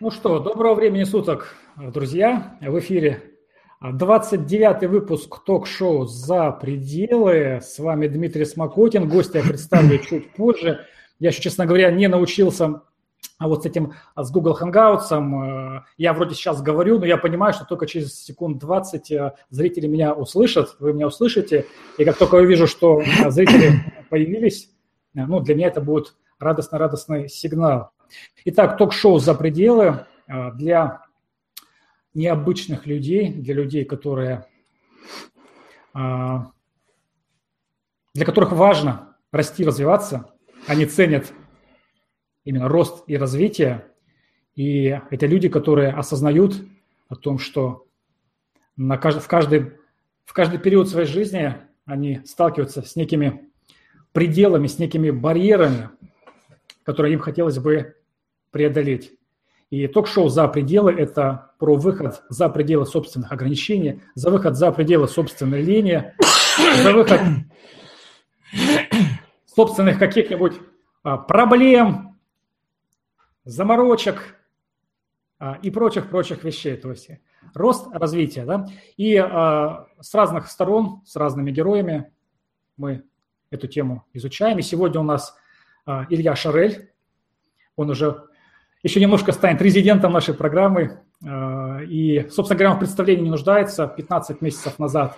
Ну что, доброго времени суток, друзья. В эфире 29-й выпуск ток-шоу «За пределы». С вами Дмитрий Смокотин. Гостя я представлю чуть позже. Я еще, честно говоря, не научился а вот с этим, с Google Hangouts, э, я вроде сейчас говорю, но я понимаю, что только через секунд 20 э, зрители меня услышат, вы меня услышите, и как только я вижу, что э, зрители появились, ну, для меня это будет радостно-радостный сигнал. Итак, ток-шоу «За пределы» для необычных людей, для людей, которые, для которых важно расти, развиваться, они ценят именно рост и развитие. И это люди, которые осознают о том, что на каждый, в, каждый, в каждый период своей жизни они сталкиваются с некими пределами, с некими барьерами, которые им хотелось бы преодолеть. И ток-шоу «За пределы» – это про выход за пределы собственных ограничений, за выход за пределы собственной линии, за выход собственных каких-нибудь а, проблем, заморочек а, и прочих-прочих вещей. То есть рост, развитие. Да? И а, с разных сторон, с разными героями мы эту тему изучаем. И сегодня у нас а, Илья Шарель. Он уже еще немножко станет резидентом нашей программы. А, и, собственно говоря, он в представлении не нуждается. 15 месяцев назад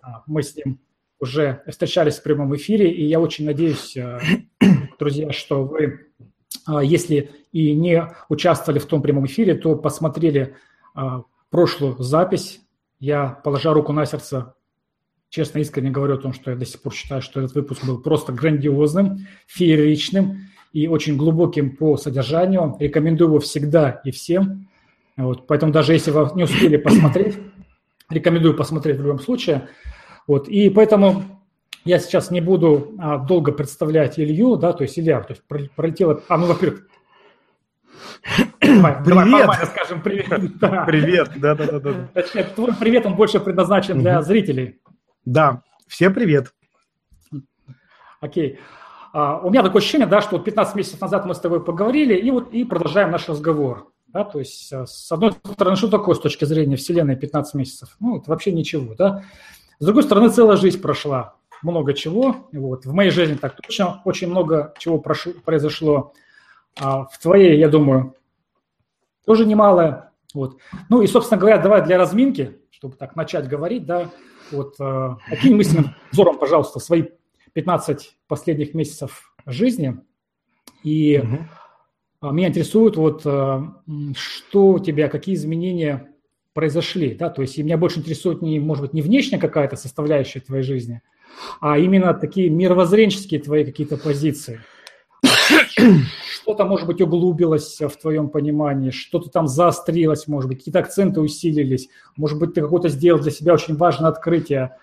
а, мы с ним уже встречались в прямом эфире, и я очень надеюсь, а, друзья, что вы если и не участвовали в том прямом эфире, то посмотрели прошлую запись. Я, положа руку на сердце, честно, искренне говорю о том, что я до сих пор считаю, что этот выпуск был просто грандиозным, фееричным и очень глубоким по содержанию. Рекомендую его всегда и всем. Вот, поэтому даже если вы не успели посмотреть, рекомендую посмотреть в любом случае. Вот, и поэтому я сейчас не буду а, долго представлять Илью, да, то есть Илья, то есть пролетело... А, ну, во-первых, Давай, привет. давай скажем привет. Привет, да, да, да, да. Точнее, твой привет, он больше предназначен для зрителей. Да, всем привет. Окей. А, у меня такое ощущение, да, что вот 15 месяцев назад мы с тобой поговорили, и вот и продолжаем наш разговор. Да, то есть, а, с одной стороны, что такое с точки зрения Вселенной 15 месяцев? Ну, это вообще ничего, да. С другой стороны, целая жизнь прошла много чего. Вот. В моей жизни так точно очень много чего прошло, произошло. А в твоей, я думаю, тоже немало. Вот. Ну и, собственно говоря, давай для разминки, чтобы так начать говорить, да, вот э, окинь мысленным взором, пожалуйста, свои 15 последних месяцев жизни. И угу. меня интересует, вот, э, что у тебя, какие изменения произошли, да, то есть и меня больше интересует не, может быть, не внешняя какая-то составляющая твоей жизни, а именно такие мировоззренческие твои какие-то позиции. Что-то, может быть, углубилось в твоем понимании, что-то там заострилось, может быть, какие-то акценты усилились, может быть, ты какое-то сделал для себя очень важное открытие.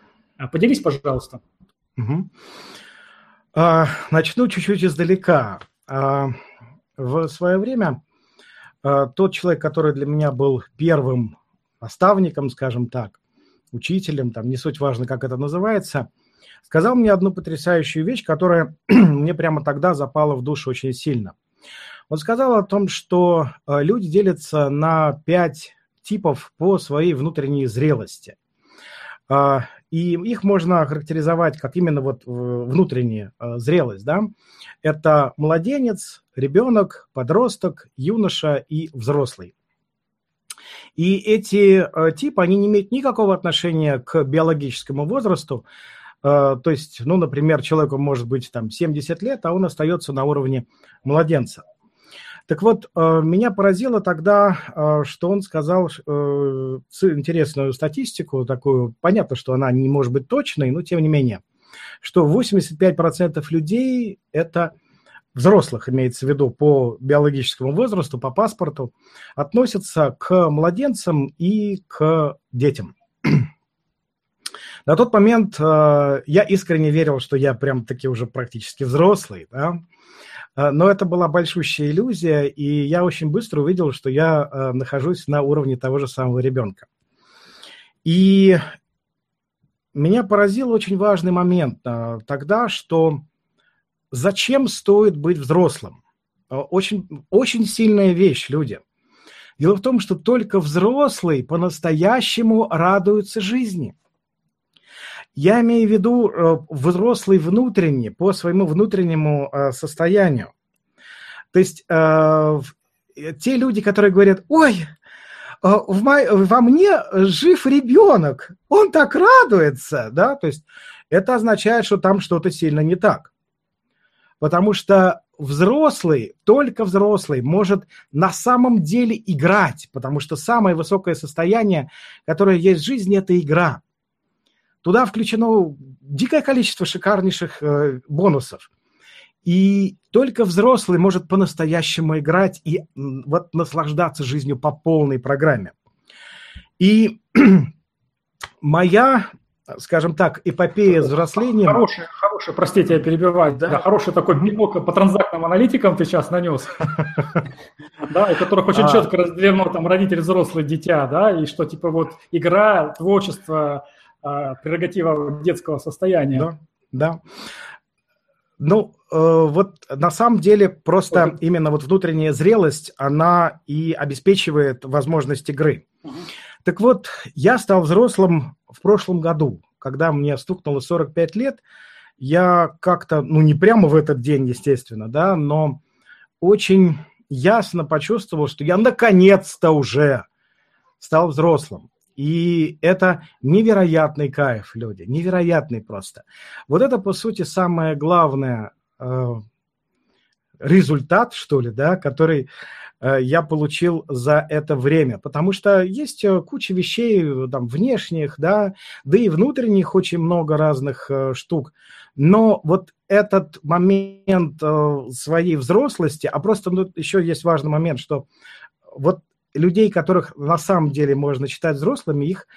Поделись, пожалуйста. Угу. А, начну чуть-чуть издалека. А, в свое время а, тот человек, который для меня был первым наставником, скажем так, учителем, там не суть важно, как это называется – сказал мне одну потрясающую вещь, которая мне прямо тогда запала в душу очень сильно. Он сказал о том, что э, люди делятся на пять типов по своей внутренней зрелости. И их можно характеризовать как именно вот внутренняя э, зрелость. Да? Это младенец, ребенок, подросток, юноша и взрослый. И эти э, типы, они не имеют никакого отношения к биологическому возрасту, Э, то есть, ну, например, человеку может быть там 70 лет, а он остается на уровне младенца. Так вот, э, меня поразило тогда, э, что он сказал интересную статистику, такую, понятно, что она не может быть точной, но тем не менее, что 85% людей – это взрослых, имеется в виду по биологическому возрасту, по паспорту, относятся к младенцам и к детям. На тот момент э, я искренне верил, что я прям таки уже практически взрослый, да? Э, но это была большущая иллюзия, и я очень быстро увидел, что я э, нахожусь на уровне того же самого ребенка. И меня поразил очень важный момент э, тогда, что зачем стоит быть взрослым? Очень, очень сильная вещь, люди – Дело в том, что только взрослый по-настоящему радуется жизни. Я имею в виду э, взрослый внутренний, по своему внутреннему э, состоянию. То есть э, те люди, которые говорят, ой, в мо... во мне жив ребенок, он так радуется, да, то есть это означает, что там что-то сильно не так. Потому что взрослый, только взрослый может на самом деле играть, потому что самое высокое состояние, которое есть в жизни, это игра. Туда включено дикое количество шикарнейших э, бонусов. И только взрослый может по-настоящему играть и вот наслаждаться жизнью по полной программе. И моя скажем так, эпопея взросления. Хороший, хороший, простите, я перебиваю, да? да хороший такой блок по транзактным аналитикам ты сейчас нанес, да, у которых очень а. четко разделено там родитель, взрослый, дитя, да, и что типа вот игра, творчество, прерогатива детского состояния. Да, да. Ну, э, вот на самом деле просто именно вот внутренняя зрелость, она и обеспечивает возможность игры. Так вот, я стал взрослым в прошлом году, когда мне стукнуло 45 лет. Я как-то, ну не прямо в этот день, естественно, да, но очень ясно почувствовал, что я наконец-то уже стал взрослым. И это невероятный кайф, люди, невероятный просто. Вот это, по сути, самое главное э, результат, что ли, да, который Э, я получил за это время. Потому что есть э, куча вещей там, внешних, да, да и внутренних очень много разных э, штук. Но вот этот момент э, своей взрослости, а просто ну, еще есть важный момент, что вот людей, которых на самом деле можно считать взрослыми, их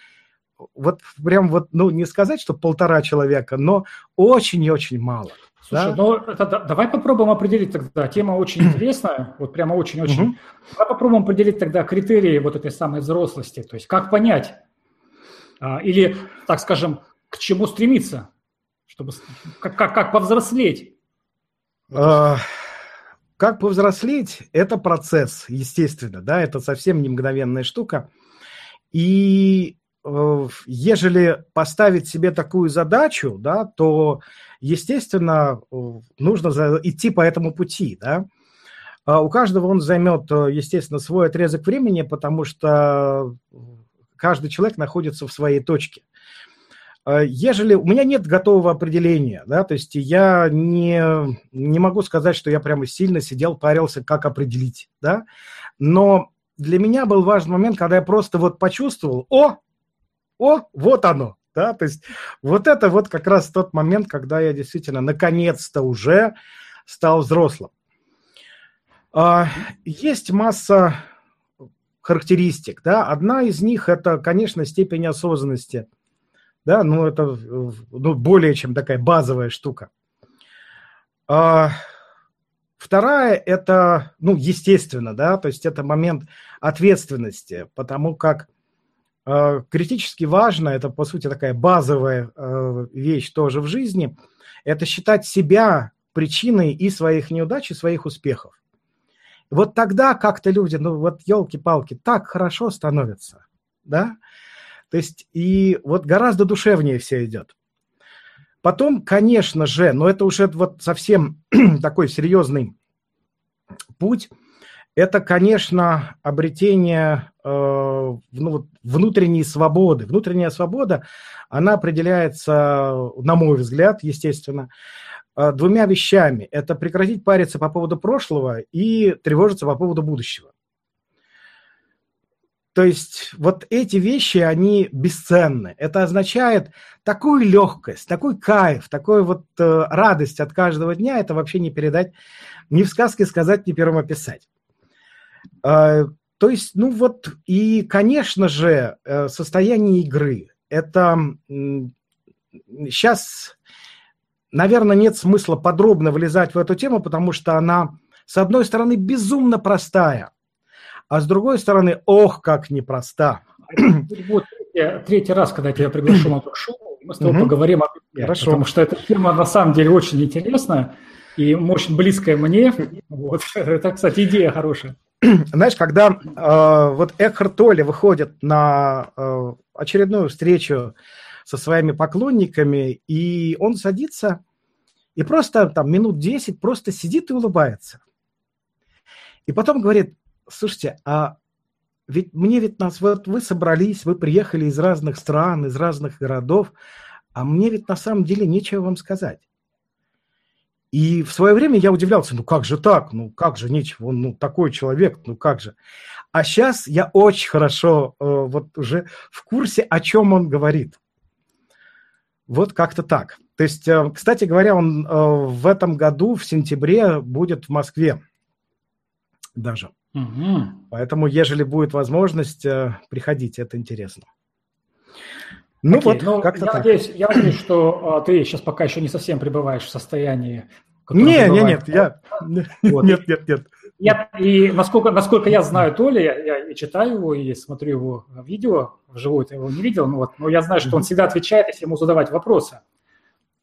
вот прям вот, ну, не сказать, что полтора человека, но очень и очень мало. Слушай, да? ну это, давай попробуем определить тогда. Тема очень интересная, вот прямо очень-очень. Угу. Давай попробуем определить тогда критерии вот этой самой взрослости. То есть как понять, а, или, так скажем, к чему стремиться, чтобы как, как, как повзрослеть? Как повзрослеть – это процесс, естественно, да, это совсем не мгновенная штука. И Э, ежели поставить себе такую задачу, да, то, естественно, э, нужно идти по этому пути, да. А у каждого он займет, э, естественно, свой отрезок времени, потому что каждый человек находится в своей точке. Ежели у меня нет готового определения, да, то есть я не, не могу сказать, что я прямо сильно сидел, парился, как определить, да, но для меня был важный момент, когда я просто вот почувствовал, о, о, вот оно, да, то есть вот это вот как раз тот момент, когда я действительно наконец-то уже стал взрослым. А, есть масса характеристик, да, одна из них это, конечно, степень осознанности, да, ну это ну, более чем такая базовая штука. А, вторая это, ну, естественно, да, то есть это момент ответственности, потому как Э, критически важно, это, по сути, такая базовая э, вещь тоже в жизни, это считать себя причиной и своих неудач, и своих успехов. Вот тогда как-то люди, ну вот елки-палки, так хорошо становятся, да? То есть и вот гораздо душевнее все идет. Потом, конечно же, но это уже вот совсем такой серьезный путь – это, конечно, обретение э, ну, внутренней свободы. Внутренняя свобода, она определяется, на мой взгляд, естественно, э, двумя вещами. Это прекратить париться по поводу прошлого и тревожиться по поводу будущего. То есть вот эти вещи, они бесценны. Это означает такую легкость, такой кайф, такую вот э, радость от каждого дня. Это вообще не передать, ни в сказке сказать, ни первым описать. А, то есть, ну вот, и, конечно же, э, состояние игры. Это сейчас, наверное, нет смысла подробно влезать в эту тему, потому что она, с одной стороны, безумно простая, а с другой стороны, ох, как непроста. Вот третий раз, когда я тебя приглашу на ток-шоу, мы с тобой поговорим игре, Хорошо. потому что эта тема на самом деле очень интересная и очень близкая мне. Вот. Это, кстати, идея хорошая. знаешь, когда э, вот Экхарт Толли выходит на э, очередную встречу со своими поклонниками, и он садится и просто там минут 10 просто сидит и улыбается. И потом говорит, слушайте, а ведь мне ведь нас, вот вы собрались, вы приехали из разных стран, из разных городов, а мне ведь на самом деле нечего вам сказать. И в свое время я удивлялся, ну как же так, ну как же нечего, он ну, такой человек, ну как же. А сейчас я очень хорошо э, вот уже в курсе, о чем он говорит. Вот как-то так. То есть, э, кстати говоря, он э, в этом году, в сентябре, будет в Москве даже. Угу. Поэтому, ежели будет возможность, э, приходите, это интересно. Ну Окей, вот, ну, как-то я так. Надеюсь, я надеюсь, что а, ты сейчас пока еще не совсем пребываешь в состоянии... Не, не, нет, я... Вот. Нет, нет, нет. Я, и насколько, насколько я знаю Толя, я, я и читаю его, и смотрю его видео, вживую я его не видел, но, вот, но я знаю, что он всегда отвечает, если ему задавать вопросы.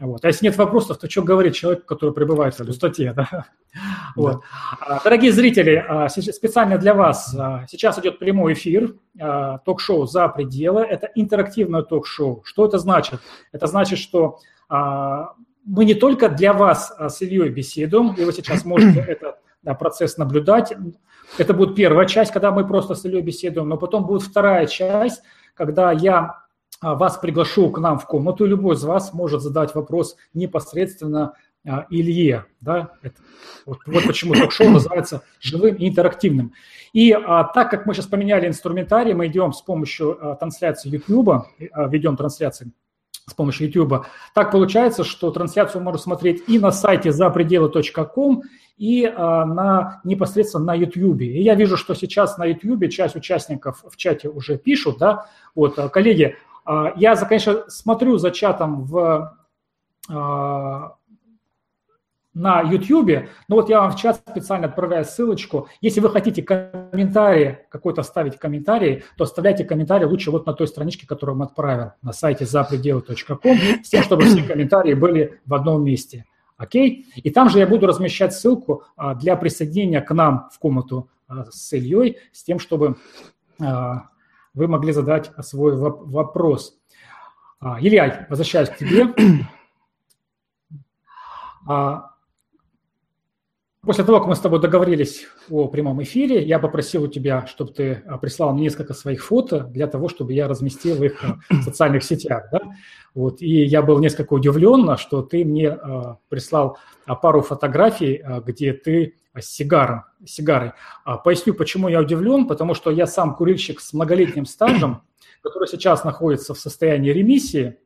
Вот. А если нет вопросов, то что говорит человек, который пребывает в пустоте? Да? Вот. Да. Дорогие зрители, а, специально для вас а, сейчас идет прямой эфир а, ток-шоу «За пределы». Это интерактивное ток-шоу. Что это значит? Это значит, что мы не только для вас с Ильей беседуем, и вы сейчас можете этот процесс наблюдать. Это будет первая часть, когда мы просто с Ильей беседуем, но потом будет вторая часть, когда я а, вас приглашу к нам в комнату, любой из вас может задать вопрос непосредственно а, Илье. Да? Это, вот, вот почему ток-шоу называется живым и интерактивным. И а, так как мы сейчас поменяли инструментарий, мы идем с помощью а, трансляции YouTube, а, ведем трансляции с помощью YouTube. Так получается, что трансляцию можно смотреть и на сайте запределы.ком, и а, на, непосредственно на YouTube. И я вижу, что сейчас на YouTube часть участников в чате уже пишут, да, вот, коллеги, а, я, конечно, смотрю за чатом в, а, на YouTube, но вот я вам в чат специально отправляю ссылочку. Если вы хотите комментарий, какой-то ставить комментарий, то оставляйте комментарий лучше вот на той страничке, которую мы отправил на сайте запределы.ком, с тем, чтобы все комментарии были в одном месте. Окей? И там же я буду размещать ссылку а, для присоединения к нам в комнату с Ильей, с тем, чтобы вы могли задать свой вопрос. А, Илья, возвращаюсь к тебе. А, после того, как мы с тобой договорились о прямом эфире, я попросил у тебя, чтобы ты а, прислал мне несколько своих фото для того, чтобы я разместил их в социальных сетях. Да? Вот, и я был несколько удивлен, что ты мне прислал пару фотографий, где ты с сигаром, сигарой. А, поясню, почему я удивлен, потому что я сам курильщик с многолетним стажем, который сейчас находится в состоянии ремиссии.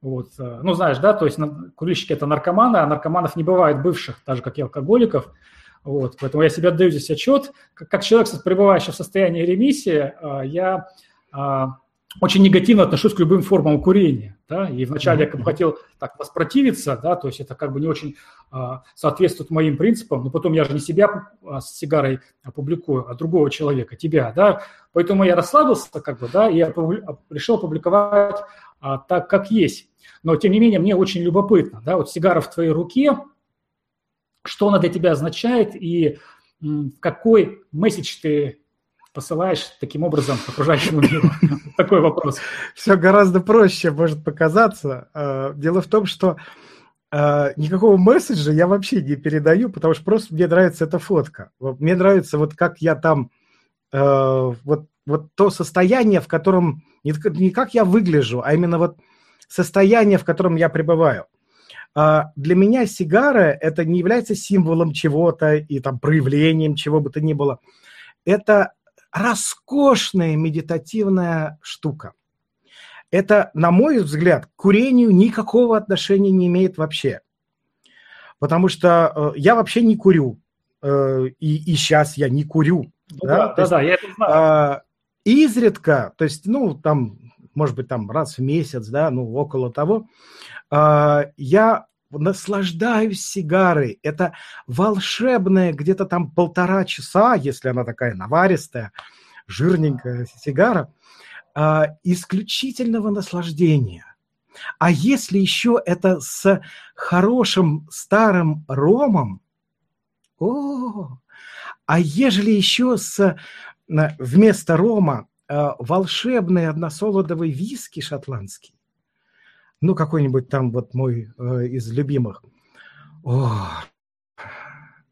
Вот. Э, ну, знаешь, да, то есть курильщики – это наркоманы, а наркоманов не бывает бывших, так же, как и алкоголиков. Вот. Поэтому я себе отдаю здесь отчет. Как человек, пребывающий в состоянии ремиссии, э, я а, очень негативно отношусь к любым формам курения. Да? И вначале я хотел так воспротивиться, да, то есть это как бы не очень а, соответствует моим принципам, но потом я же не себя а, с сигарой опубликую, а другого человека, тебя, да, поэтому я расслабился, как бы, да, и я решил опубликовать а, так, как есть. Но, тем не менее, мне очень любопытно, да, вот сигара в твоей руке, что она для тебя означает и м, какой месседж ты посылаешь таким образом окружающему миру? Такой вопрос. Все гораздо проще может показаться. Э, дело в том, что э, никакого месседжа я вообще не передаю, потому что просто мне нравится эта фотка. Мне нравится вот как я там, э, вот, вот то состояние, в котором, не как я выгляжу, а именно вот состояние, в котором я пребываю. Для меня сигара это не является символом чего-то и там проявлением чего бы то ни было. Это роскошная медитативная штука. Это, на мой взгляд, к курению никакого отношения не имеет вообще. Потому что э, я вообще не курю. Э, и, и сейчас я не курю. Ну, да, да, да, да, я это знаю. Э, изредка, то есть, ну, там, может быть, там раз в месяц, да, ну, около того, э, я наслаждаюсь сигарой. Это волшебная где-то там полтора часа, если она такая наваристая, жирненькая сигара, а, исключительного наслаждения. А если еще это с хорошим старым ромом, о, А ежели еще с, вместо рома э, волшебный односолодовый виски шотландский, ну, какой-нибудь там вот мой э, из любимых, о,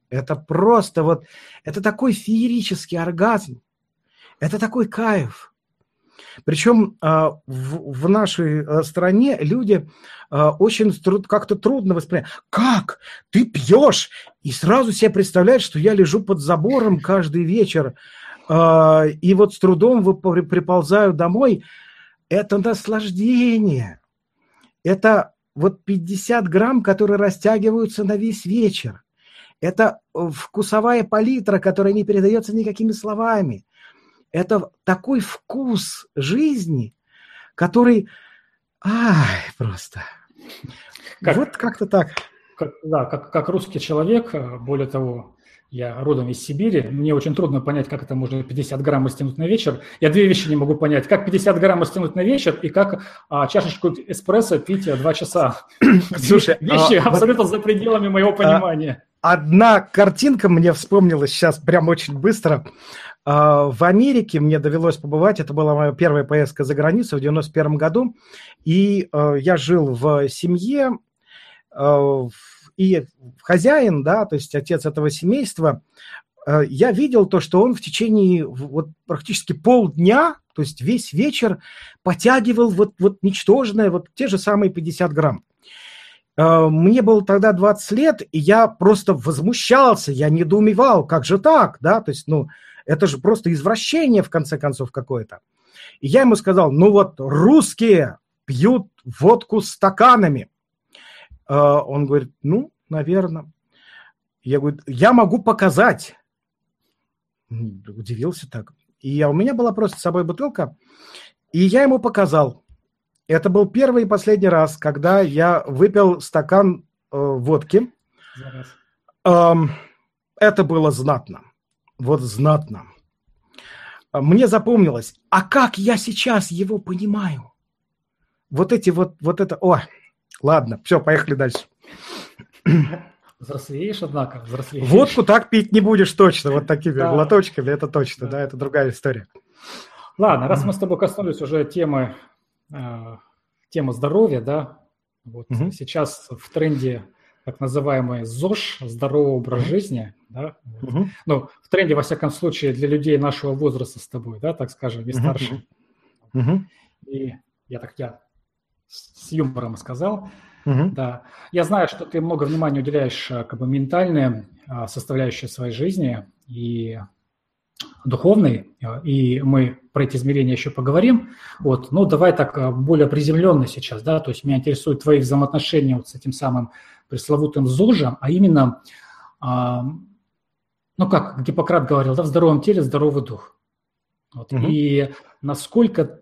это просто вот, это такой феерический оргазм, это такой кайф. Причем а, в нашей э, стране люди а, очень как-то трудно воспринимают. Как? Ты пьешь? И сразу себе представляют, что я лежу под забором каждый вечер, а, и вот с трудом приползаю домой. Это наслаждение. Это вот 50 грамм, которые растягиваются на весь вечер. Это э, вкусовая палитра, которая не передается никакими словами это такой вкус жизни, который, ай, просто. Как, вот как-то так. Как, да, как, как русский человек, э, более того, я родом из Сибири, мне очень трудно понять, как это можно 50 грамм растянуть на вечер. Я две вещи не могу понять, как 50 грамм растянуть на вечер и как а, чашечку эспрессо пить э, два часа. Слушай, вещи а, абсолютно за пределами моего а, понимания. Одна картинка мне вспомнилась сейчас прям очень быстро. А, в Америке мне довелось побывать, это была моя первая поездка за границу в 91 году, и э, я жил в семье, э, и хозяин, да, то есть отец этого семейства, э, я видел то, что он в течение вот практически полдня, то есть весь вечер потягивал вот, вот ничтожное, вот те же самые 50 грамм. Мне было тогда 20 лет, и я просто возмущался, я недоумевал, как же так, да, то есть, ну, это же просто извращение, в конце концов, какое-то. И я ему сказал, ну вот русские пьют водку стаканами. А, он говорит, ну, наверное. Я говорю, я могу показать. Удивился так. И у меня была просто с собой бутылка, и я ему показал. Это был первый и последний раз, когда я выпил стакан э, водки. Эм, это было знатно вот знатно. Мне запомнилось, а как я сейчас его понимаю? Вот эти вот, вот это, о, ладно, все, поехали дальше. Взрослеешь, однако, взрослеешь. Водку так пить не будешь точно, вот такими да. глоточками, это точно, да. да, это другая история. Ладно, раз мы с тобой коснулись уже темы, э, темы здоровья, да, вот угу. сейчас в тренде так называемый ЗОЖ, здоровый образ жизни, да, угу. ну, в тренде, во всяком случае, для людей нашего возраста с тобой, да, так скажем, и старше. Угу. И я так, я с юмором сказал, угу. да. Я знаю, что ты много внимания уделяешь как бы ментальной а, составляющей своей жизни и духовной, и мы про эти измерения еще поговорим. Вот, ну, давай так а, более приземленно сейчас, да, то есть меня интересуют твои взаимоотношения вот с этим самым пресловутым ЗОЖем, а именно, а, ну как Гиппократ говорил, да, в здоровом теле здоровый дух. Вот. Угу. И насколько,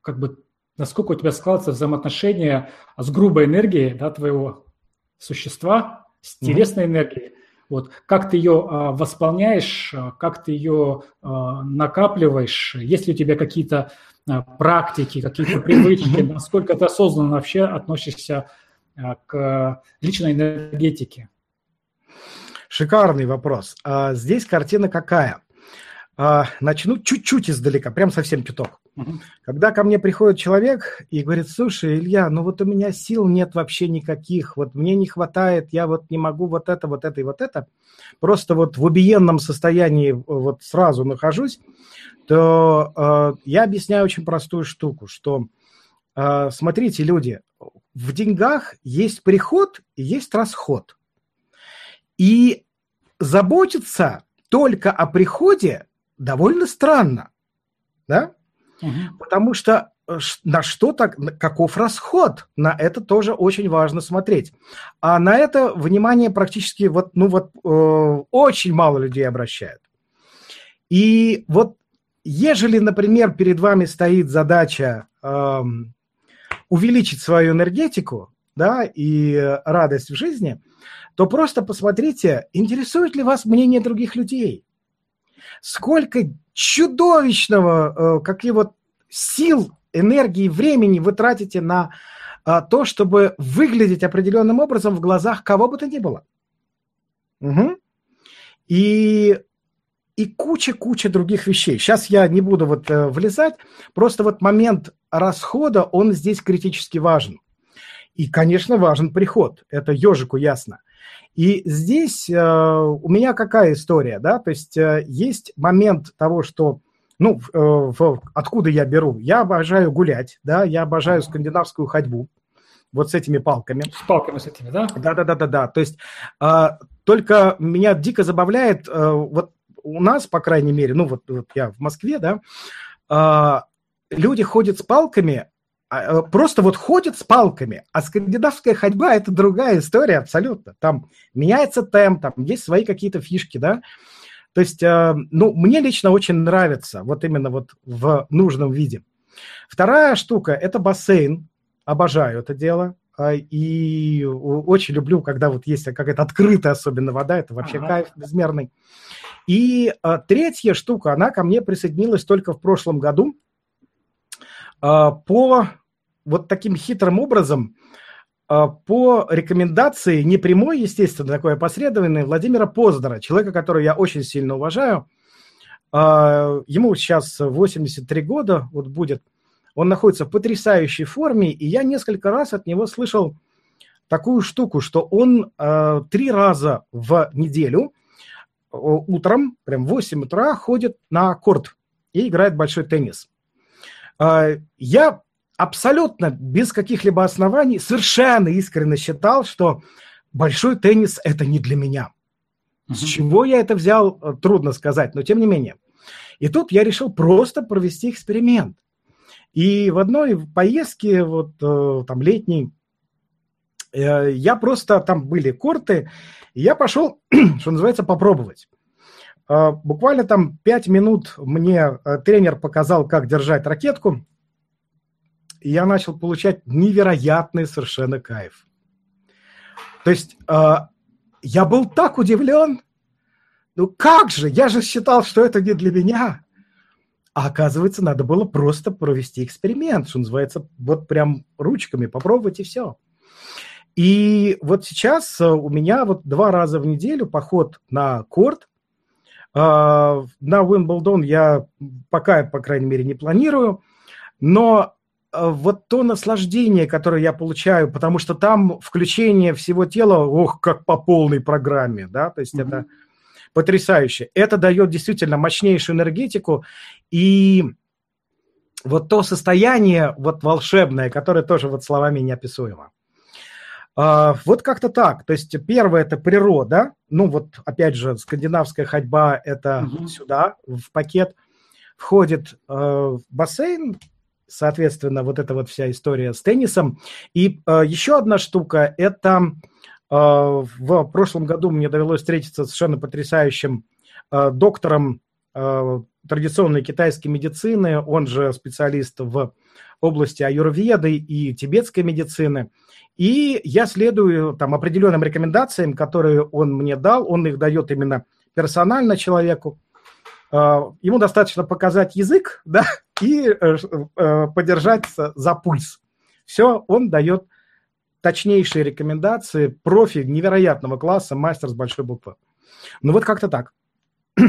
как бы, насколько у тебя складывается взаимоотношения с грубой энергией да, твоего существа, с телесной угу. энергией, вот, как ты ее а, восполняешь, как ты ее а, накапливаешь, есть ли у тебя какие-то а, практики, какие-то привычки, насколько ты осознанно вообще относишься а, к личной энергетике? Шикарный вопрос. А, здесь картина какая? А, начну чуть-чуть издалека, прям совсем чуток. Когда ко мне приходит человек и говорит, слушай, Илья, ну вот у меня сил нет вообще никаких, вот мне не хватает, я вот не могу вот это, вот это и вот это, просто вот в убиенном состоянии вот сразу нахожусь, то э, я объясняю очень простую штуку, что э, смотрите, люди, в деньгах есть приход есть расход. И заботиться только о приходе довольно странно, да? Угу. Потому что э, на что так, каков расход, на это тоже очень важно смотреть. А на это внимание практически вот, ну вот, э, очень мало людей обращают. И вот, ежели, например, перед вами стоит задача э, увеличить свою энергетику, да, и радость в жизни, то просто посмотрите, интересует ли вас мнение других людей. Сколько чудовищного, э, какие вот сил, энергии, времени вы тратите на э, то, чтобы выглядеть определенным образом в глазах кого бы то ни было. Угу. и, и куча-куча других вещей. Сейчас я не буду вот э, влезать, просто вот момент расхода, он здесь критически важен. И, конечно, важен приход, это ежику ясно. И здесь э, у меня какая история, да, то есть э, есть момент того, что, ну, э, в, откуда я беру? Я обожаю гулять, да, я обожаю скандинавскую ходьбу, вот с этими палками. С палками с этими, да? Да, да, да, да, да. То есть э, только меня дико забавляет, э, вот у нас, по крайней мере, ну вот, вот я в Москве, да, э, люди ходят с палками, просто вот ходят с палками, а скандинавская ходьба – это другая история абсолютно. Там меняется темп, там есть свои какие-то фишки, да. То есть, э, ну, мне лично очень нравится вот именно вот в нужном виде. Вторая штука – это бассейн. Обожаю это дело. А, и очень люблю, когда вот есть какая-то открытая особенно вода, это вообще ага. кайф безмерный. И а, третья штука, она ко мне присоединилась только в прошлом году а, по вот таким хитрым образом а, по рекомендации, не прямой, естественно, такой опосредованной, Владимира Познера, человека, которого я очень сильно уважаю. А, ему сейчас 83 года, вот будет. Он находится в потрясающей форме, и я несколько раз от него слышал такую штуку, что он а, три раза в неделю утром, прям в 8 утра, ходит на корт и играет большой теннис. Я абсолютно без каких-либо оснований совершенно искренне считал, что большой теннис – это не для меня. С чего я это взял, э, трудно сказать, но тем не менее. И тут я решил просто провести эксперимент. И в одной поездке, вот э, там летней, э, я просто, там были корты, и я пошел, что называется, попробовать. Буквально там пять минут мне тренер показал, как держать ракетку, и я начал получать невероятный совершенно кайф. То есть э, я был так удивлен. Ну как же, я же считал, что это не для меня. А оказывается, надо было просто провести эксперимент, что называется, вот прям ручками попробовать и все. И вот сейчас э, у меня вот два раза в неделю поход на корт. Э, на Уимблдон я пока, по крайней мере, не планирую. Но вот то наслаждение, которое я получаю, потому что там включение всего тела, ох, как по полной программе, да, то есть mm-hmm. это потрясающе. Это дает действительно мощнейшую энергетику и вот то состояние вот волшебное, которое тоже вот словами неописуемо. А, вот как-то так. То есть первое это природа. Ну вот опять же скандинавская ходьба это угу. сюда в пакет входит э, бассейн, соответственно, вот эта вот вся история с теннисом. И э, еще одна штука – это э, в прошлом году мне довелось встретиться с совершенно потрясающим э, доктором э, традиционной китайской медицины, он же специалист в области аюрведы и тибетской медицины. И я следую там определенным рекомендациям, которые он мне дал. Он их дает именно персонально человеку. Э, ему достаточно показать язык, да, и э, э, подержать за пульс. Все, он дает точнейшие рекомендации, профи невероятного класса, мастер с большой буквы. Ну вот как-то так.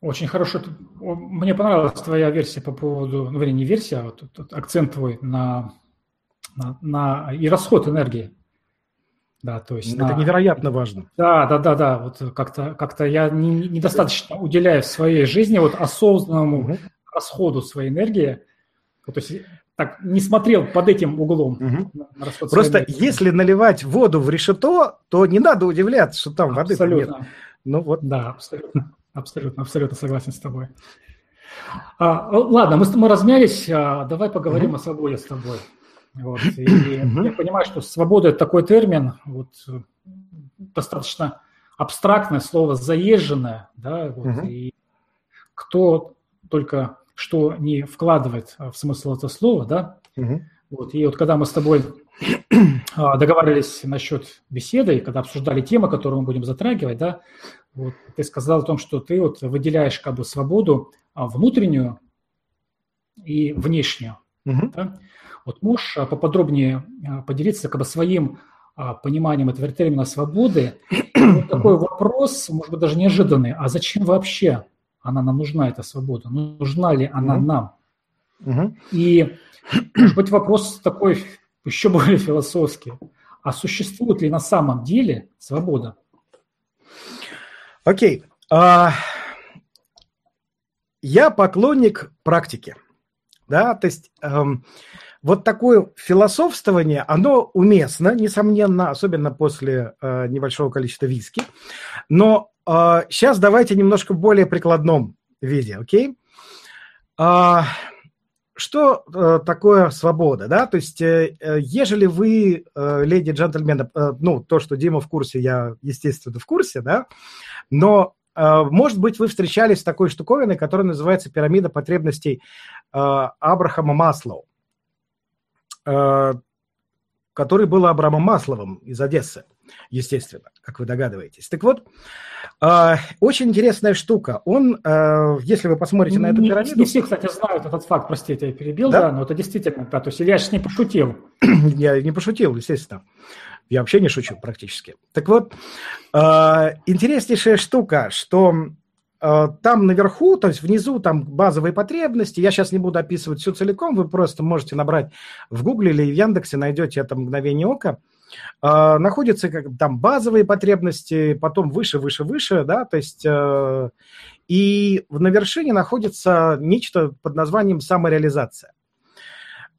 Очень хорошо. Мне понравилась твоя версия по поводу, ну, не версия, а вот, вот акцент твой на, на, на и расход энергии. Да, то есть это на... невероятно важно. Да, да, да, да. Вот как-то как я не, недостаточно уделяю в своей жизни вот осознанному угу. расходу своей энергии. Вот, то есть так не смотрел под этим углом. Угу. На, на Просто если наливать воду в решето, то не надо удивляться, что там абсолютно. воды нет. Ну вот. Да, абсолютно, абсолютно, абсолютно согласен с тобой. А, ладно, мы, мы размялись, а, давай поговорим угу. о свободе с тобой. Вот. И я понимаю, что свобода – это такой термин, вот, достаточно абстрактное слово, заезженное, да, вот, и кто только что не вкладывает в смысл этого слова, да, вот, и вот когда мы с тобой а, договаривались насчет беседы, когда обсуждали темы, которые мы будем затрагивать, да, вот, ты сказал о том, что ты вот выделяешь как бы свободу а, внутреннюю и внешнюю, uh-huh. да? Вот можешь а, поподробнее а, поделиться как бы своим а, пониманием этого термина свободы вот такой вопрос, может быть, даже неожиданный. А зачем вообще она нам нужна, эта свобода? Нужна ли она нам? И, может быть, вопрос такой еще более философский. А существует ли на самом деле свобода? Окей. Okay. А, я поклонник практики. Да, то есть эм, вот такое философствование, оно уместно, несомненно, особенно после э, небольшого количества виски. Но э, сейчас давайте немножко в более прикладном виде, окей? А, что э, такое свобода, да? То есть, э, э ежели вы, э, леди джентльмены, э, ну, то, что Дима в курсе, я, естественно, в курсе, да? Но Э, может быть, вы встречались с такой штуковиной, которая называется пирамида потребностей э, Абрахама Маслоу, э, который был Абрамом Масловым из Одессы, естественно, как вы догадываетесь. Так вот, очень интересная штука. Он, если вы посмотрите на эту пирамиду... Не все, кстати, знают этот факт, простите, я перебил, да, да но это действительно, да, то есть я сейчас не пошутил. я не пошутил, естественно. Я вообще не шучу практически. Так вот, э, интереснейшая штука, что э, там наверху, то есть внизу там базовые потребности, я сейчас не буду описывать все целиком, вы просто можете набрать в Гугле или в Яндексе, найдете это мгновение ока, э, находятся как, там базовые потребности, потом выше, выше, выше, да, то есть и на вершине находится нечто под названием самореализация.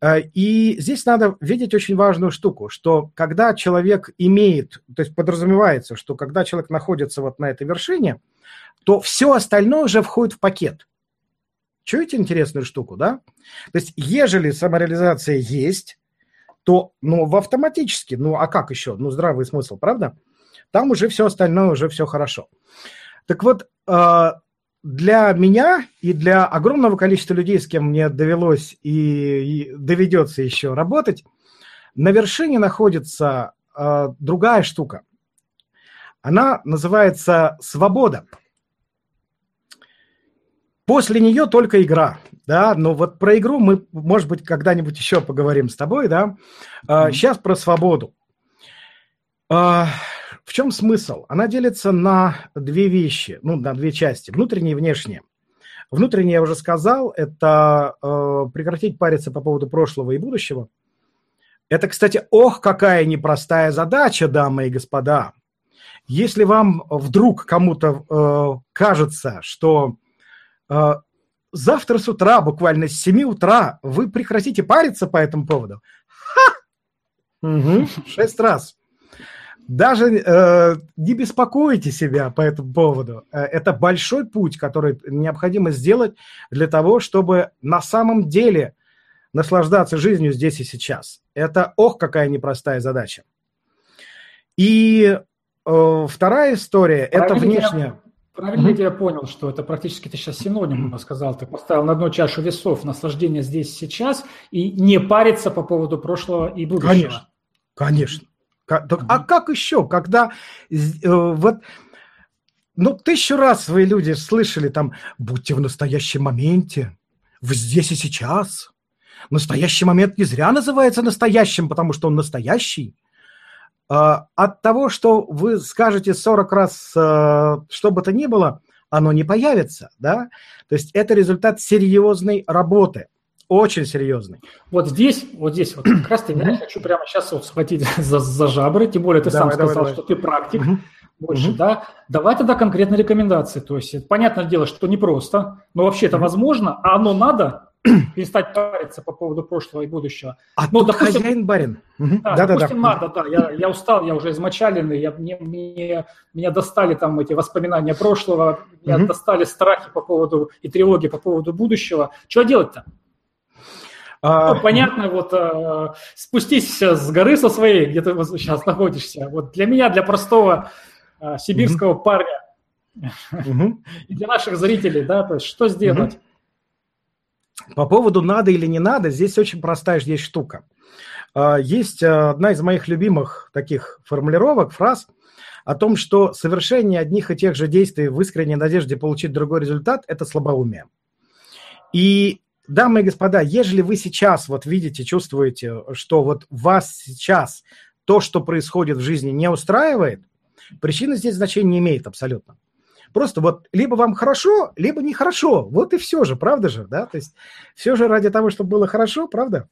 Э, и здесь надо видеть очень важную штуку, что когда человек имеет, то есть подразумевается, что когда человек находится вот на этой вершине, то все остальное уже входит в пакет. Чуете интересную штуку, да? То есть, ежели самореализация есть, то, ну, в автоматически, ну, а как еще? Ну, здравый смысл, правда? Там уже все остальное, уже все хорошо. Так вот, э, для меня и для огромного количества людей, с кем мне довелось и, и доведется еще работать, на вершине находится э, другая штука. Она называется свобода. После нее только игра, да, но вот про игру мы, может быть, когда-нибудь еще поговорим с тобой, да. Mm-hmm. Сейчас про свободу. В чем смысл? Она делится на две вещи, ну, на две части, внутреннее и внешнее. Внутреннее, я уже сказал, это э, прекратить париться по поводу прошлого и будущего. Это, кстати, ох, какая непростая задача, дамы и господа. Если вам вдруг кому-то э, кажется, что э, завтра с утра, буквально с 7 утра, вы прекратите париться по этому поводу, ха! Угу, шесть раз. Даже э, не беспокойте себя по этому поводу. Э, это большой путь, который необходимо сделать для того, чтобы на самом деле наслаждаться жизнью здесь и сейчас. Это, ох, какая непростая задача. И э, вторая история – это внешняя. Правильно mm-hmm. я понял, что это практически ты сейчас синоним сказал, ты поставил на одну чашу весов наслаждение здесь сейчас и не париться по поводу прошлого и будущего. Конечно, конечно. А как еще, когда э, вот ну, тысячу раз вы, люди, слышали там, будьте в настоящем моменте, в здесь и сейчас. Настоящий момент не зря называется настоящим, потому что он настоящий. А, от того, что вы скажете 40 раз, э, что бы то ни было, оно не появится, да? То есть это результат серьезной работы – очень серьезный. Вот здесь, вот здесь вот как раз таки я хочу прямо сейчас вот схватить за, за жабры, тем более ты давай, сам давай, сказал, давай. что ты практик угу. больше, угу. да? Давай тогда конкретные рекомендации. То есть, понятное дело, что не просто, но вообще это угу. возможно, а оно надо перестать париться по поводу прошлого и будущего. А ну, допустим, хозяин барин. Да, да, допустим, да, надо, да. Я, я устал, я уже измочаленный, я, мне, мне, меня достали там эти воспоминания прошлого, меня угу. достали страхи по поводу и тревоги по поводу будущего. Что делать-то? А... Ну, понятно, вот э, спустись с горы со своей, где ты сейчас находишься. Вот для меня, для простого э, сибирского угу. парня, угу. и для наших зрителей, да, то есть что сделать? Угу. По поводу надо или не надо, здесь очень простая есть штука. А, есть э, одна из моих любимых таких формулировок, фраз о том, что совершение одних и тех же действий в искренней надежде получить другой результат – это слабоумие. И дамы и господа, ежели вы сейчас вот видите, чувствуете, что вот вас сейчас то, что происходит в жизни, не устраивает, Причина здесь значения не имеет абсолютно. Просто вот либо вам хорошо, либо нехорошо. Вот и все же, правда же, да? То есть все же ради того, чтобы было хорошо, правда?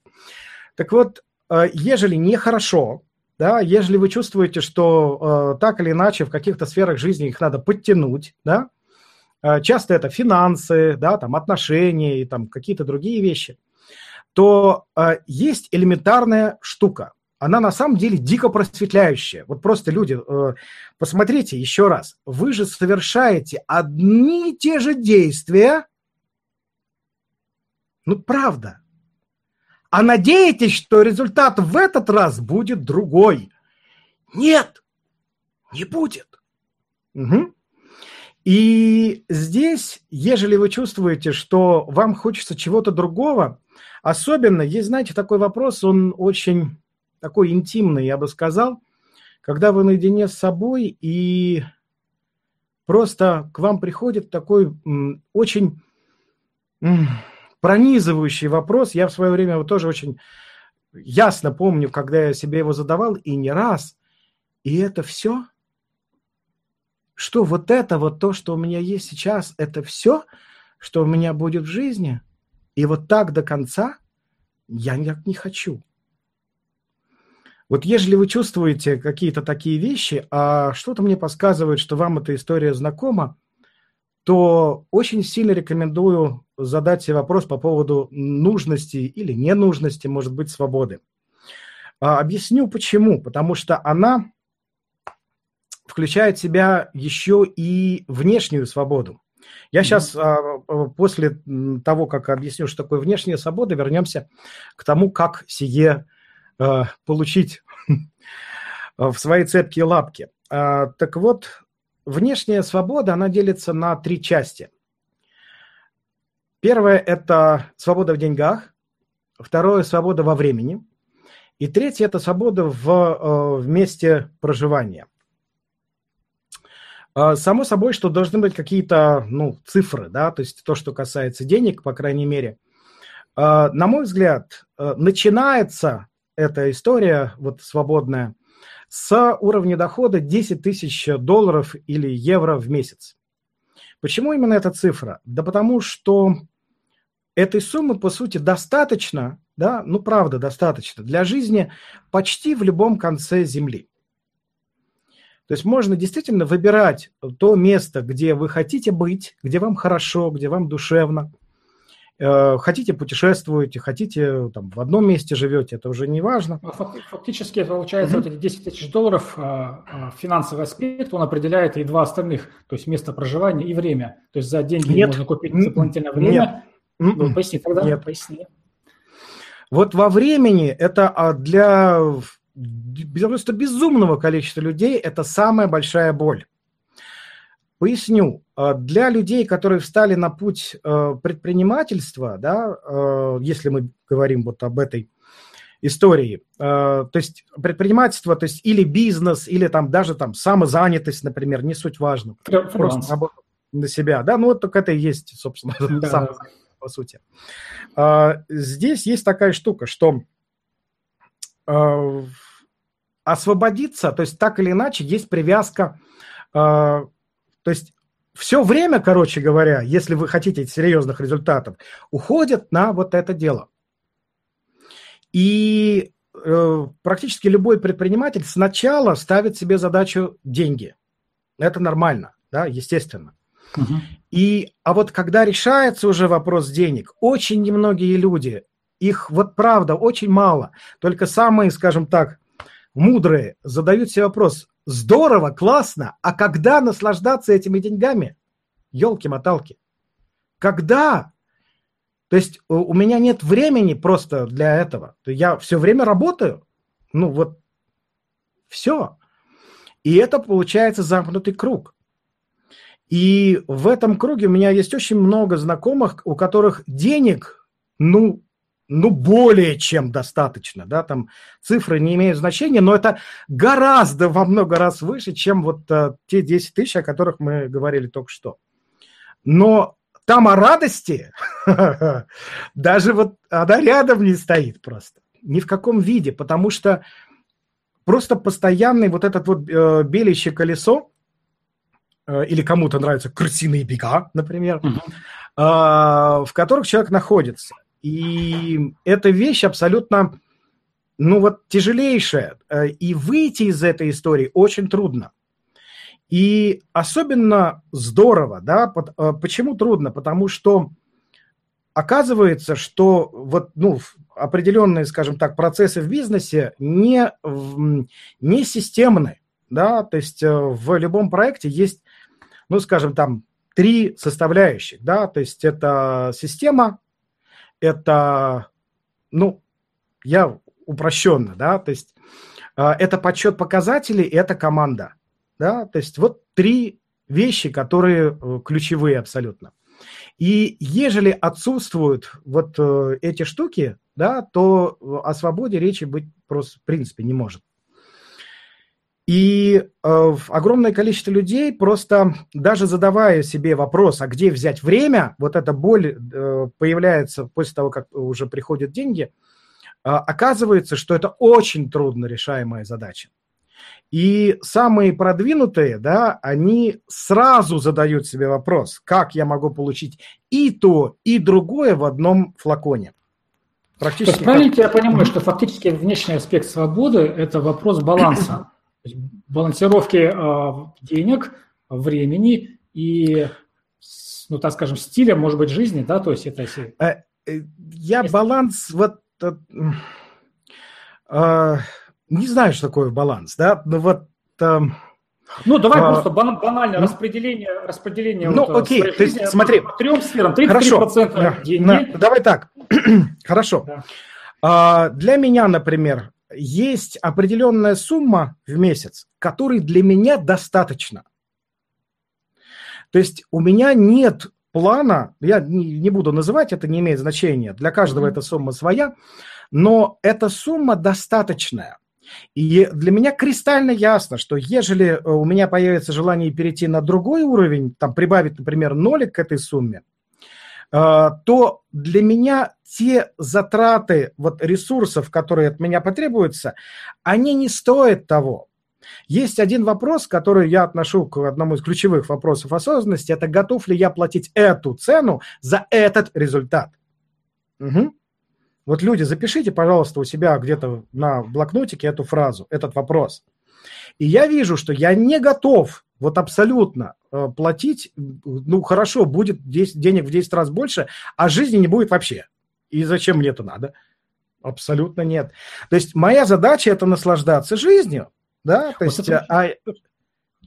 Так вот, э, ежели нехорошо, да, ежели вы чувствуете, что э, так или иначе в каких-то сферах жизни их надо подтянуть, да, часто это финансы, да, там отношения и там какие-то другие вещи, то э, есть элементарная штука она на самом деле дико просветляющая. Вот просто люди, э, посмотрите еще раз. Вы же совершаете одни и те же действия. Ну, правда. А надеетесь, что результат в этот раз будет другой. Нет, не будет. Угу. И здесь, ежели вы чувствуете, что вам хочется чего-то другого, особенно, есть, знаете, такой вопрос, он очень такой интимный, я бы сказал, когда вы наедине с собой и просто к вам приходит такой очень пронизывающий вопрос. Я в свое время его тоже очень ясно помню, когда я себе его задавал, и не раз. И это все? Что вот это, вот то, что у меня есть сейчас, это все, что у меня будет в жизни? И вот так до конца? Я никак не хочу. Вот если вы чувствуете какие-то такие вещи, а что-то мне подсказывает, что вам эта история знакома, то очень сильно рекомендую задать себе вопрос по поводу нужности или ненужности, может быть, свободы. А, объясню почему. Потому что она включает в себя еще и внешнюю свободу. Я сейчас, mm-hmm. после того, как объясню, что такое внешняя свобода, вернемся к тому, как сие Э, получить в свои цепкие лапки. А, так вот, внешняя свобода, она делится на три части. Первое – это свобода в деньгах, второе – свобода во времени, и третье – это свобода в, в месте проживания. А, само собой, что должны быть какие-то ну, цифры, да, то есть то, что касается денег, по крайней мере. А, на мой взгляд, э, начинается эта история, вот свободная, с уровня дохода 10 тысяч долларов или евро в месяц. Почему именно эта цифра? Да потому что этой суммы, по сути, достаточно, да, ну правда, достаточно для жизни почти в любом конце Земли. То есть можно действительно выбирать то место, где вы хотите быть, где вам хорошо, где вам душевно – Э, хотите путешествуете, хотите там в одном месте живете, это уже не важно. Ну, фактически получается mm-hmm. вот эти 10 тысяч долларов, а, а, финансовый аспект, он определяет и два остальных, то есть место проживания и время. То есть за деньги нет. можно купить дополнительное время. Нет. Ну, поясни тогда, нет. поясни. Вот во времени это а, для просто безумного количества людей это самая большая боль. Поясню. А, для людей, которые встали на путь э, предпринимательства, да, э, если мы говорим вот об этой истории, э, то есть предпринимательство, то есть или бизнес, или там даже там самозанятость, например, не суть важно. Просто работа на себя, да, ну вот только это и есть, собственно, да. сам, по сути. А, здесь есть такая штука, что освободиться, то есть так или иначе есть привязка то есть все время, короче говоря, если вы хотите серьезных результатов, уходит на вот это дело. И э, практически любой предприниматель сначала ставит себе задачу деньги. Это нормально, да, естественно. Угу. И, а вот когда решается уже вопрос денег, очень немногие люди, их вот правда очень мало, только самые, скажем так, мудрые задают себе вопрос, здорово, классно, а когда наслаждаться этими деньгами? Елки-моталки. Когда? То есть у меня нет времени просто для этого. Я все время работаю. Ну вот все. И это получается замкнутый круг. И в этом круге у меня есть очень много знакомых, у которых денег, ну, ну, более чем достаточно, да, там цифры не имеют значения, но это гораздо во много раз выше, чем вот а, те 10 тысяч, о которых мы говорили только что. Но там о радости даже вот она рядом не стоит просто, ни в каком виде, потому что просто постоянный вот этот вот э, белящее колесо, э, или кому-то нравятся крысиные бега, например, угу. э, в которых человек находится. И эта вещь абсолютно, ну вот, тяжелейшая. Э, и выйти из этой истории очень трудно. И особенно здорово, да, э, почему трудно? Потому что оказывается, что вот, ну, определенные, скажем так, процессы в бизнесе не, не системны, да, то есть э, в любом проекте есть, ну, скажем, там, три составляющих, да, то есть это система, это, ну, я упрощенно, да, то есть э, это подсчет показателей, это команда, да, то есть вот три вещи, которые э, ключевые абсолютно. И ежели отсутствуют вот э, эти штуки, да, то о свободе речи быть просто в принципе не может. И э, огромное количество людей просто даже задавая себе вопрос, а где взять время, вот эта боль э, появляется после того, как уже приходят деньги, э, оказывается, что это очень трудно решаемая задача. И самые продвинутые, да, они сразу задают себе вопрос, как я могу получить и то, и другое в одном флаконе. Практически правильно я понимаю, что фактически внешний аспект свободы – это вопрос баланса, балансировки э, денег, времени и, ну так скажем, стиля, может быть, жизни, да, то есть это если... Э, э, я баланс вот э, не знаю, что такое баланс, да, но вот... Э, ну, давай а, просто банально распределение, распределение ну, вот, окей, то есть, смотри, по трем сферам, 33% Хорошо, деньги. На, давай так, хорошо. Да. А, для меня, например, есть определенная сумма в месяц, которой для меня достаточно. То есть у меня нет плана, я не, не буду называть, это не имеет значения, для каждого mm-hmm. эта сумма своя, но эта сумма достаточная. И для меня кристально ясно, что ежели у меня появится желание перейти на другой уровень, там прибавить, например, нолик к этой сумме, то для меня те затраты вот ресурсов, которые от меня потребуются, они не стоят того. Есть один вопрос, который я отношу к одному из ключевых вопросов осознанности, это готов ли я платить эту цену за этот результат. Угу. Вот люди, запишите, пожалуйста, у себя где-то на блокнотике эту фразу, этот вопрос. И я вижу, что я не готов вот абсолютно э, платить, ну хорошо, будет 10, денег в 10 раз больше, а жизни не будет вообще. И зачем мне это надо? Абсолютно нет. То есть моя задача это наслаждаться жизнью, да, то вот есть, это... а,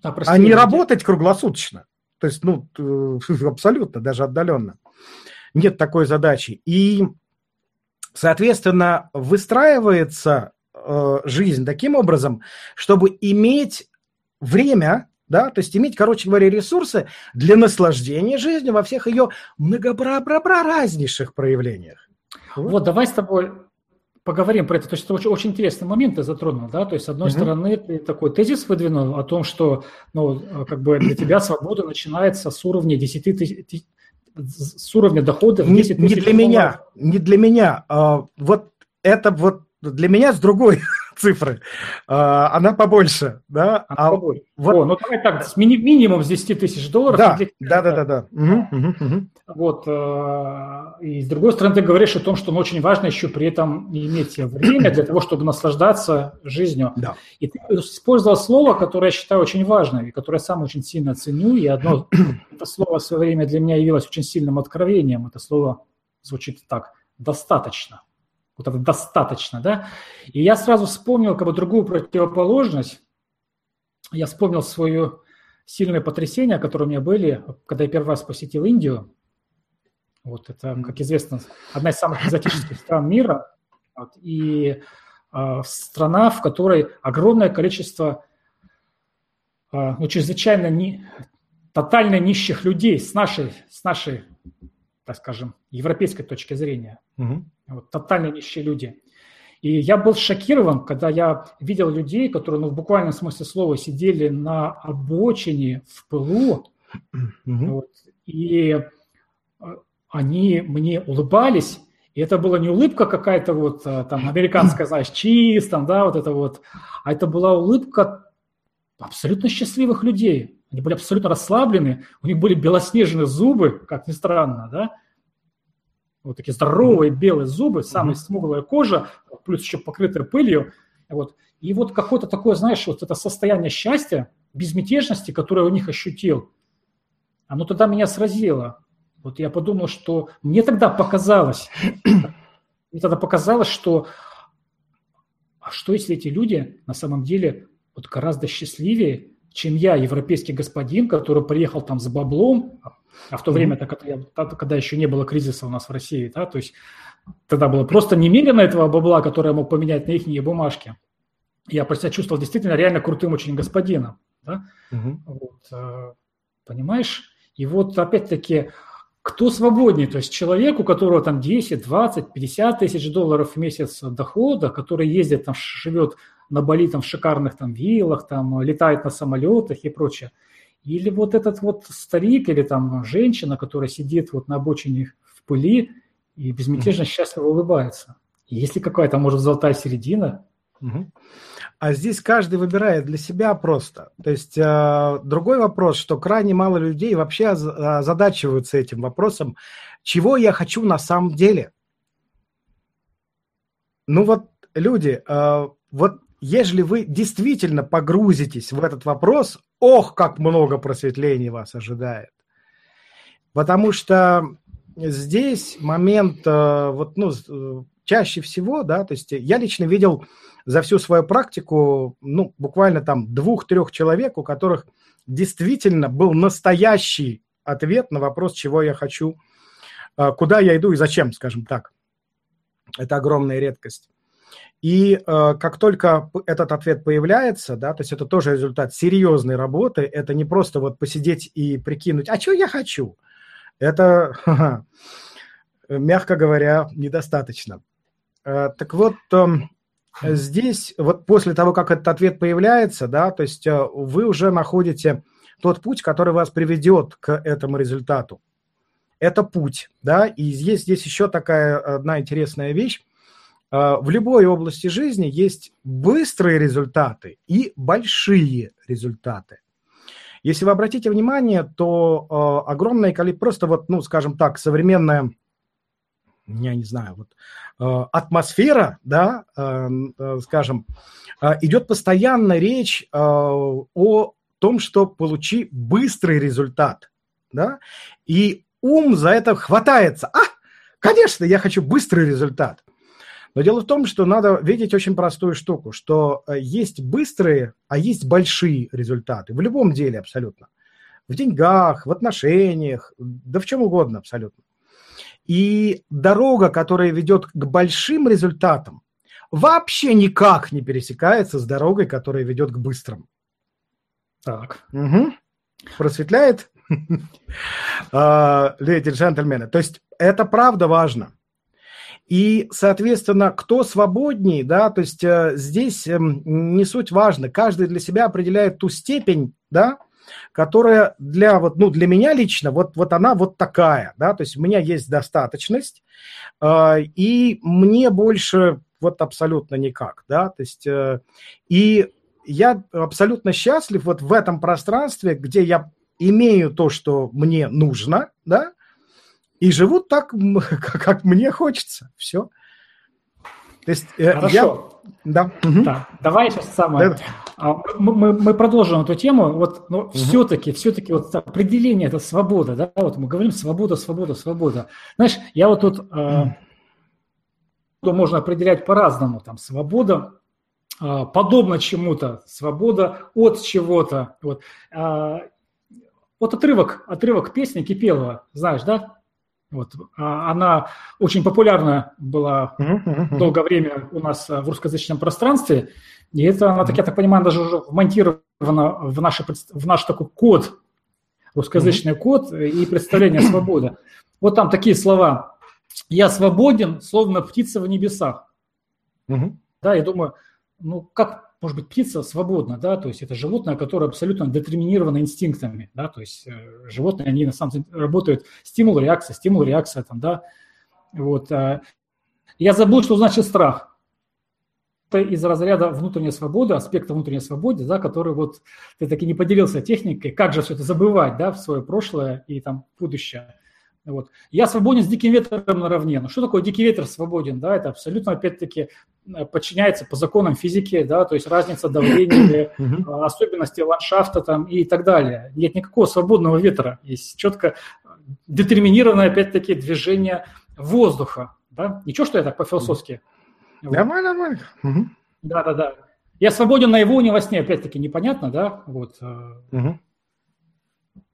а, а не работать круглосуточно. То есть, ну, абсолютно, даже отдаленно. Нет такой задачи. И Соответственно, выстраивается э, жизнь таким образом, чтобы иметь время, да, то есть иметь, короче говоря, ресурсы для наслаждения жизнью во всех ее многообразнейших проявлениях. Вот. вот, давай с тобой поговорим про это. То есть это очень, очень интересный момент ты затронул, да, то есть с одной mm-hmm. стороны ты такой тезис выдвинул о том, что, ну, как бы для тебя свобода начинается с уровня 10 тысяч, с уровня дохода в 10 не, не для меня, не для меня. А, вот это вот для меня с другой цифры. А, она побольше, да? Она а побольше. Вот, О, ну давай так, с мини, минимум с 10 тысяч долларов. Да, да, да, да, да. Угу, угу, угу. Вот, э, и с другой стороны, ты говоришь о том, что ну, очень важно еще при этом иметь время для того, чтобы наслаждаться жизнью. Да. И ты использовал слово, которое я считаю очень важным, и которое я сам очень сильно ценю, и одно это слово в свое время для меня явилось очень сильным откровением. Это слово звучит так – достаточно вот это достаточно, да. И я сразу вспомнил как бы другую противоположность. Я вспомнил свое сильное потрясение, которые у меня были, когда я первый раз посетил Индию. Вот это, как известно, одна из самых экзотических стран мира. Вот, и э, страна, в которой огромное количество э, ну, чрезвычайно не, тотально нищих людей с нашей, с нашей так скажем, европейской точки зрения. Угу. Вот, тотально нищие люди. И я был шокирован, когда я видел людей, которые, ну, в буквальном смысле слова, сидели на обочине в пылу, угу. вот, и э, они мне улыбались, И это была не улыбка какая-то вот вот там американская, знаешь, чиз, там, да, вот это вот, а это была улыбка абсолютно счастливых людей. Они были абсолютно расслаблены, у них были белоснежные зубы, как ни странно, да, вот такие здоровые белые зубы, самая смуглая кожа, плюс еще покрытая пылью, вот. И вот какое-то такое, знаешь, вот это состояние счастья, безмятежности, которое у них ощутил, оно тогда меня сразило. Вот я подумал, что мне тогда показалось, мне тогда показалось, что а что если эти люди на самом деле вот гораздо счастливее, чем я, европейский господин, который приехал там за баблом, а в то время, mm-hmm. когда, когда еще не было кризиса у нас в России, да, то есть тогда было просто немерено этого бабла, которое я мог поменять на их бумажки. Я себя чувствовал действительно реально крутым очень господином. Да? Mm-hmm. Вот, э, понимаешь? И вот опять-таки, кто свободнее? То есть человек, у которого там 10, 20, 50 тысяч долларов в месяц дохода, который ездит, там, живет на Бали там, в шикарных там виллах, там, летает на самолетах и прочее. Или вот этот вот старик или там женщина, которая сидит вот на обочине в пыли и безмятежно счастливо улыбается. Есть ли какая-то, может, золотая середина? А здесь каждый выбирает для себя просто. То есть э, другой вопрос, что крайне мало людей вообще озадачиваются этим вопросом, чего я хочу на самом деле. Ну вот, люди, э, вот ежели вы действительно погрузитесь в этот вопрос, ох, как много просветлений вас ожидает. Потому что здесь момент, э, вот, ну, э, чаще всего, да, то есть я лично видел за всю свою практику, ну, буквально там двух-трех человек, у которых действительно был настоящий ответ на вопрос, чего я хочу, э, куда я иду и зачем, скажем так. Это огромная редкость. И э, как только этот ответ появляется, да, то есть это тоже результат серьезной работы, это не просто вот посидеть и прикинуть, а что я хочу? Это, мягко говоря, недостаточно. Э, так вот, э, здесь вот после того, как этот ответ появляется, да, то есть э, вы уже находите тот путь, который вас приведет к этому результату. Это путь, да, и здесь, здесь еще такая одна интересная вещь в любой области жизни есть быстрые результаты и большие результаты. Если вы обратите внимание, то э, огромное количество, просто вот, ну, скажем так, современная, я не знаю, вот э, атмосфера, да, э, э, скажем, э, идет постоянно речь э, о том, что получи быстрый результат, да, и ум за это хватается. А, конечно, я хочу быстрый результат. Но дело в том, что надо видеть очень простую штуку, что э, есть быстрые, а есть большие результаты. В любом деле абсолютно. В деньгах, в отношениях, да в чем угодно абсолютно. И дорога, которая ведет к большим результатам, вообще никак не пересекается с дорогой, которая ведет к быстрым. Так. Угу. Просветляет? А, леди и джентльмены. То есть это правда важно. И, соответственно, кто свободнее, да, то есть э, здесь э, не суть важно. Каждый для себя определяет ту степень, да, которая для, вот, ну, для меня лично, вот, вот она вот такая, да, то есть у меня есть достаточность, э, и мне больше вот абсолютно никак, да, то есть э, и я абсолютно счастлив вот в этом пространстве, где я имею то, что мне нужно, да, и живут так, как мне хочется. Все. То есть э, Хорошо. я... Да. Угу. да. Давай сейчас самое. Да. А, мы, мы продолжим эту тему. Вот, но угу. все-таки, все-таки вот определение это свобода, да? Вот мы говорим свобода, свобода, свобода. Знаешь, я вот тут э, можно определять по-разному. Там свобода э, подобно чему-то, свобода от чего-то. Вот, э, вот отрывок, отрывок песни Кипелова, знаешь, да? Вот. А она очень популярна была долгое время у нас в русскоязычном пространстве. И это, она, так, я так понимаю, даже уже вмонтирована в, наше, в наш такой код, русскоязычный код и представление свободы. Вот там такие слова. «Я свободен, словно птица в небесах». Да, я думаю, ну как может быть, птица свободна, да, то есть это животное, которое абсолютно детерминировано инстинктами, да, то есть э, животные, они на самом деле работают стимул, реакция, стимул, реакция, там, да, вот. Э, Я забыл, что значит страх. Это из разряда внутренней свободы, аспекта внутренней свободы, да, который вот ты таки не поделился техникой, как же все это забывать, да, в свое прошлое и там будущее. Вот. Я свободен с диким ветром наравне. Но что такое дикий ветер свободен? Да, это абсолютно, опять-таки, э, подчиняется по законам физики, да, то есть разница давления, а, особенности ландшафта там и так далее. Нет никакого свободного ветра. Есть четко детерминированное, опять-таки, движение воздуха. Да? Ничего, что я так по-философски. Нормально, нормально. Да, да, да. Я свободен на его не во сне, опять-таки, непонятно, да? Вот. Угу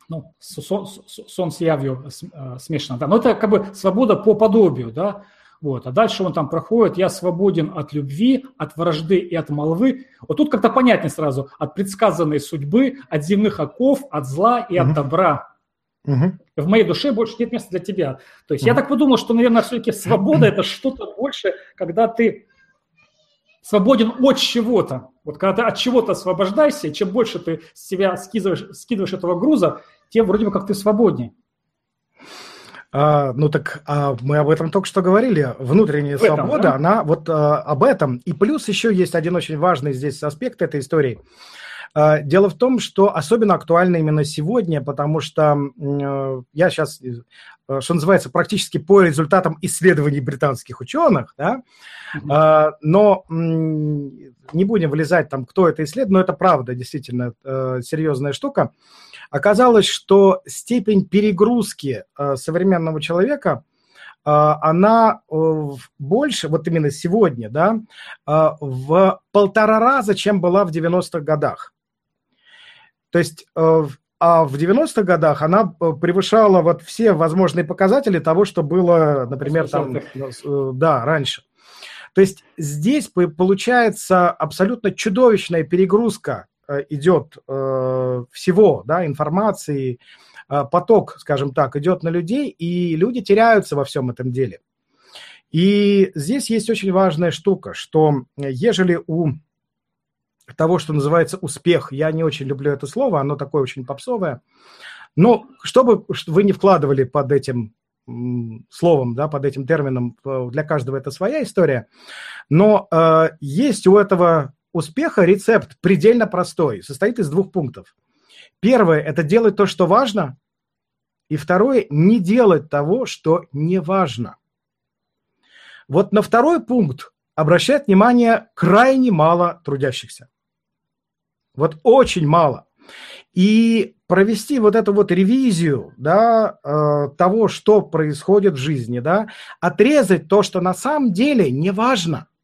ну, сон, сон с явью э, смешано, да, но это как бы свобода по подобию, да, вот, а дальше он там проходит, я свободен от любви, от вражды и от молвы, вот тут как-то понятнее сразу, от предсказанной судьбы, от земных оков, от зла и от добра. Угу. В моей душе больше нет места для тебя. То есть угу. я так подумал, что, наверное, все-таки свобода – это что-то больше, когда ты свободен от чего-то. Вот когда ты от чего-то освобождаешься, чем больше ты с себя скидываешь, скидываешь этого груза, тем вроде бы как ты свободнее. А, ну так а мы об этом только что говорили. Внутренняя этом, свобода, да? она вот а, об этом. И плюс еще есть один очень важный здесь аспект этой истории. А, дело в том, что особенно актуально именно сегодня, потому что э, я сейчас, э, что называется, практически по результатам исследований британских ученых, да, mm-hmm. но не будем влезать там, кто это исследует, но это правда действительно э, серьезная штука. Оказалось, что степень перегрузки современного человека, она больше, вот именно сегодня, да, в полтора раза, чем была в 90-х годах. То есть а в 90-х годах она превышала вот все возможные показатели того, что было, например, там, да, раньше. То есть здесь получается абсолютно чудовищная перегрузка Э, идет э, всего, да, информации, э, поток, скажем так, идет на людей, и люди теряются во всем этом деле. И здесь есть очень важная штука, что ежели у того, что называется успех, я не очень люблю это слово, оно такое очень попсовое, но чтобы вы не вкладывали под этим словом, да, под этим термином, для каждого это своя история, но э, есть у этого успеха рецепт предельно простой, состоит из двух пунктов. Первое – это делать то, что важно, и второе – не делать того, что не важно. Вот на второй пункт обращает внимание крайне мало трудящихся. Вот очень мало. И провести вот эту вот ревизию да, э, того, что происходит в жизни, да, отрезать то, что на самом деле не важно –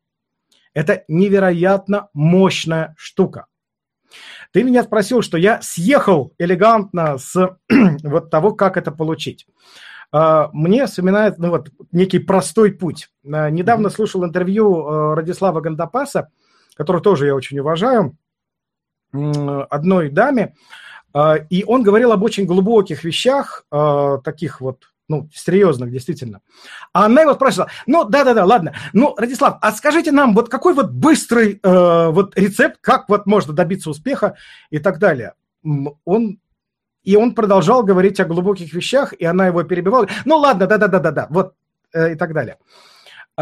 это невероятно мощная штука. Ты меня спросил, что я съехал элегантно с вот того, как это получить. А, мне вспоминает ну, вот, некий простой путь. А, недавно слушал интервью Радислава Гандапаса, которого тоже я очень уважаю, одной даме, и он говорил об очень глубоких вещах, таких вот ну, серьезных, действительно. А она его спрашивала, ну, да-да-да, ладно, ну, Радислав, а скажите нам, вот какой вот быстрый э, вот рецепт, как вот можно добиться успеха и так далее. Он и он продолжал говорить о глубоких вещах, и она его перебивала. Ну ладно, да-да-да-да-да, вот э, и так далее.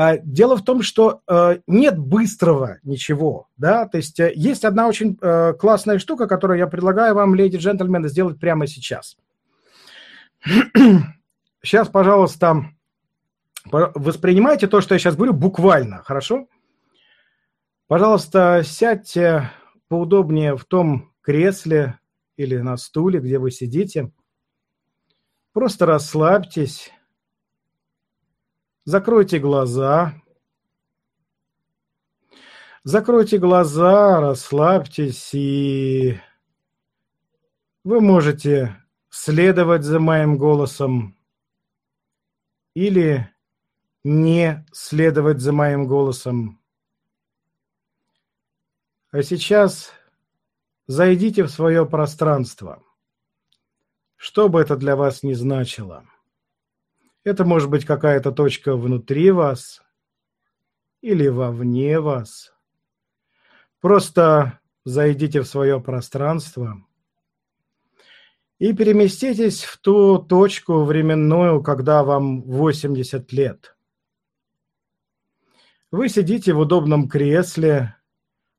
А, дело в том, что э, нет быстрого ничего, да, то есть э, есть одна очень э, классная штука, которую я предлагаю вам, леди и джентльмены, сделать прямо сейчас. Сейчас, пожалуйста, воспринимайте то, что я сейчас говорю, буквально, хорошо? Пожалуйста, сядьте поудобнее в том кресле или на стуле, где вы сидите. Просто расслабьтесь. Закройте глаза. Закройте глаза, расслабьтесь, и вы можете следовать за моим голосом или не следовать за моим голосом. А сейчас зайдите в свое пространство, что бы это для вас ни значило. Это может быть какая-то точка внутри вас или вовне вас. Просто зайдите в свое пространство – и переместитесь в ту точку временную, когда вам 80 лет. Вы сидите в удобном кресле,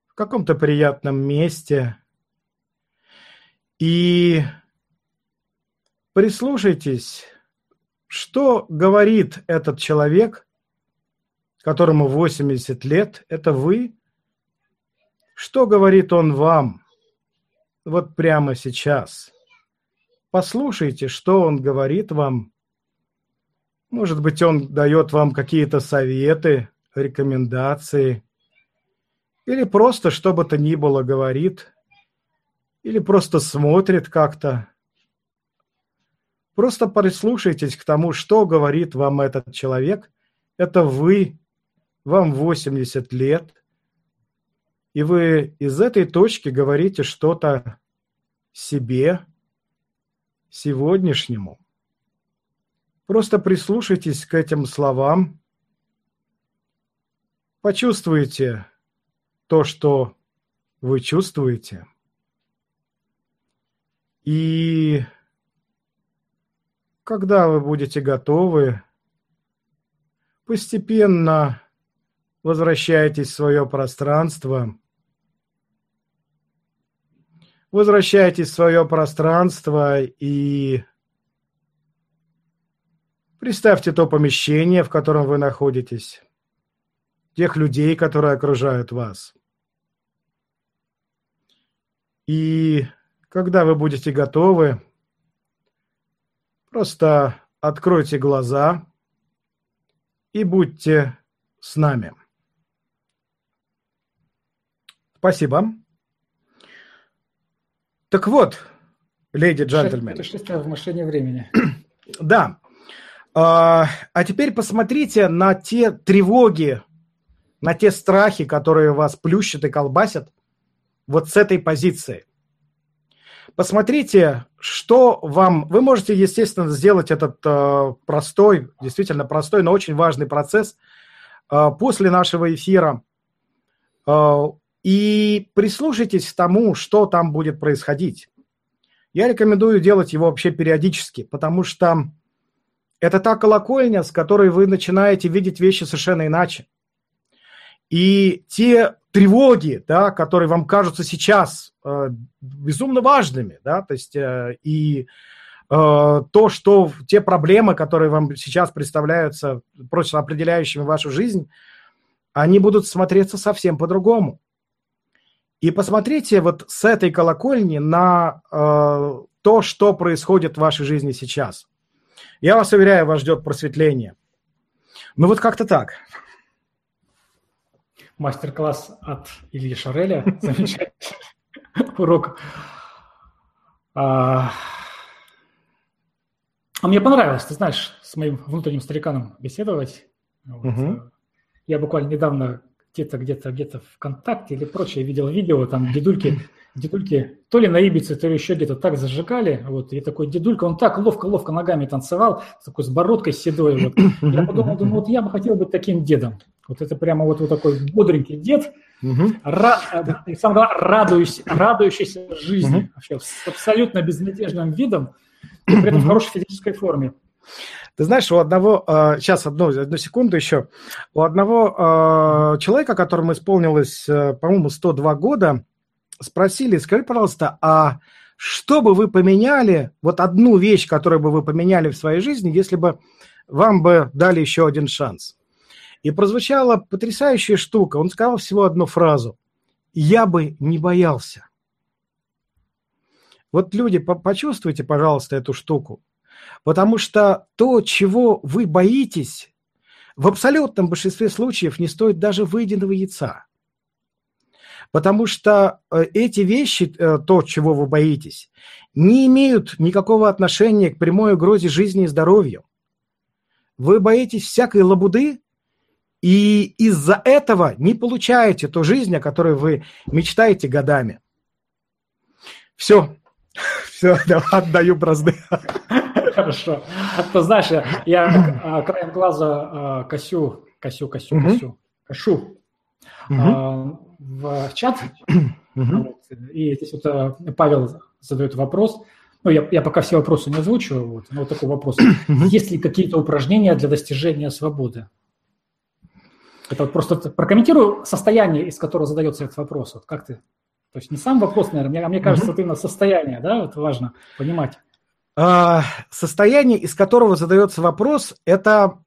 в каком-то приятном месте, и прислушайтесь, что говорит этот человек, которому 80 лет, это вы, что говорит он вам вот прямо сейчас? Послушайте, что он говорит вам. Может быть, он дает вам какие-то советы, рекомендации, или просто что бы то ни было говорит, или просто смотрит как-то. Просто прислушайтесь к тому, что говорит вам этот человек. Это вы, вам 80 лет, и вы из этой точки говорите что-то себе, сегодняшнему. Просто прислушайтесь к этим словам, почувствуйте то, что вы чувствуете. И когда вы будете готовы, постепенно возвращайтесь в свое пространство. Возвращайтесь в свое пространство и представьте то помещение, в котором вы находитесь, тех людей, которые окружают вас. И когда вы будете готовы, просто откройте глаза и будьте с нами. Спасибо. Так вот, леди джентльмен. Путешествие в машине времени. Да. А, а теперь посмотрите на те тревоги, на те страхи, которые вас плющат и колбасят вот с этой позиции. Посмотрите, что вам... Вы можете, естественно, сделать этот э, простой, действительно простой, но очень важный процесс э, после нашего эфира. Э, и прислушайтесь к тому, что там будет происходить. Я рекомендую делать его вообще периодически, потому что это та колокольня, с которой вы начинаете видеть вещи совершенно иначе. И те тревоги, да, которые вам кажутся сейчас э, безумно важными, да, то есть э, и э, то, что те проблемы, которые вам сейчас представляются просто определяющими вашу жизнь, они будут смотреться совсем по-другому. И посмотрите вот с этой колокольни на э, то, что происходит в вашей жизни сейчас. Я вас уверяю, вас ждет просветление. Ну вот как-то так. Мастер-класс от Ильи Шареля. Замечательный урок. А, а мне понравилось, ты знаешь, с моим внутренним стариканом беседовать. Вот. Угу. Я буквально недавно где-то, где-то, где-то ВКонтакте или прочее видел видео, там дедульки, дедульки то ли на Ибице, то ли еще где-то так зажигали, вот, и такой дедулька, он так ловко-ловко ногами танцевал, с такой с бородкой седой, вот. Я подумал, думаю, вот я бы хотел быть таким дедом. Вот это прямо вот, вот такой бодренький дед, угу. ра, и сам радуюсь, радующийся жизни, угу. вообще, с абсолютно безмятежным видом, и при этом в хорошей физической форме. Ты знаешь, у одного, сейчас а, одну, одну секунду еще, у одного а, человека, которому исполнилось, э, по-моему, 102 года, спросили, скажи, пожалуйста, а что бы вы поменяли, вот одну вещь, которую бы вы поменяли в своей жизни, если бы вам бы дали еще один шанс? И прозвучала потрясающая штука. Он сказал всего одну фразу. «Я бы не боялся». Вот люди, почувствуйте, пожалуйста, эту штуку. Потому что то, чего вы боитесь, в абсолютном большинстве случаев не стоит даже выеденного яйца. Потому что э, эти вещи, э, то, чего вы боитесь, не имеют никакого отношения к прямой угрозе жизни и здоровью. Вы боитесь всякой лабуды, и из-за этого не получаете ту жизнь, о которой вы мечтаете годами. Все. Все, отдаю бразды. Хорошо. Ты знаешь, я, а, краем глаза а, косю, косю, косю, косю, кашу а, в чат. И здесь вот Павел задает вопрос. Ну, я, я пока все вопросы не озвучиваю, вот, но вот такой вопрос. Есть ли какие-то упражнения для достижения свободы? Это вот просто прокомментирую состояние, из которого задается этот вопрос. Вот как ты? То есть не сам вопрос, наверное, мне, мне кажется, это именно состояние, да, вот важно понимать. А, состояние, из которого задается вопрос, это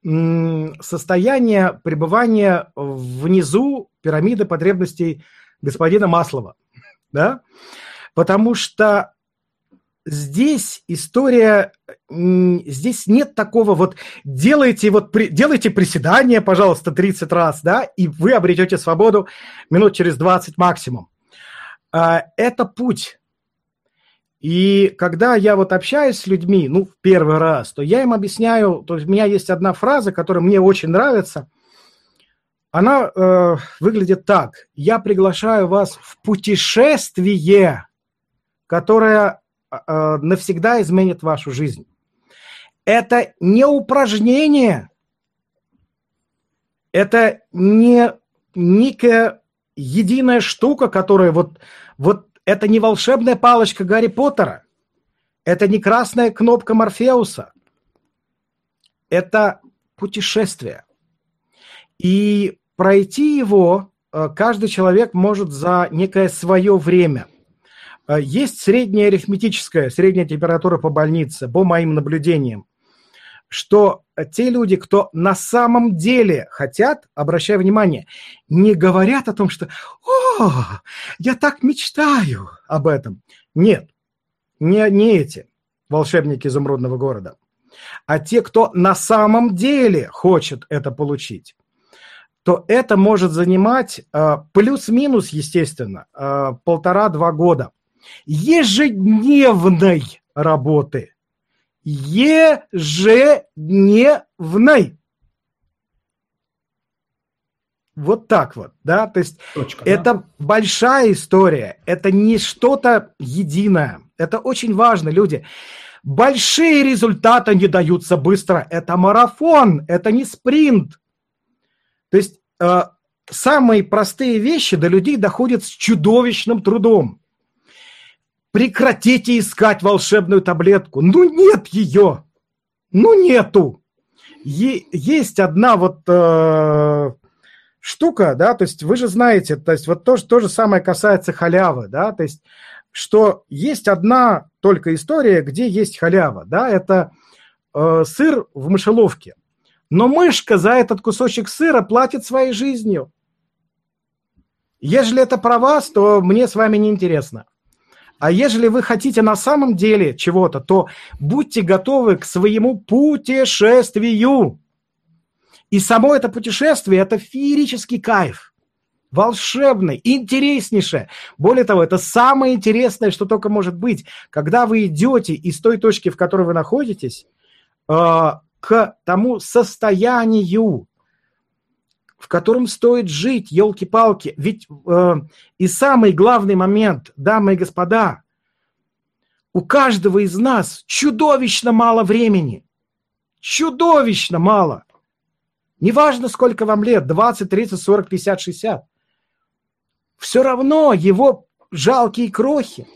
состояние пребывания внизу пирамиды потребностей господина Маслова. Да? Потому что здесь история, здесь нет такого вот делайте вот делайте приседания, пожалуйста, 30 раз, да, и вы обретете свободу минут через 20 максимум. А, это путь. И когда я вот общаюсь с людьми, ну, в первый раз, то я им объясняю, то есть у меня есть одна фраза, которая мне очень нравится. Она э, выглядит так. Я приглашаю вас в путешествие, которое навсегда изменит вашу жизнь. Это не упражнение, это не некая единая штука, которая вот, вот это не волшебная палочка Гарри Поттера. Это не красная кнопка Морфеуса. Это путешествие. И пройти его э, каждый человек может за некое свое время. Э, есть средняя арифметическая, средняя температура по больнице, по моим наблюдениям, что те люди, кто на самом деле хотят, обращая внимание, не говорят о том, что «О, я так мечтаю об этом». Нет, не, не эти волшебники изумрудного города, а те, кто на самом деле хочет это получить то это может занимать э, плюс-минус, естественно, э, полтора-два года ежедневной работы ежедневной. Вот так вот, да, то есть Точка, это да? большая история, это не что-то единое, это очень важно, люди. Большие результаты не даются быстро, это марафон, это не спринт. То есть э, самые простые вещи до людей доходят с чудовищным трудом. Прекратите искать волшебную таблетку. Ну нет ее. Ну нету. Е- есть одна вот э- штука, да, то есть вы же знаете, то есть вот то, то же самое касается халявы, да, то есть что есть одна только история, где есть халява, да, это э, сыр в мышеловке. Но мышка за этот кусочек сыра платит своей жизнью. Ежели это про вас, то мне с вами не интересно. А ежели вы хотите на самом деле чего-то, то будьте готовы к своему путешествию. И само это путешествие – это феерический кайф. Волшебный, интереснейшее. Более того, это самое интересное, что только может быть. Когда вы идете из той точки, в которой вы находитесь, э, к тому состоянию, в котором стоит жить, елки-палки. Ведь э, и самый главный момент, дамы и господа, у каждого из нас чудовищно мало времени. Чудовищно мало. Неважно, сколько вам лет, 20, 30, 40, 50, 60. Все равно его жалкие крохи.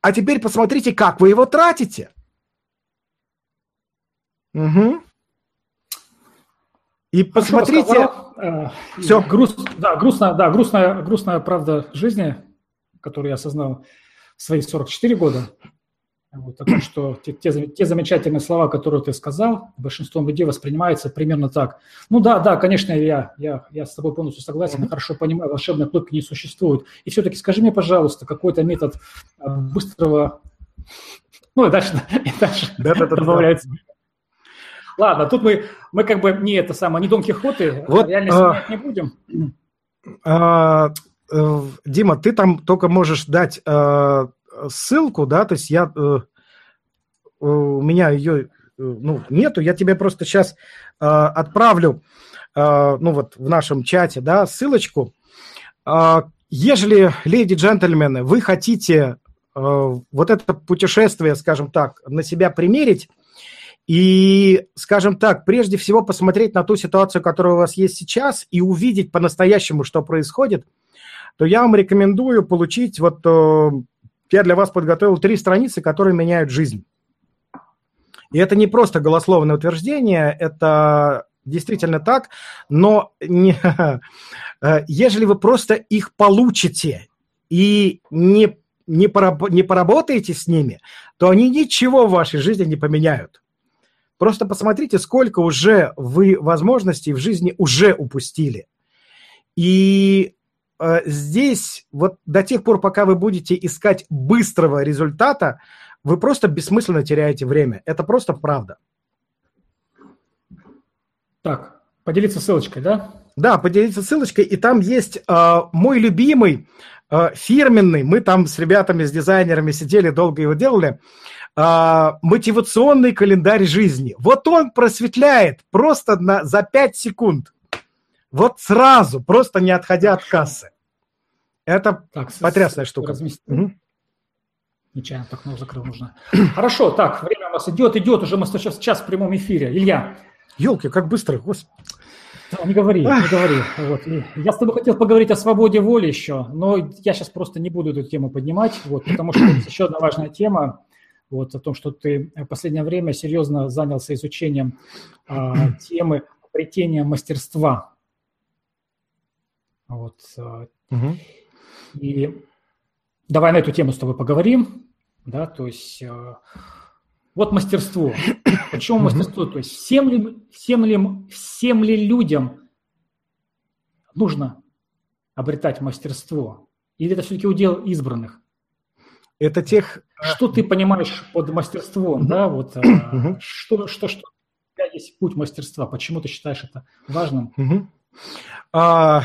А теперь посмотрите, как вы его тратите. Угу. И посмотрите... Э, Все. Груст, да, грустная, да, грустная, грустная правда жизни, которую я осознал в свои 44 года. Вот, о том, что те, те, те замечательные слова, которые ты сказал, большинством людей воспринимаются примерно так. Ну да, да, конечно, я, я, я с тобой полностью согласен, я хорошо понимаю, волшебной кнопки не существует. И все-таки скажи мне, пожалуйста, какой-то метод э, быстрого... Ну и дальше, и дальше да, да, да, добавляется. Да. Ладно, тут мы, мы как бы не это самое, не Дон Кихоты, вот, реальность а, не будем. А, э, Дима, ты там только можешь дать а, ссылку, да, то есть я, а, у меня ее ну, нету, я тебе просто сейчас а, отправлю, а, ну вот в нашем чате, да, ссылочку. А, ежели, леди джентльмены, вы хотите а, вот это путешествие, скажем так, на себя примерить, и, скажем так, прежде всего посмотреть на ту ситуацию, которая у вас есть сейчас, и увидеть по-настоящему, что происходит, то я вам рекомендую получить, вот э, я для вас подготовил три страницы, которые меняют жизнь. И это не просто голословное утверждение, это действительно так, но не, э, ежели вы просто их получите и не, не, пораб, не поработаете с ними, то они ничего в вашей жизни не поменяют. Просто посмотрите, сколько уже вы возможностей в жизни уже упустили. И э, здесь вот до тех пор, пока вы будете искать быстрого результата, вы просто бессмысленно теряете время. Это просто правда. Так, поделиться ссылочкой, да? Да, поделиться ссылочкой. И там есть э, мой любимый э, фирменный, мы там с ребятами, с дизайнерами сидели, долго его делали, э, мотивационный календарь жизни. Вот он просветляет просто на, за 5 секунд. Вот сразу, просто не отходя от кассы. Это так, потрясная штука. Угу. Нечаянно так ну, закрыл нужно. Хорошо, так, время у нас идет, идет, уже мы сейчас час в прямом эфире. Илья. Елки, как быстро, господи. Да, не говори, не говори. Вот. Я с тобой хотел поговорить о свободе воли еще, но я сейчас просто не буду эту тему поднимать, вот, потому что есть еще одна важная тема, вот, о том, что ты в последнее время серьезно занялся изучением а, темы обретения мастерства. Вот. Угу. И давай на эту тему с тобой поговорим. Да, то есть а, вот мастерство. Почему мастерство? То есть всем ли, всем, ли, всем ли людям нужно обретать мастерство? Или это все-таки удел избранных? Это тех... Что ты понимаешь под мастерством, да? Вот, uh что, что, что у тебя есть путь мастерства? Почему ты считаешь это важным? А,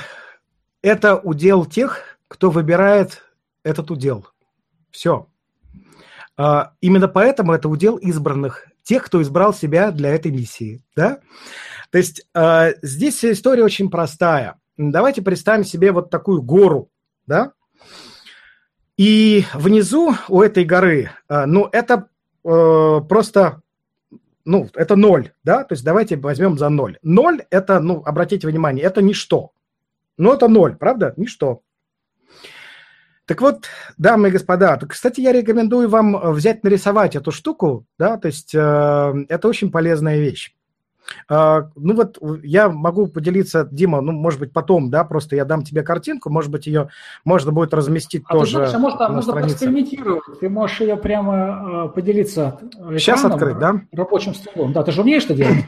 это удел тех, кто выбирает этот удел. Все. А, именно поэтому это удел избранных, тех, кто избрал себя для этой миссии. Да? То есть а, здесь история очень простая. Давайте представим себе вот такую гору, да? И внизу у этой горы, а, ну, это э, просто ну, это ноль, да, то есть давайте возьмем за ноль. Ноль – это, ну, обратите внимание, это ничто. Ну, это ноль, правда? Ничто. Так вот, дамы и господа, кстати, я рекомендую вам э, взять нарисовать эту штуку, да, то есть э, это очень полезная вещь. Uh, ну вот я могу поделиться, Дима, ну, может быть, потом, да, просто я дам тебе картинку, может быть, ее можно будет разместить а тоже ты знаешь, а можно, на можно странице. проэкспериментировать, ты можешь ее прямо uh, поделиться экраном, Сейчас открыть, да? Рабочим столом. Да, ты же умеешь это делать?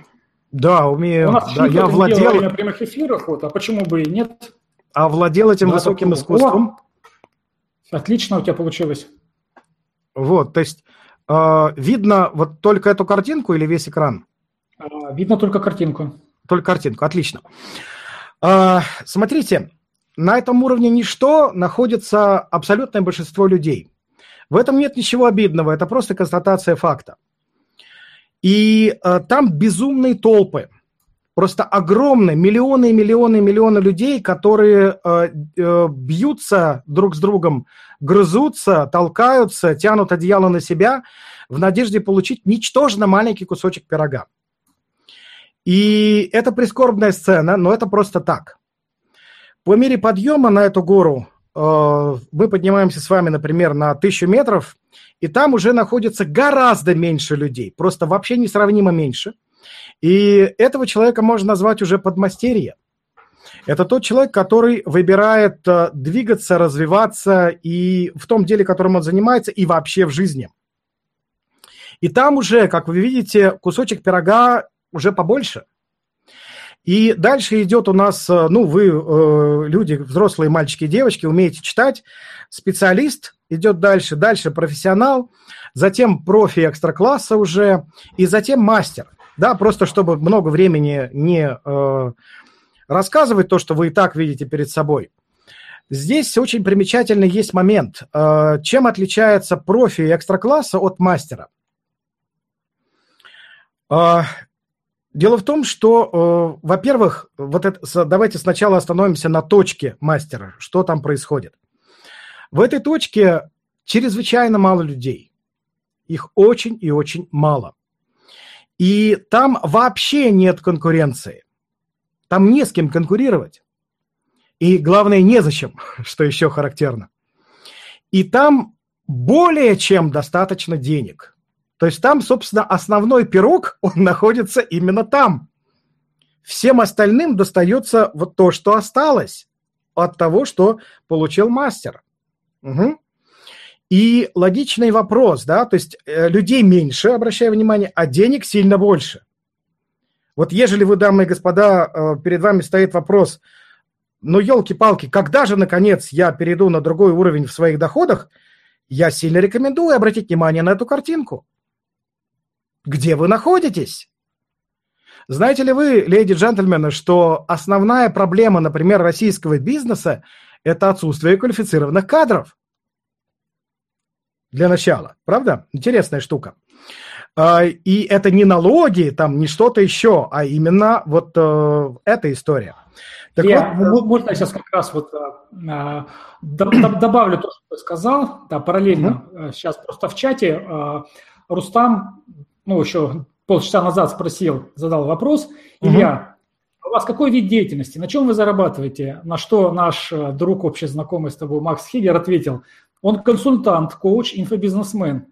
Да, умею. У нас да, я владел... на прямых эфирах, вот, а почему бы и нет? А владел этим да, высоким искусством. О, отлично у тебя получилось. Вот, то есть э, видно вот только эту картинку или весь экран? Э, видно только картинку. Только картинку, отлично. Э, смотрите, на этом уровне ничто находится абсолютное большинство людей. В этом нет ничего обидного, это просто констатация факта. И э, там безумные толпы, просто огромные, миллионы и миллионы и миллионы людей, которые э, бьются друг с другом, грызутся, толкаются, тянут одеяло на себя в надежде получить ничтожно маленький кусочек пирога. И это прискорбная сцена, но это просто так. По мере подъема на эту гору э, мы поднимаемся с вами, например, на тысячу метров, и там уже находится гораздо меньше людей, просто вообще несравнимо меньше. И этого человека можно назвать уже подмастерье. Это тот человек, который выбирает э, двигаться, развиваться и в том деле, которым он занимается, и вообще в жизни. И там уже, как вы видите, кусочек пирога уже побольше. И дальше идет у нас, э, ну, вы, э, люди, взрослые мальчики и девочки, умеете читать, специалист идет дальше, дальше профессионал, затем профи экстра-класса уже, и затем мастер. Да, просто чтобы много времени не э, рассказывать то, что вы и так видите перед собой. Здесь очень примечательный есть момент. Э, чем отличается профи экстра-класса от мастера? Дело в том, что, э, во-первых, вот это, давайте сначала остановимся на точке мастера, что там происходит. В этой точке чрезвычайно мало людей. Их очень и очень мало. И там вообще нет конкуренции. Там не с кем конкурировать. И главное, незачем, что еще характерно. И там более чем достаточно денег. То есть там, собственно, основной пирог, он находится именно там. всем остальным достается вот то, что осталось от того, что получил мастер. Угу. И логичный вопрос, да, то есть э, людей меньше, обращаю внимание, а денег сильно больше. Вот ежели вы, дамы и господа, э, перед вами стоит вопрос, ну, елки-палки, когда же, наконец, я перейду на другой уровень в своих доходах, я сильно рекомендую обратить внимание на эту картинку. Где вы находитесь? Знаете ли вы, леди и джентльмены, что основная проблема, например, российского бизнеса – это отсутствие квалифицированных кадров? Для начала, правда? Интересная штука. А, и это не налоги, там, не что-то еще, а именно вот э, эта история. Так я, вот, можно я сейчас как раз вот а, добавлю то, что ты сказал, да, параллельно. Угу. Сейчас просто в чате а, Рустам, ну, еще полчаса назад спросил, задал вопрос. Илья, у вас какой вид деятельности? На чем вы зарабатываете? На что наш э, друг, общий знакомый с тобой, Макс Хиллер, ответил, он консультант, коуч, инфобизнесмен.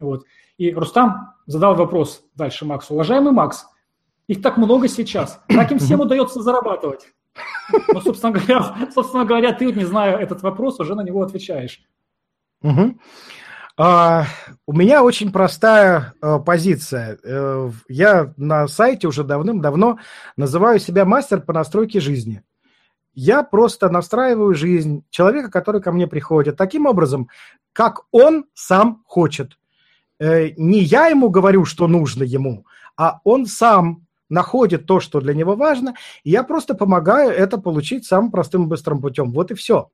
Вот. И Рустам задал вопрос дальше Максу. Уважаемый Макс, их так много сейчас. Как им всем удается зарабатывать? Ну, собственно говоря, собственно говоря, ты, не знаю этот вопрос, уже на него отвечаешь. Угу. А, у меня очень простая а, позиция. А, я на сайте уже давным-давно называю себя мастер по настройке жизни. Я просто настраиваю жизнь человека, который ко мне приходит, таким образом, как он сам хочет. Э, не я ему говорю, что нужно ему, а он сам находит то, что для него важно, и я просто помогаю это получить самым простым и быстрым путем. Вот и все.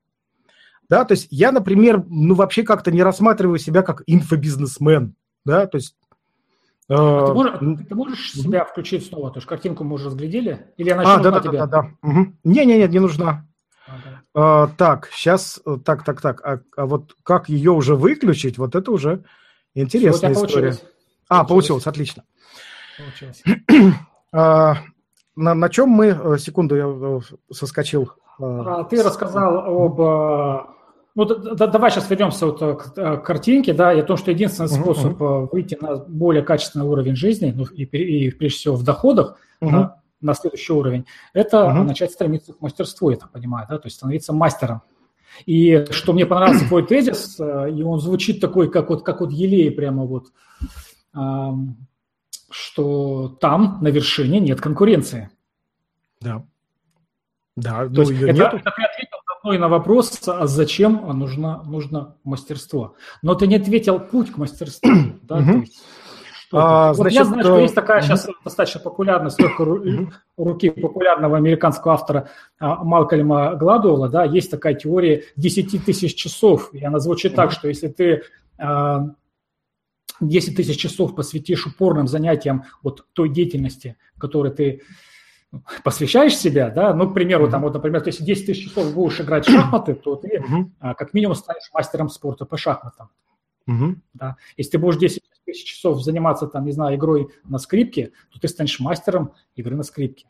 Да, то есть я, например, ну вообще как-то не рассматриваю себя как инфобизнесмен, да, то есть э, ты, можешь, ты можешь себя включить снова? То есть картинку мы уже разглядели? Или она а, да, да, тебе? да, да, да. Угу. Не, не, нет, не нужна. Ага. А, так, сейчас, так, так, так. А, а вот как ее уже выключить? Вот это уже интересная Все, история. Получилось. А, получилось, получилось отлично. Получилось. а, на, на чем мы? Э, секунду, я э, соскочил. А, ты рассказал об ну, да, давай сейчас вернемся вот э, к, э, к картинке, да, и о том, что единственный способ uh-huh. выйти на более качественный уровень жизни, ну, и, и прежде всего в доходах, uh-huh. на, на следующий уровень, это uh-huh. начать стремиться к мастерству, я так понимаю, да, то есть становиться мастером. И что мне понравился твой тезис, и он звучит такой, как вот, как вот елей прямо вот, что там, на вершине, нет конкуренции. Да. Да, то ну, есть это, это ты ответил мной на вопрос, а зачем нужно, нужно мастерство. Но ты не ответил путь к мастерству. Да? Есть, а, вот значит, я знаю, что есть такая сейчас достаточно популярная с легкой руки популярного американского автора а, Малкольма Гладуэлла, да, есть такая теория 10 тысяч часов, и она звучит так, что если ты 10 а, тысяч часов посвятишь упорным занятиям вот той деятельности, которой ты посвящаешь себя, да, ну, к примеру, там, вот, например, если 10 тысяч часов будешь играть в шахматы, то ты а, как минимум станешь мастером спорта по шахматам. Да. Если ты будешь 10 тысяч часов заниматься, там, не знаю, игрой на скрипке, то ты станешь мастером игры на скрипке.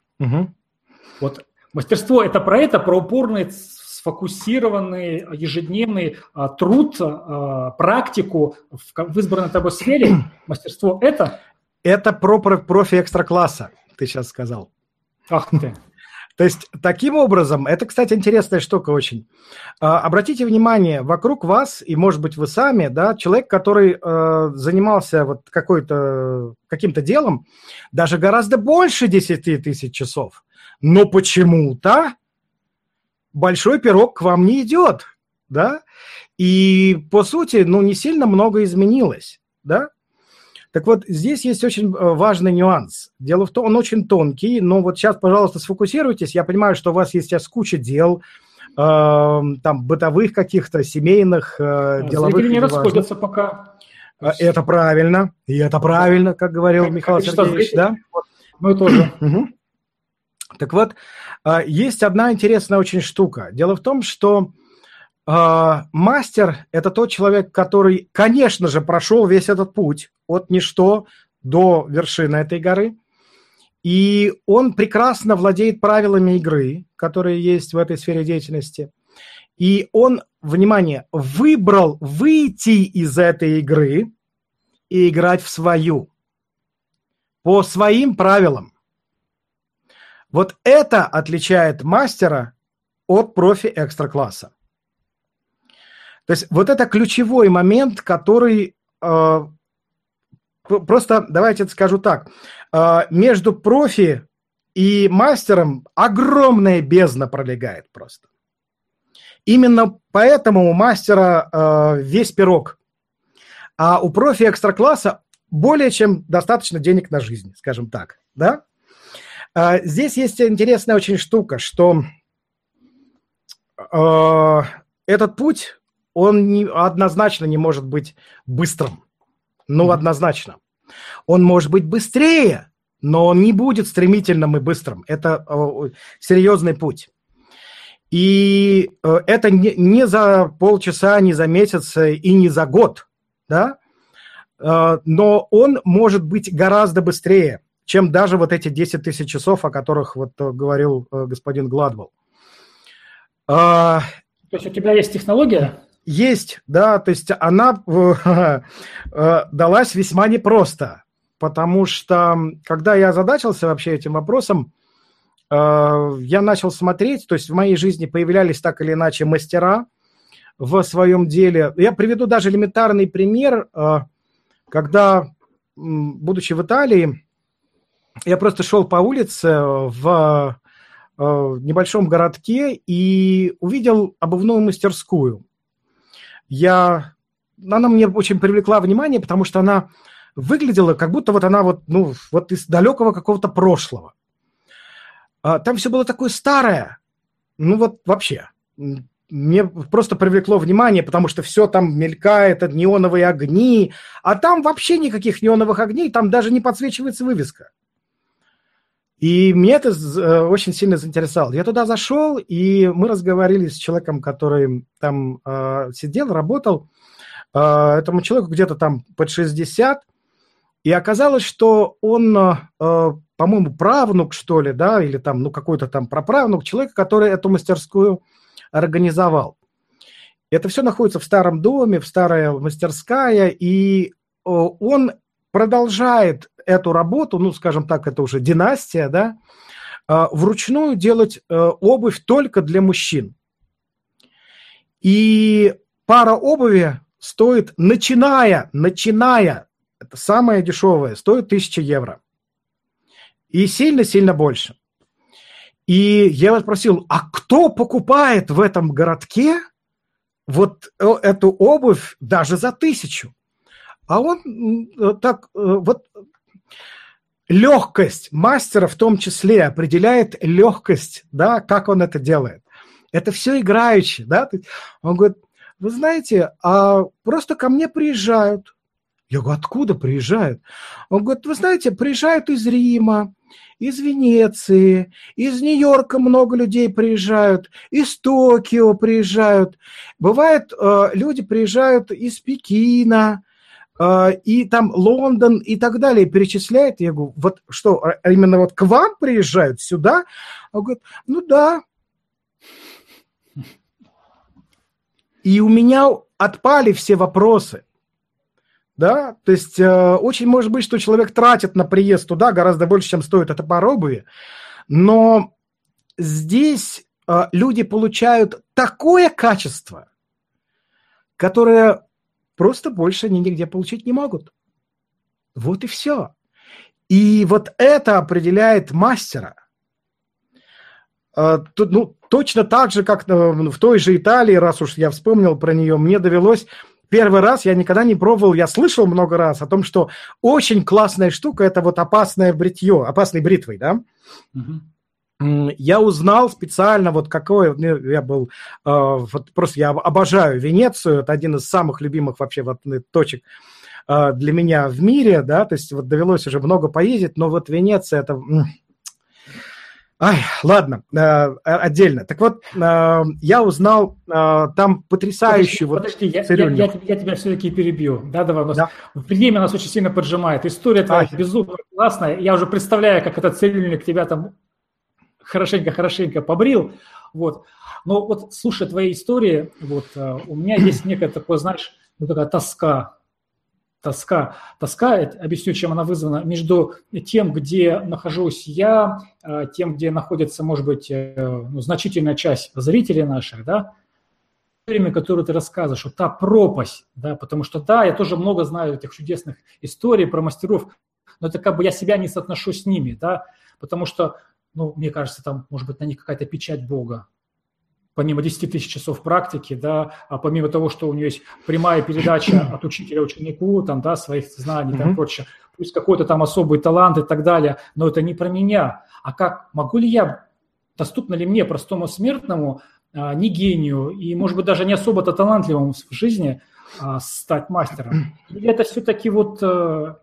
Вот мастерство – это про это, про упорный сфокусированный ежедневный а, труд, а, практику в, в избранной тобой сфере. Мастерство – это? Это про профи экстра-класса, ты сейчас сказал. Ах ты. То есть, таким образом, это, кстати, интересная штука очень. А, обратите внимание, вокруг вас, и, может быть, вы сами, да, человек, который э, занимался вот какой-то, каким-то делом, даже гораздо больше 10 тысяч часов, но почему-то большой пирог к вам не идет, да, и, по сути, ну, не сильно много изменилось, да, так вот, здесь есть очень э, важный нюанс. Дело в том, он очень тонкий, но вот сейчас, пожалуйста, сфокусируйтесь. Я понимаю, что у вас есть сейчас куча дел, э, там, бытовых каких-то, семейных, э, деловых. Зрители не расходятся пока. Э, это правильно, и это правильно, как говорил как, Михаил Сергеевич, да? Мы тоже. Так вот, э, есть одна интересная очень штука. Дело в том, что мастер – это тот человек, который, конечно же, прошел весь этот путь от ничто до вершины этой горы. И он прекрасно владеет правилами игры, которые есть в этой сфере деятельности. И он, внимание, выбрал выйти из этой игры и играть в свою. По своим правилам. Вот это отличает мастера от профи экстра-класса. То есть вот это ключевой момент, который э, просто, давайте скажу так, э, между профи и мастером огромная бездна пролегает просто. Именно поэтому у мастера э, весь пирог. А у профи экстра-класса более чем достаточно денег на жизнь, скажем так. Да? А, здесь есть интересная очень штука, что э, этот путь, он не, однозначно не может быть быстрым. Ну, однозначно. Он может быть быстрее, но он не будет стремительным и быстрым. Это э, серьезный путь. И э, это не, не за полчаса, не за месяц и не за год, да, э, но он может быть гораздо быстрее, чем даже вот эти 10 тысяч часов, о которых вот э, говорил господин Гладвелл. То есть у тебя есть технология? Есть, да, то есть она далась весьма непросто, потому что когда я озадачился вообще этим вопросом, Э, я начал смотреть, то есть в моей жизни появлялись так или иначе мастера в своем деле. Я приведу даже элементарный пример, э, когда, будучи в Италии, я просто шел по улице в э, небольшом городке и увидел обувную мастерскую. Я, она мне очень привлекла внимание, потому что она выглядела, как будто вот она вот, ну, вот из далекого какого-то прошлого. А, там все было такое старое. Ну вот вообще. Мне просто привлекло внимание, потому что все там мелькает, неоновые огни, а там вообще никаких неоновых огней, там даже не подсвечивается вывеска. И мне это э, очень сильно заинтересовало. Я туда зашел, и мы разговаривали с человеком, который там э, сидел, работал. Э, этому человеку где-то там под 60. И оказалось, что он э, по-моему, правнук, что ли, да, или там, ну, какой-то там праправнук человека, который эту мастерскую организовал. Это все находится в старом доме, в старая мастерская, и он продолжает эту работу, ну, скажем так, это уже династия, да, а, вручную делать э, обувь только для мужчин. И пара обуви стоит, начиная, начиная, это самое дешевое, стоит 1000 евро. И сильно-сильно больше. И я вас спросил, а кто покупает в этом городке вот э, эту обувь даже за тысячу? А он э, так, э, вот легкость мастера в том числе определяет легкость, да, как он это делает. Это все играючи, да. Он говорит, вы знаете, а просто ко мне приезжают. Я говорю, откуда приезжают? Он говорит, вы знаете, приезжают из Рима, из Венеции, из Нью-Йорка много людей приезжают, из Токио приезжают. Бывает, э, люди приезжают из Пекина, и там Лондон и так далее перечисляет. Я говорю, вот что, а именно вот к вам приезжают сюда? Он говорит, ну да. И у меня отпали все вопросы да, то есть э, очень может быть, что человек тратит на приезд туда гораздо больше, чем стоит эта пара обуви, но здесь э, люди получают такое качество, которое просто больше они нигде получить не могут. Вот и все. И вот это определяет мастера. Э, тут, ну, точно так же, как э, в той же Италии, раз уж я вспомнил про нее, мне довелось первый раз я никогда не пробовал, я слышал много раз о том, что очень классная штука – это вот опасное бритье, опасной бритвой, да? Угу. Я узнал специально, вот какой я был, э, вот просто я обожаю Венецию, это один из самых любимых вообще вот точек э, для меня в мире, да, то есть вот довелось уже много поездить, но вот Венеция это Ай, ладно, э, отдельно. Так вот, э, я узнал э, там потрясающую... Подожди, вот подожди я, я, я, я тебя все-таки перебью. Да, давай, нас да. время нас очень сильно поджимает. История твоя безумно классная. Я уже представляю, как этот цирюльник тебя там хорошенько-хорошенько побрил. Вот. Но вот слушая твои истории, вот, э, у меня есть некое такое, знаешь, ну, такая тоска. тоска. Тоска, объясню, чем она вызвана, между тем, где нахожусь я, э, тем, где находится, может быть, э, ну, значительная часть зрителей наших, да, время, которое ты рассказываешь, вот та пропасть, да, потому что, да, я тоже много знаю этих чудесных историй про мастеров, но это как бы я себя не соотношу с ними, да, потому что, ну, мне кажется, там, может быть, на них какая-то печать Бога, помимо 10 тысяч часов практики, да, а помимо того, что у нее есть прямая передача от учителя ученику, там, да, своих знаний, mm-hmm. там, прочее, пусть какой-то там особый талант и так далее, но это не про меня. А как, могу ли я, доступно ли мне, простому смертному, а, не гению и, может быть, даже не особо-то талантливому в жизни а, стать мастером? Или это все-таки вот, э,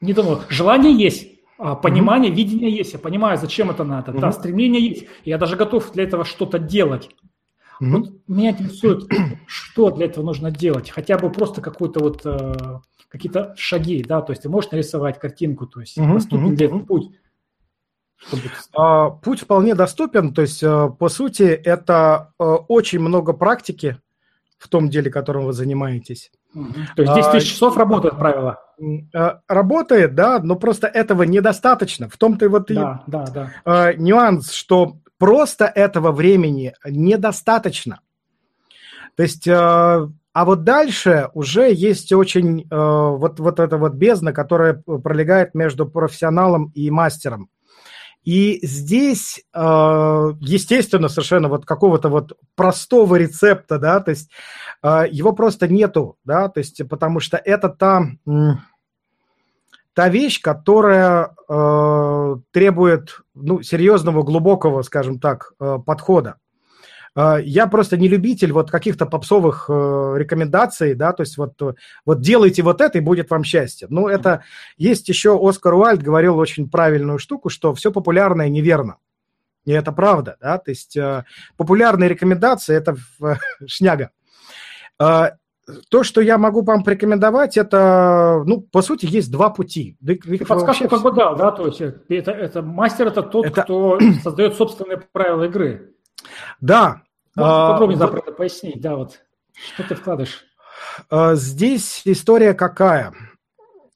не думаю, желание есть, понимание, mm-hmm. видение есть, я понимаю, зачем это надо, mm-hmm. да, стремление есть, я даже готов для этого что-то делать. Mm-hmm. Вот меня интересует, что для этого нужно делать, хотя бы просто какой-то вот э, какие-то шаги, да, то есть ты можешь нарисовать картинку, то есть mm-hmm. доступен mm-hmm. ли этот путь. Чтобы... А, путь вполне доступен, то есть э, по сути это э, очень много практики в том деле, которым вы занимаетесь. То есть 10 тысяч часов работает правило? Э, работает, да, но просто этого недостаточно. В том-то и вот да, и, да, да. Э, нюанс, что просто этого времени недостаточно. То есть, э, а вот дальше уже есть очень вот, вот эта вот бездна, которая пролегает между профессионалом и мастером. И здесь, естественно, совершенно вот какого-то вот простого рецепта, да, то есть его просто нету, да, то есть потому что это та та вещь, которая э, требует ну, серьезного, глубокого, скажем так, подхода. Э, я просто не любитель вот каких-то попсовых э, рекомендаций, да, то есть вот, вот делайте вот это, и будет вам счастье. Ну, это есть еще Оскар Уальд говорил очень правильную штуку, что все популярное неверно. И это правда, да, то есть э, популярные рекомендации – это э, шняга. Э, то, что я могу вам порекомендовать, это, ну, по сути, есть два пути. Ты подсказку как бы дал, да, то есть это, это мастер это тот, это... кто создает собственные правила игры. Да. Можешь а, подробнее вот... про пояснить, да, вот, что ты вкладываешь? А, здесь история какая?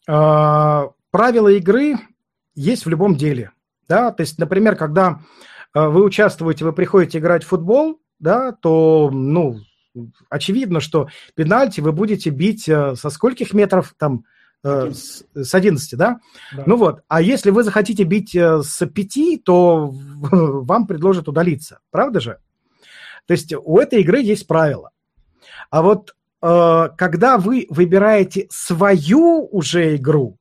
А, правила игры есть в любом деле, да, то есть, например, когда а, вы участвуете, вы приходите играть в футбол, да, то, ну, очевидно, что пенальти вы будете бить со скольких метров там, э, с, с 11, да? да? Ну вот, а если вы захотите бить с 5, то вам предложат удалиться, правда же? То есть у этой игры есть правила. А вот когда вы выбираете свою уже игру,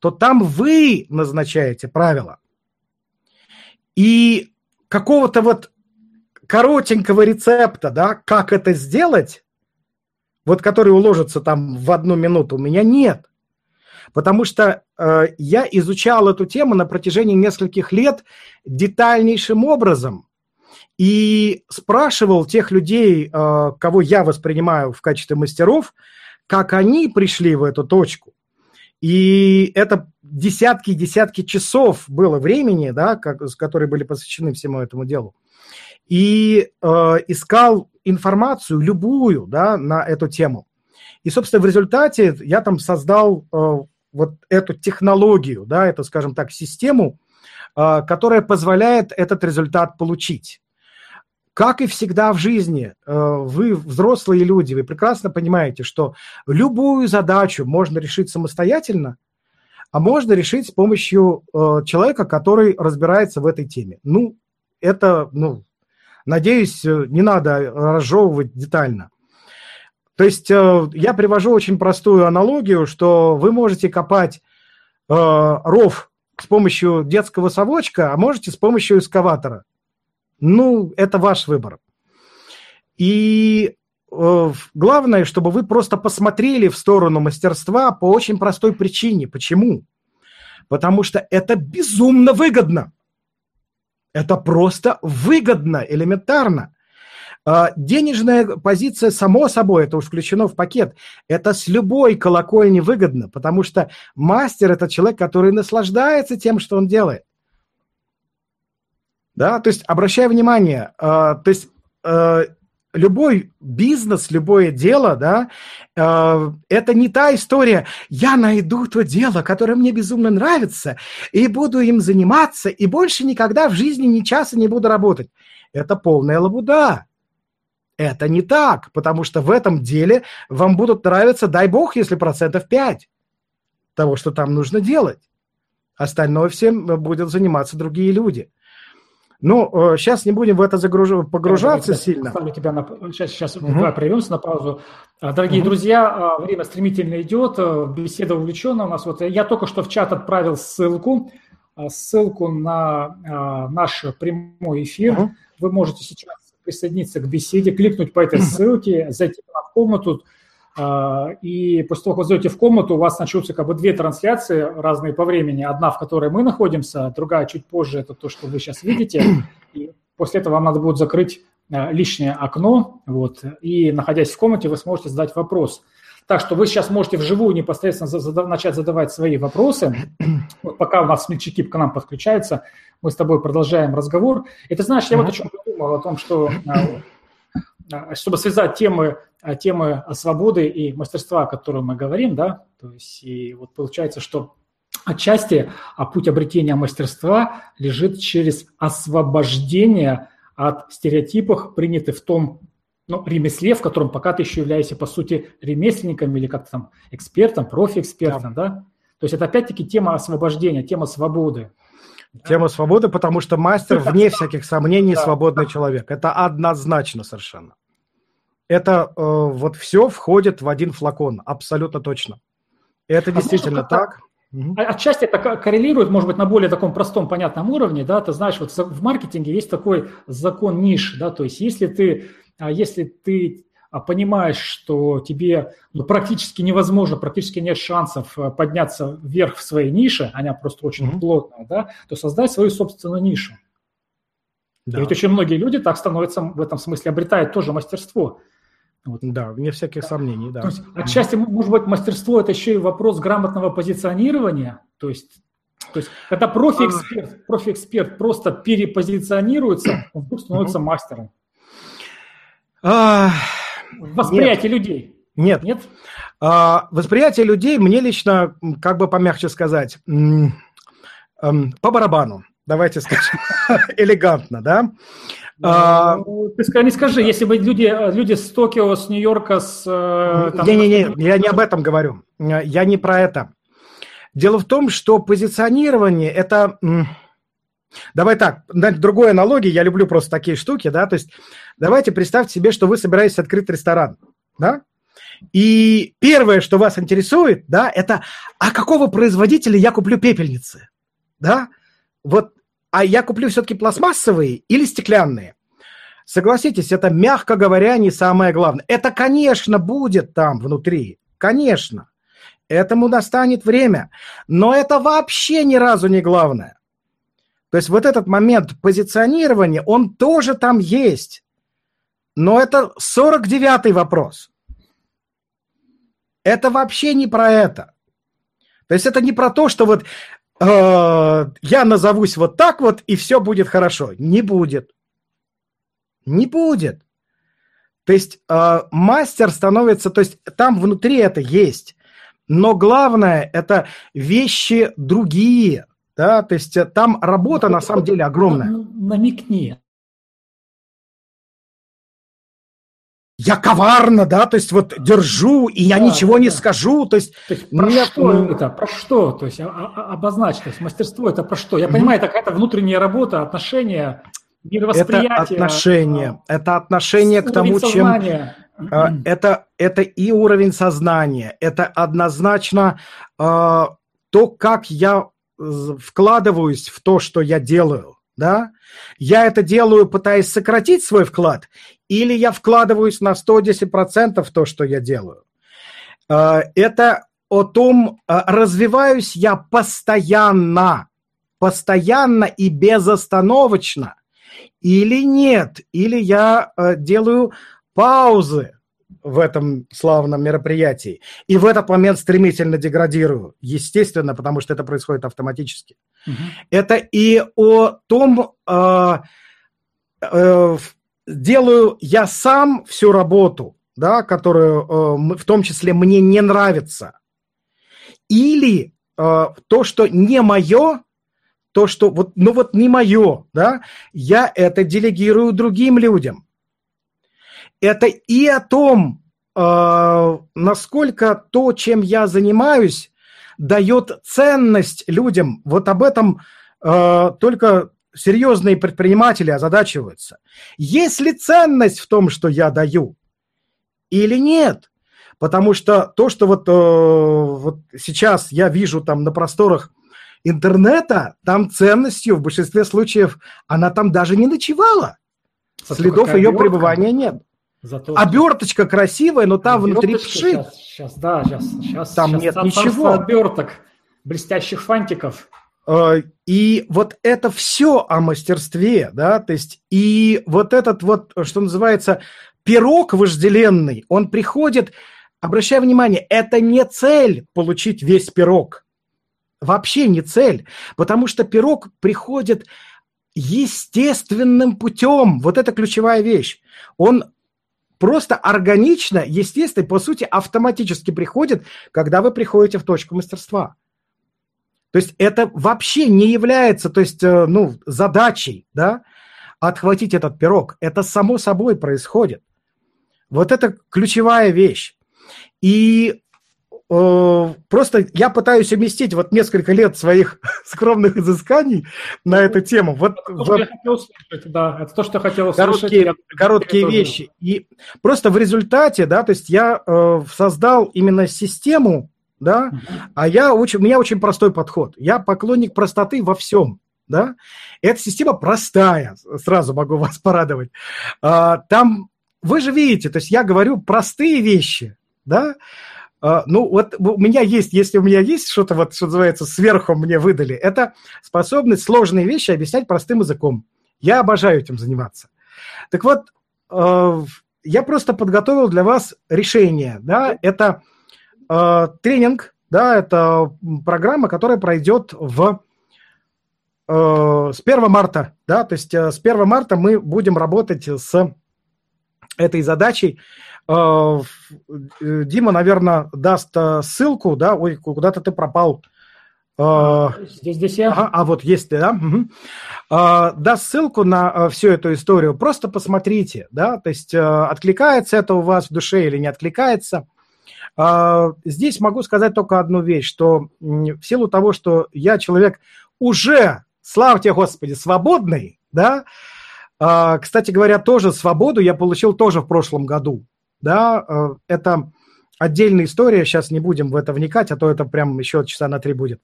то там вы назначаете правила. И какого-то вот коротенького рецепта, да, как это сделать, вот который уложится там в одну минуту, у меня нет. Потому что э, я изучал эту тему на протяжении нескольких лет детальнейшим образом и спрашивал тех людей, э, кого я воспринимаю в качестве мастеров, как они пришли в эту точку. И это десятки и десятки часов было времени, да, как, которые были посвящены всему этому делу и э, искал информацию любую да, на эту тему. И, собственно, в результате я там создал э, вот эту технологию, да, эту, скажем так, систему, э, которая позволяет этот результат получить. Как и всегда в жизни, э, вы взрослые люди, вы прекрасно понимаете, что любую задачу можно решить самостоятельно, а можно решить с помощью э, человека, который разбирается в этой теме. Ну, это, ну, Надеюсь, э, не надо разжевывать детально. То есть я привожу очень простую аналогию, что вы можете копать ров с помощью детского совочка, а можете с помощью эскаватора. Ну, это ваш выбор. И э, главное, чтобы вы просто посмотрели в сторону мастерства по очень простой причине. Почему? Потому что это безумно выгодно. Это просто выгодно, элементарно. А, денежная позиция, само собой, это уж включено в пакет. Это с любой колокольни выгодно, потому что мастер – это человек, который наслаждается тем, что он делает. Да, то есть, обращая внимание, а, то есть, а, любой бизнес, любое дело, да, э, это не та история, я найду то дело, которое мне безумно нравится, и буду им заниматься, и больше никогда в жизни ни часа не буду работать. Это полная лабуда. Это не так, потому что в этом деле вам будут нравиться, дай бог, если процентов 5 того, что там нужно делать. Остальное всем будут заниматься другие люди. Ну, сейчас э, не будем в это загруж... погружаться я, сильно. Ставлю тебя на... Сейчас, сейчас угу. давай прервемся на паузу. А, дорогие угу. друзья, а, время стремительно идет, э, беседа увлеченная у нас. Вот я только что в чат отправил ссылку, а, ссылку на наш прямой эфир. Угу. Вы можете сейчас присоединиться к беседе, кликнуть по этой ссылке, зайти в комнату, и после того, как вы зайдете в комнату, у вас начнутся как бы две трансляции разные по времени. Одна, в которой мы находимся, другая чуть позже, это то, что вы сейчас видите. И после этого вам надо будет закрыть а, лишнее окно, вот, и находясь в комнате, вы сможете задать вопрос. Так что вы сейчас можете вживую непосредственно зада- начать задавать свои вопросы. Вот пока у нас смельчаки к нам подключаются, мы с тобой продолжаем разговор. Ты знаешь, я вот о чем подумал, о том, что а, чтобы связать темы, а, темы свободы и мастерства, о которых мы говорим, да, то есть и вот получается, что отчасти а путь обретения мастерства лежит через освобождение от стереотипов, принятых в том ну, ремесле, в котором пока ты еще являешься, по сути, ремесленником или как-то там экспертом, профи-экспертом, да. да? То есть это опять-таки тема освобождения, тема свободы. Тема свободы, потому что мастер, вне всяких сомнений, свободный человек. Это однозначно совершенно. Это э, вот все входит в один флакон, абсолютно точно. Это а действительно знаешь, так. Угу. Отчасти это коррелирует, может быть, на более таком простом, понятном уровне, да, ты знаешь, вот в маркетинге есть такой закон ниш, да, то есть если ты, а, если ты а понимаешь, что тебе ну, практически невозможно, практически нет шансов э, подняться вверх в своей нише, она просто очень mm-hmm. плотная, да, то создай свою собственную нишу. Да. И ведь очень многие люди так становятся в этом смысле, обретают тоже мастерство. Вот. Да, вне всяких да. сомнений, да. То есть, отчасти, может быть, мастерство – это еще и вопрос грамотного позиционирования, то есть то есть, когда профи-эксперт, профи-эксперт просто перепозиционируется, он вдруг становится мастером. Восприятие Нет. людей. Нет. Нет? А, восприятие людей мне лично, как бы помягче сказать, эм, по барабану. Давайте скажем элегантно, да? А, ну, ты не скажи, если бы люди, люди с Токио, с Нью-Йорка, с... Э, Не-не-не, я не об этом говорю. Я не про это. Дело в том, что позиционирование – это Давай так, другой аналогии, я люблю просто такие штуки, да, то есть давайте представьте себе, что вы собираетесь открыть ресторан, да, и первое, что вас интересует, да, это, а какого производителя я куплю пепельницы, да, вот, а я куплю все-таки пластмассовые или стеклянные? Согласитесь, это, мягко говоря, не самое главное. Это, конечно, будет там внутри, конечно. Этому достанет время. Но это вообще ни разу не главное. То есть вот этот момент позиционирования, он тоже там есть. Но это 49-й вопрос. Это вообще не про это. То есть это не про то, что вот э, я назовусь вот так вот, и все будет хорошо. Не будет. Не будет. То есть э, мастер становится, то есть там внутри это есть. Но главное, это вещи другие – да, то есть э, там работа на самом деле огромная. Намекни. Я коварно, да, то есть вот держу, и я да, ничего да. не скажу, то есть... То есть про нет, что ну... это, про что? То есть а, а, обозначь, то есть мастерство это про что? Я понимаю, это какая-то внутренняя работа, отношения, мировосприятие. Это отношение, а, это отношение к тому, сознания. чем... Это, это и уровень сознания, это однозначно э, то, как я вкладываюсь в то, что я делаю, да, я это делаю, пытаясь сократить свой вклад, или я вкладываюсь на 110% в то, что я делаю. А, это о том, а, развиваюсь я постоянно, постоянно и безостановочно, или нет, или я а, делаю паузы, в этом славном мероприятии. И в этот момент стремительно деградирую, естественно, потому что это происходит автоматически. Угу. Это и о том, э, э, делаю я сам всю работу, да, которую э, в том числе мне не нравится, или э, то, что не мое, то, что вот, ну вот не мое, да, я это делегирую другим людям. Это и о том, э, насколько то, чем я занимаюсь, дает ценность людям. Вот об этом э, только серьезные предприниматели озадачиваются. Есть ли ценность в том, что я даю, или нет? Потому что то, что вот, э, вот сейчас я вижу там на просторах интернета, там ценностью в большинстве случаев она там даже не ночевала. Зато Следов ее пребывания нет. Зато... Оберточка красивая, но там Оберточка внутри пши. Сейчас, сейчас, да, сейчас, сейчас. Там сейчас нет ничего. Оберток, блестящих фантиков. Э, и вот это все о мастерстве, да, то есть и вот этот вот, что называется, пирог вожделенный, он приходит, обращая внимание, это не цель получить весь пирог, вообще не цель, потому что пирог приходит естественным путем, вот это ключевая вещь, он просто органично, естественно, по сути, автоматически приходит, когда вы приходите в точку мастерства. То есть это вообще не является, то есть, э, ну, задачей, да, отхватить этот пирог. Это само собой происходит. Вот это ключевая вещь. И э, просто я пытаюсь уместить вот несколько лет своих скромных изысканий на эту тему. Вот, это то, вот, я хотел услышать, да, это то, что я хотел. Короткие, короткие вещи. И просто в результате, да, то есть я э, создал именно систему да, а я очень, у меня очень простой подход. Я поклонник простоты во всем, да. Эта система простая, сразу могу вас порадовать. А, там, вы же видите, то есть я говорю простые вещи, да, ну, вот у меня есть, если у меня есть что-то, вот, что называется, сверху мне выдали, это способность сложные вещи объяснять простым языком. Я обожаю этим заниматься. Так вот, а, я просто подготовил для вас решение, да, это Э, тренинг, да, это программа, которая пройдет в э, с 1 марта, да, то есть э, с 1 марта мы будем работать с этой задачей. Дима, наверное, даст ссылку, да, ой, куда-то ты пропал. Здесь, здесь я. Ага, а вот есть, да. Угу. Даст ссылку на всю эту историю. Просто посмотрите, да, то есть откликается это у вас в душе или не откликается. А, здесь могу сказать только одну вещь, что в силу того, что я человек уже, славьте Господи, свободный, да, а, кстати говоря, тоже свободу я получил тоже в прошлом году, да, а, это отдельная история, сейчас не будем в это вникать, а то это прям еще часа на три будет.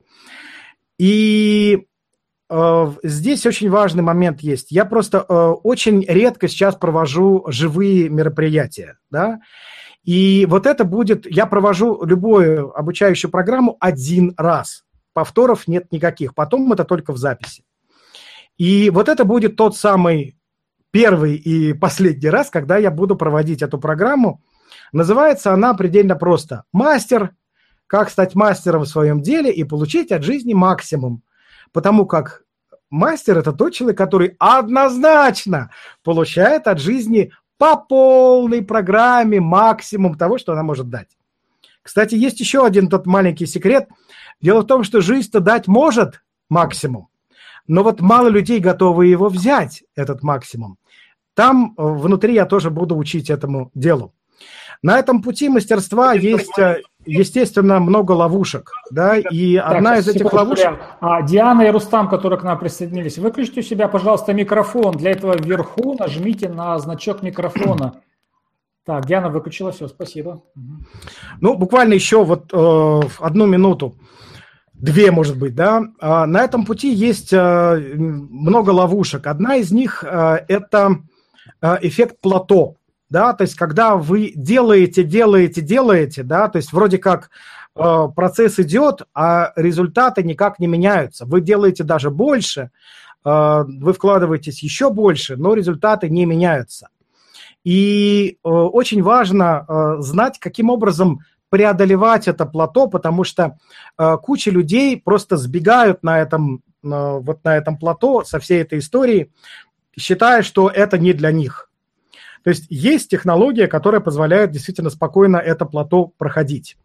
И здесь очень важный момент есть. Я просто очень редко сейчас провожу живые мероприятия, да, и вот это будет, я провожу любую обучающую программу один раз. Повторов нет никаких. Потом это только в записи. И вот это будет тот самый первый и последний раз, когда я буду проводить эту программу. Называется она предельно просто «Мастер. Как стать мастером в своем деле и получить от жизни максимум». Потому как мастер – это тот человек, который однозначно получает от жизни по полной программе максимум того, что она может дать. Кстати, есть еще один тот маленький секрет. Дело в том, что жизнь-то дать может максимум, но вот мало людей готовы его взять, этот максимум. Там э, внутри я тоже буду учить этому делу. На этом пути мастерства есть, э, естественно, много ловушек, да, и так, одна из этих ловушек... А, Диана и Рустам, которые к нам присоединились, выключите у себя, пожалуйста, микрофон. Для этого вверху нажмите на значок микрофона. Так, Диана выключила, все, спасибо. Ну, буквально еще вот э, одну минуту две, может быть, да. А, на этом пути есть э, много ловушек. Одна из них это эффект плато да, то есть когда вы делаете, делаете, делаете, да, то есть вроде как э, процесс идет, а результаты никак не меняются. Вы делаете даже больше, э, вы вкладываетесь еще больше, но результаты не меняются. И э, очень важно э, знать, каким образом преодолевать это плато, потому что э, куча людей просто сбегают на этом, э, вот на этом плато со всей этой историей, считая, что это не для них То есть есть технология, которая позволяет действительно спокойно это плато проходить.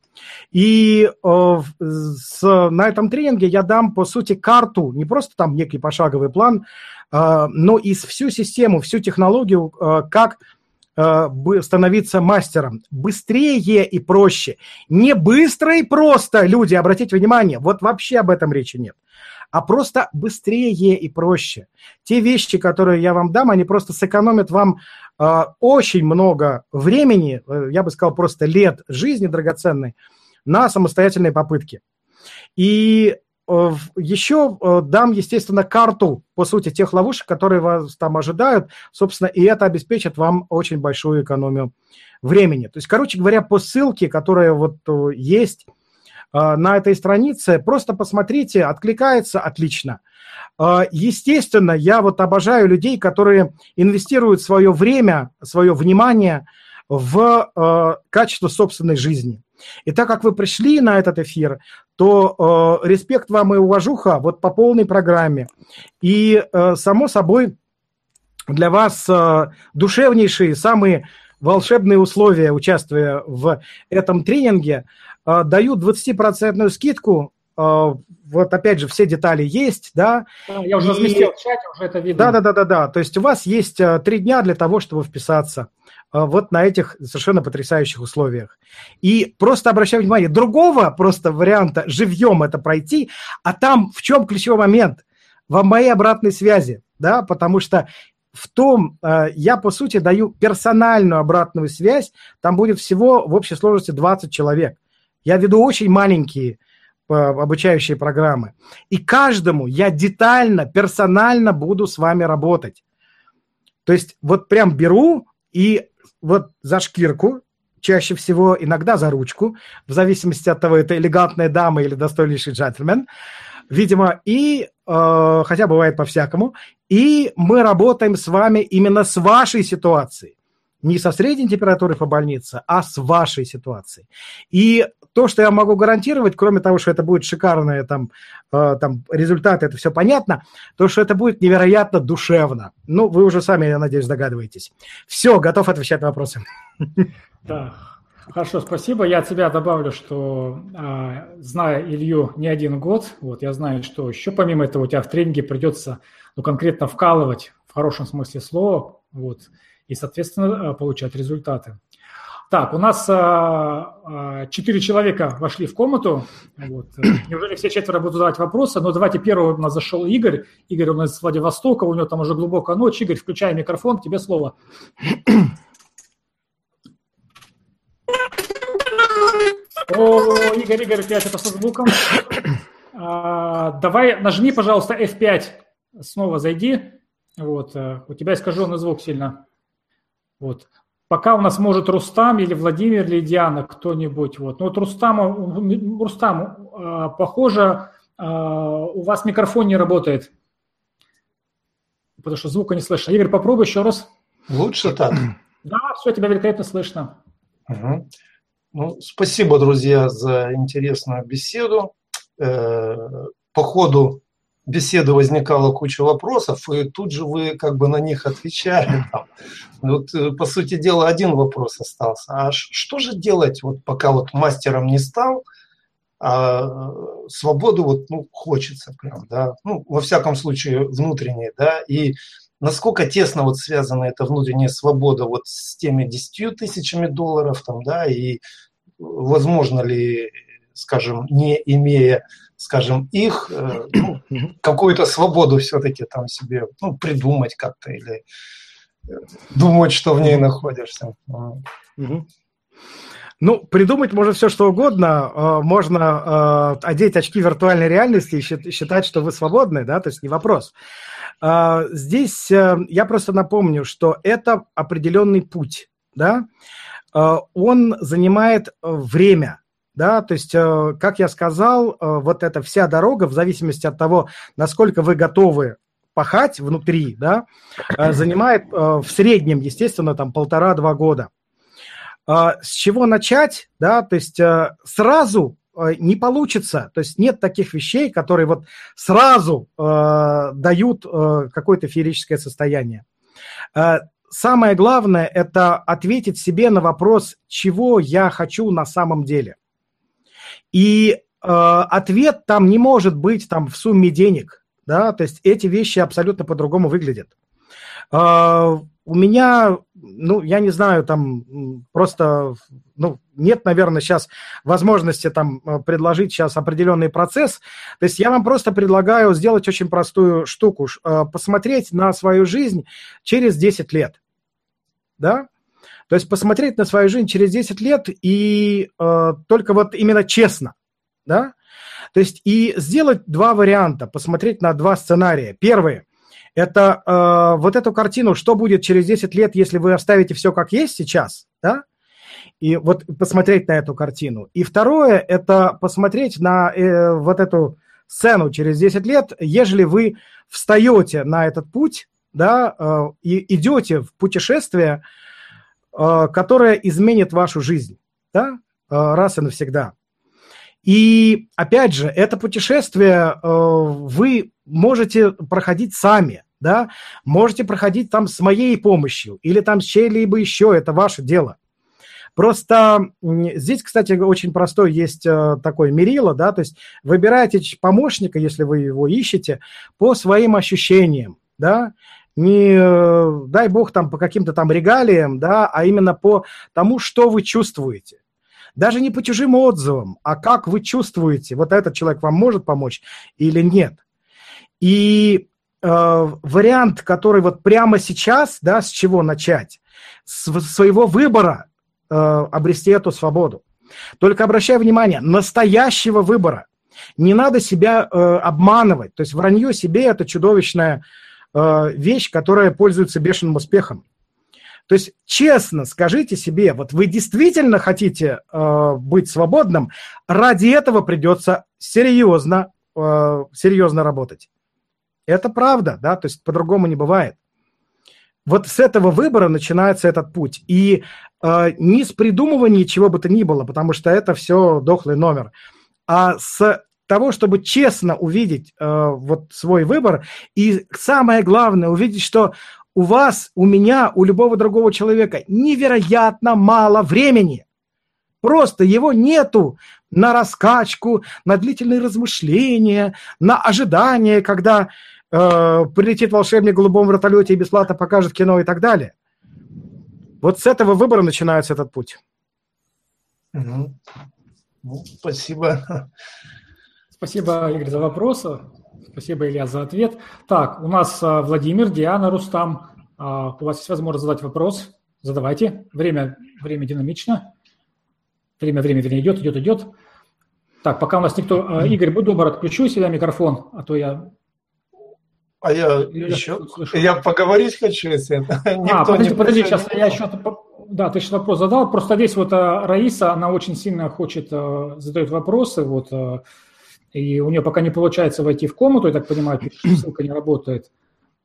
И э, с, на этом тренинге я дам, по сути, карту, не просто там некий пошаговый план, э, но и всю систему, всю технологию, э, как э, становиться мастером. Быстрее и проще. Не быстро и просто, люди, обратите внимание, вот вообще об этом речи нет а просто быстрее и проще. Те вещи, которые я вам дам, они просто сэкономят вам э, очень много времени, э, я бы сказал, просто лет жизни драгоценной на самостоятельные попытки. И э, еще э, дам, естественно, карту, по сути, тех ловушек, которые вас там ожидают, собственно, и это обеспечит вам очень большую экономию времени. То есть, короче говоря, по ссылке, которая вот э, есть на этой странице. Просто посмотрите, откликается отлично. А, естественно, я вот обожаю людей, которые инвестируют свое время, свое внимание в а, качество собственной жизни. И так как вы пришли на этот эфир, то э, респект вам и уважуха вот по полной программе. И, э, само собой, для вас э, душевнейшие, самые волшебные условия участия в этом тренинге – а, дают 20% скидку, а, вот опять же, все детали есть, да. Я уже разместил в чате, уже это видно. Да, да, да, да, да. То есть у вас есть а, три дня для того, чтобы вписаться вот на этих совершенно потрясающих условиях. И просто обращаю внимание, другого просто варианта живьем это пройти, а там в чем ключевой момент? В моей обратной связи, да, потому что в том, я, по сути, даю персональную обратную связь, там будет всего в общей сложности 20 человек. Я веду очень маленькие э, обучающие программы. И каждому я детально, персонально буду с вами работать. То есть вот прям беру и вот за шкирку, чаще всего иногда за ручку, в зависимости от того, это элегантная дама или достойнейший джентльмен, видимо, и э, хотя бывает по-всякому, и мы работаем с вами именно с вашей ситуацией не со средней температурой по больнице, а с вашей ситуацией. И то, что я могу гарантировать, кроме того, что это будет шикарные там, э, там результаты, это все понятно, то, что это будет невероятно душевно. Ну, вы уже сами, я надеюсь, догадываетесь. Все, готов отвечать на вопросы. Да, Хорошо, спасибо. Я от себя добавлю, что а, зная Илью не один год, вот я знаю, что еще помимо этого у тебя в тренинге придется ну, конкретно вкалывать в хорошем смысле слова, вот, и, соответственно, э, получать результаты. Так, у нас а, а, четыре человека вошли в комнату. Вот. Неужели все четверо будут задавать вопросы? Но ну, давайте первый у нас зашел Игорь. Игорь у нас с Владивостока, у него там уже глубокая ночь. Игорь, включай микрофон, тебе слово. О, Игорь, Игорь, опять это со звуком. А, давай нажми, пожалуйста, F5. Снова зайди. Вот, э, у тебя искаженный звук сильно. Вот. Пока у нас может Рустам или Владимир или Диана кто-нибудь. Вот. Но вот Рустам, Рустам э, похоже, э, у вас микрофон не работает, потому что звука не слышно. Игорь, попробуй еще раз. Лучше так? Да, все, тебя великолепно слышно. Угу. Ну, спасибо, друзья, за интересную беседу. Э, по ходу беседы возникала куча вопросов, и тут же вы как бы на них отвечали. Там. Вот, э, по сути дела, один вопрос остался. А что же делать, вот пока вот мастером не стал, а свободу вот, ну, хочется прям, да, ну, во всяком случае, внутренней, да, и насколько тесно вот связана эта внутренняя свобода вот с теми десятью тысячами долларов, там, да, и возможно ли, скажем, не имея скажем, их э, ну, какую-то свободу все-таки там себе ну, придумать как-то или э, думать, что в ней находишься. Ну, придумать можно все, что угодно. Э, можно одеть очки виртуальной реальности и считать, что вы свободны, да, то есть не вопрос. Здесь я просто напомню, что это определенный путь, да, он занимает время – да, то есть, э, как я сказал, э, вот эта вся дорога, в зависимости от того, насколько вы готовы пахать внутри, да, э, занимает в среднем, естественно, там полтора-два года. С чего начать, да, то есть сразу не получится, то есть нет таких вещей, которые вот сразу дают какое-то феерическое состояние самое главное – это ответить себе на вопрос, чего я хочу на самом деле. И э, ответ там не может быть там в сумме денег, да, то есть эти вещи абсолютно по-другому выглядят. Э, у меня, ну, я не знаю, там просто, ну, нет, наверное, сейчас возможности там э, предложить сейчас определенный процесс. То есть я вам просто предлагаю сделать очень простую штуку, э, посмотреть на свою жизнь через 10 лет, да? То есть посмотреть на свою жизнь через 10 лет и э, только вот именно честно, да? То есть и сделать два варианта, посмотреть на два сценария. Первый – это э, вот эту картину, что будет через 10 лет, если вы оставите все как есть сейчас, да, и вот посмотреть на эту картину. И второе, это посмотреть на э, вот эту сцену через 10 лет, ежели вы встаете на этот путь, да, э, и идете в путешествие, э, которое изменит вашу жизнь, да, э, раз и навсегда. И опять же, это путешествие вы можете проходить сами да, можете проходить там с моей помощью или там с чьей-либо еще, это ваше дело. Просто здесь, кстати, очень простой есть такой мерило, да, то есть выбирайте помощника, если вы его ищете, по своим ощущениям, да, не э, дай бог там по каким-то там регалиям, да, а именно по тому, что вы чувствуете. Даже не по чужим отзывам, а как вы чувствуете, вот этот человек вам может помочь или нет. И Э, вариант, который вот прямо сейчас, да, с чего начать? С своего выбора э, обрести эту свободу. Только обращай внимание, настоящего выбора. Не надо себя э, обманывать. То есть вранье себе – это чудовищная вещь, которая пользуется бешеным успехом. То есть честно скажите себе, вот вы действительно хотите э, быть свободным, ради этого придется серьезно, э, серьезно работать. Это правда, да, то есть по-другому не бывает. Вот с этого выбора начинается этот путь. И э, не с придумывания чего бы то ни было, потому что это все дохлый номер, а с того, чтобы честно увидеть э, вот свой выбор. И самое главное, увидеть, что у вас, у меня, у любого другого человека невероятно мало времени. Просто его нету на раскачку, на длительные размышления, на ожидание, когда э, прилетит волшебник в голубом вертолете и бесплатно покажет кино и так далее. Вот с этого выбора начинается этот путь. Ну, спасибо. Спасибо, Игорь, за вопросы. Спасибо, Илья, за ответ. Так, у нас а, Владимир, Диана, Рустам. А, у вас есть возможность задать вопрос. Задавайте. Время, время динамично. Время, время, время идет, идет, идет. Так, пока у нас никто... А, Игорь, будь добр, отключу себя микрофон, а то я а я Или еще, слышу. я поговорить хочу, если это а, подожди, не подожди, сейчас я еще, да, ты сейчас вопрос задал, просто здесь вот Раиса, она очень сильно хочет, задает вопросы, вот, и у нее пока не получается войти в комнату, я так понимаю, ссылка не работает.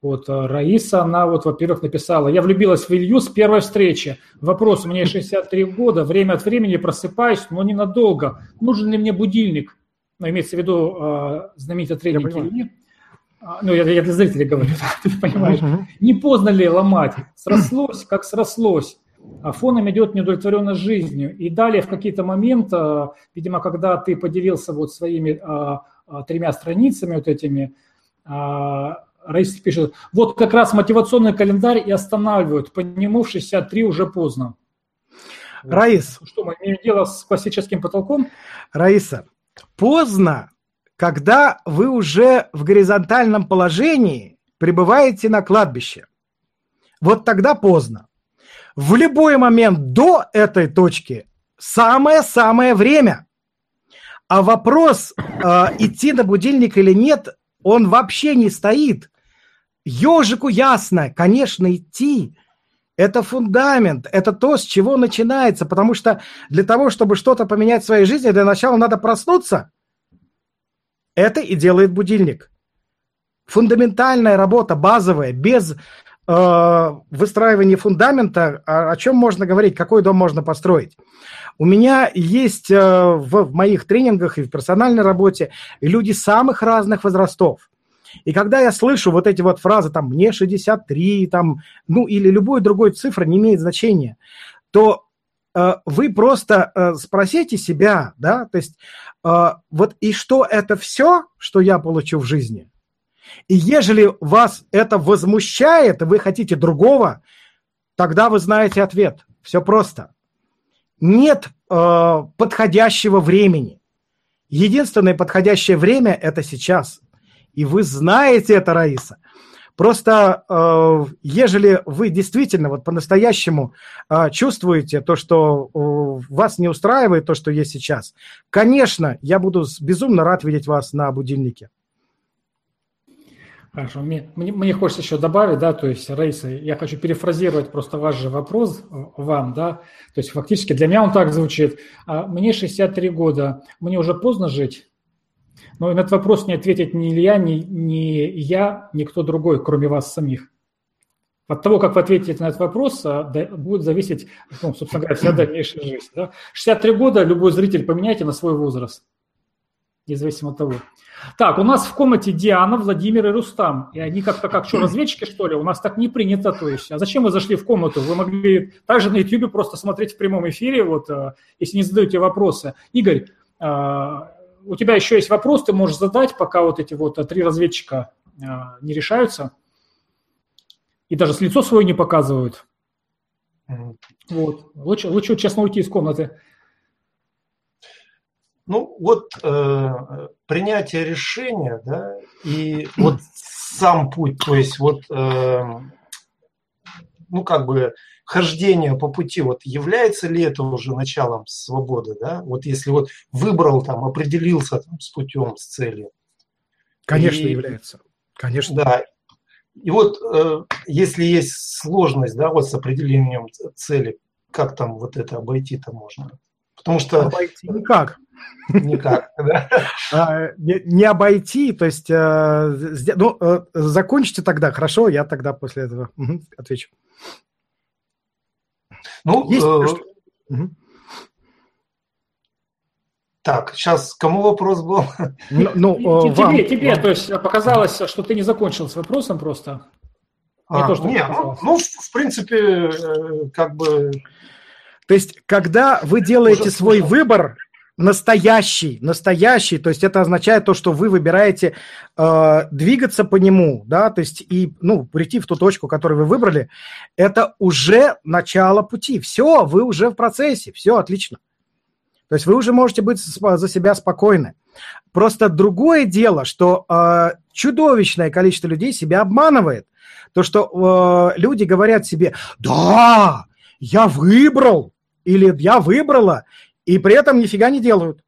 Вот Раиса, она вот, во-первых, написала, я влюбилась в Илью с первой встречи. Вопрос, мне 63 года, время от времени просыпаюсь, но ненадолго. Нужен ли мне будильник? Ну, имеется в виду знаменитый тренинг Ильи. А, ну, я, я для зрителей говорю, ты понимаешь, uh-huh. не поздно ли ломать, срослось, как срослось, а фоном идет неудовлетворенность жизнью. И далее в какие-то моменты, видимо, когда ты поделился вот своими а, а, тремя страницами вот этими, а, Раиса пишет, вот как раз мотивационный календарь и останавливают, по нему в 63 уже поздно. Раис. Что, мы имеем дело с классическим потолком? Раиса, поздно когда вы уже в горизонтальном положении пребываете на кладбище. Вот тогда поздно. В любой момент до этой точки самое-самое время. А вопрос, э, идти на будильник или нет, он вообще не стоит. Ежику ясно, конечно, идти. Это фундамент, это то, с чего начинается, потому что для того, чтобы что-то поменять в своей жизни, для начала надо проснуться – это и делает будильник. Фундаментальная работа, базовая, без э, выстраивания фундамента, о, чем можно говорить, какой дом можно построить. У меня есть э, в, моих тренингах и в персональной работе люди самых разных возрастов. И когда я слышу вот эти вот фразы, там, мне 63, там, ну, или любой другой цифры, не имеет значения, то э, вы просто э, спросите себя, да, то есть э, вот и что это все, что я получу в жизни? И ежели вас это возмущает, и вы хотите другого, тогда вы знаете ответ. Все просто. Нет э, подходящего времени. Единственное подходящее время – это сейчас. И вы знаете это, Раиса. Просто, э, ежели вы действительно вот по-настоящему э, чувствуете то, что э, вас не устраивает то, что есть сейчас, конечно, я буду безумно рад видеть вас на будильнике. Хорошо, мне, мне, мне хочется еще добавить, да, то есть, Раиса, я хочу перефразировать просто ваш же вопрос вам, да, то есть фактически для меня он так звучит, а мне 63 года, мне уже поздно жить, но на этот вопрос не ответит ни Илья, ни, ни я, ни кто другой, кроме вас самих. От того, как вы ответите на этот вопрос, а, будет зависеть, ну, собственно говоря, вся дальнейшая жизнь. Да? 63 года любой зритель поменяйте на свой возраст, независимо от того. Так, у нас в комнате Диана, Владимир и Рустам. И они как-то как что, разведчики, что ли? У нас так не принято, то есть. А зачем вы зашли в комнату? Вы могли также на YouTube просто смотреть в прямом эфире, вот, э, если не задаете вопросы. Игорь, э, у тебя еще есть вопрос, ты можешь задать, пока вот эти вот три разведчика э, не решаются. И даже с лицо свое не показывают. Вот. Лучше, лучше честно уйти из комнаты. Ну, вот э, принятие решения, да, и вот сам путь, то есть вот, э, ну, как бы хождение по пути, вот является ли это уже началом свободы, да, вот если вот выбрал там, определился там с путем, с целью. Конечно, и, является. Конечно. Да. И вот э, если есть сложность, да, вот с определением цели, как там вот это обойти-то можно? Потому что... Обойти никак. Никак, да? А, не, не обойти, то есть, э, ну, э, закончите тогда, хорошо, я тогда после этого отвечу. Ну, Есть э, угу. Так, сейчас кому вопрос был? Ну, ну тебе, вам, тебе, вам. то есть показалось, что ты не закончил с вопросом просто. Не а, то, что нет, ну, ну, в принципе, как бы... То есть, когда вы делаете Уже свой слышал. выбор, настоящий, настоящий, то есть это означает то, что вы выбираете э, двигаться по нему, да, то есть и, ну, прийти в ту точку, которую вы выбрали, это уже начало пути. Все, вы уже в процессе, все отлично. То есть вы уже можете быть за себя спокойны. Просто другое дело, что э, чудовищное количество людей себя обманывает. То, что э, люди говорят себе, да, я выбрал, или я выбрала, и при этом нифига не делают.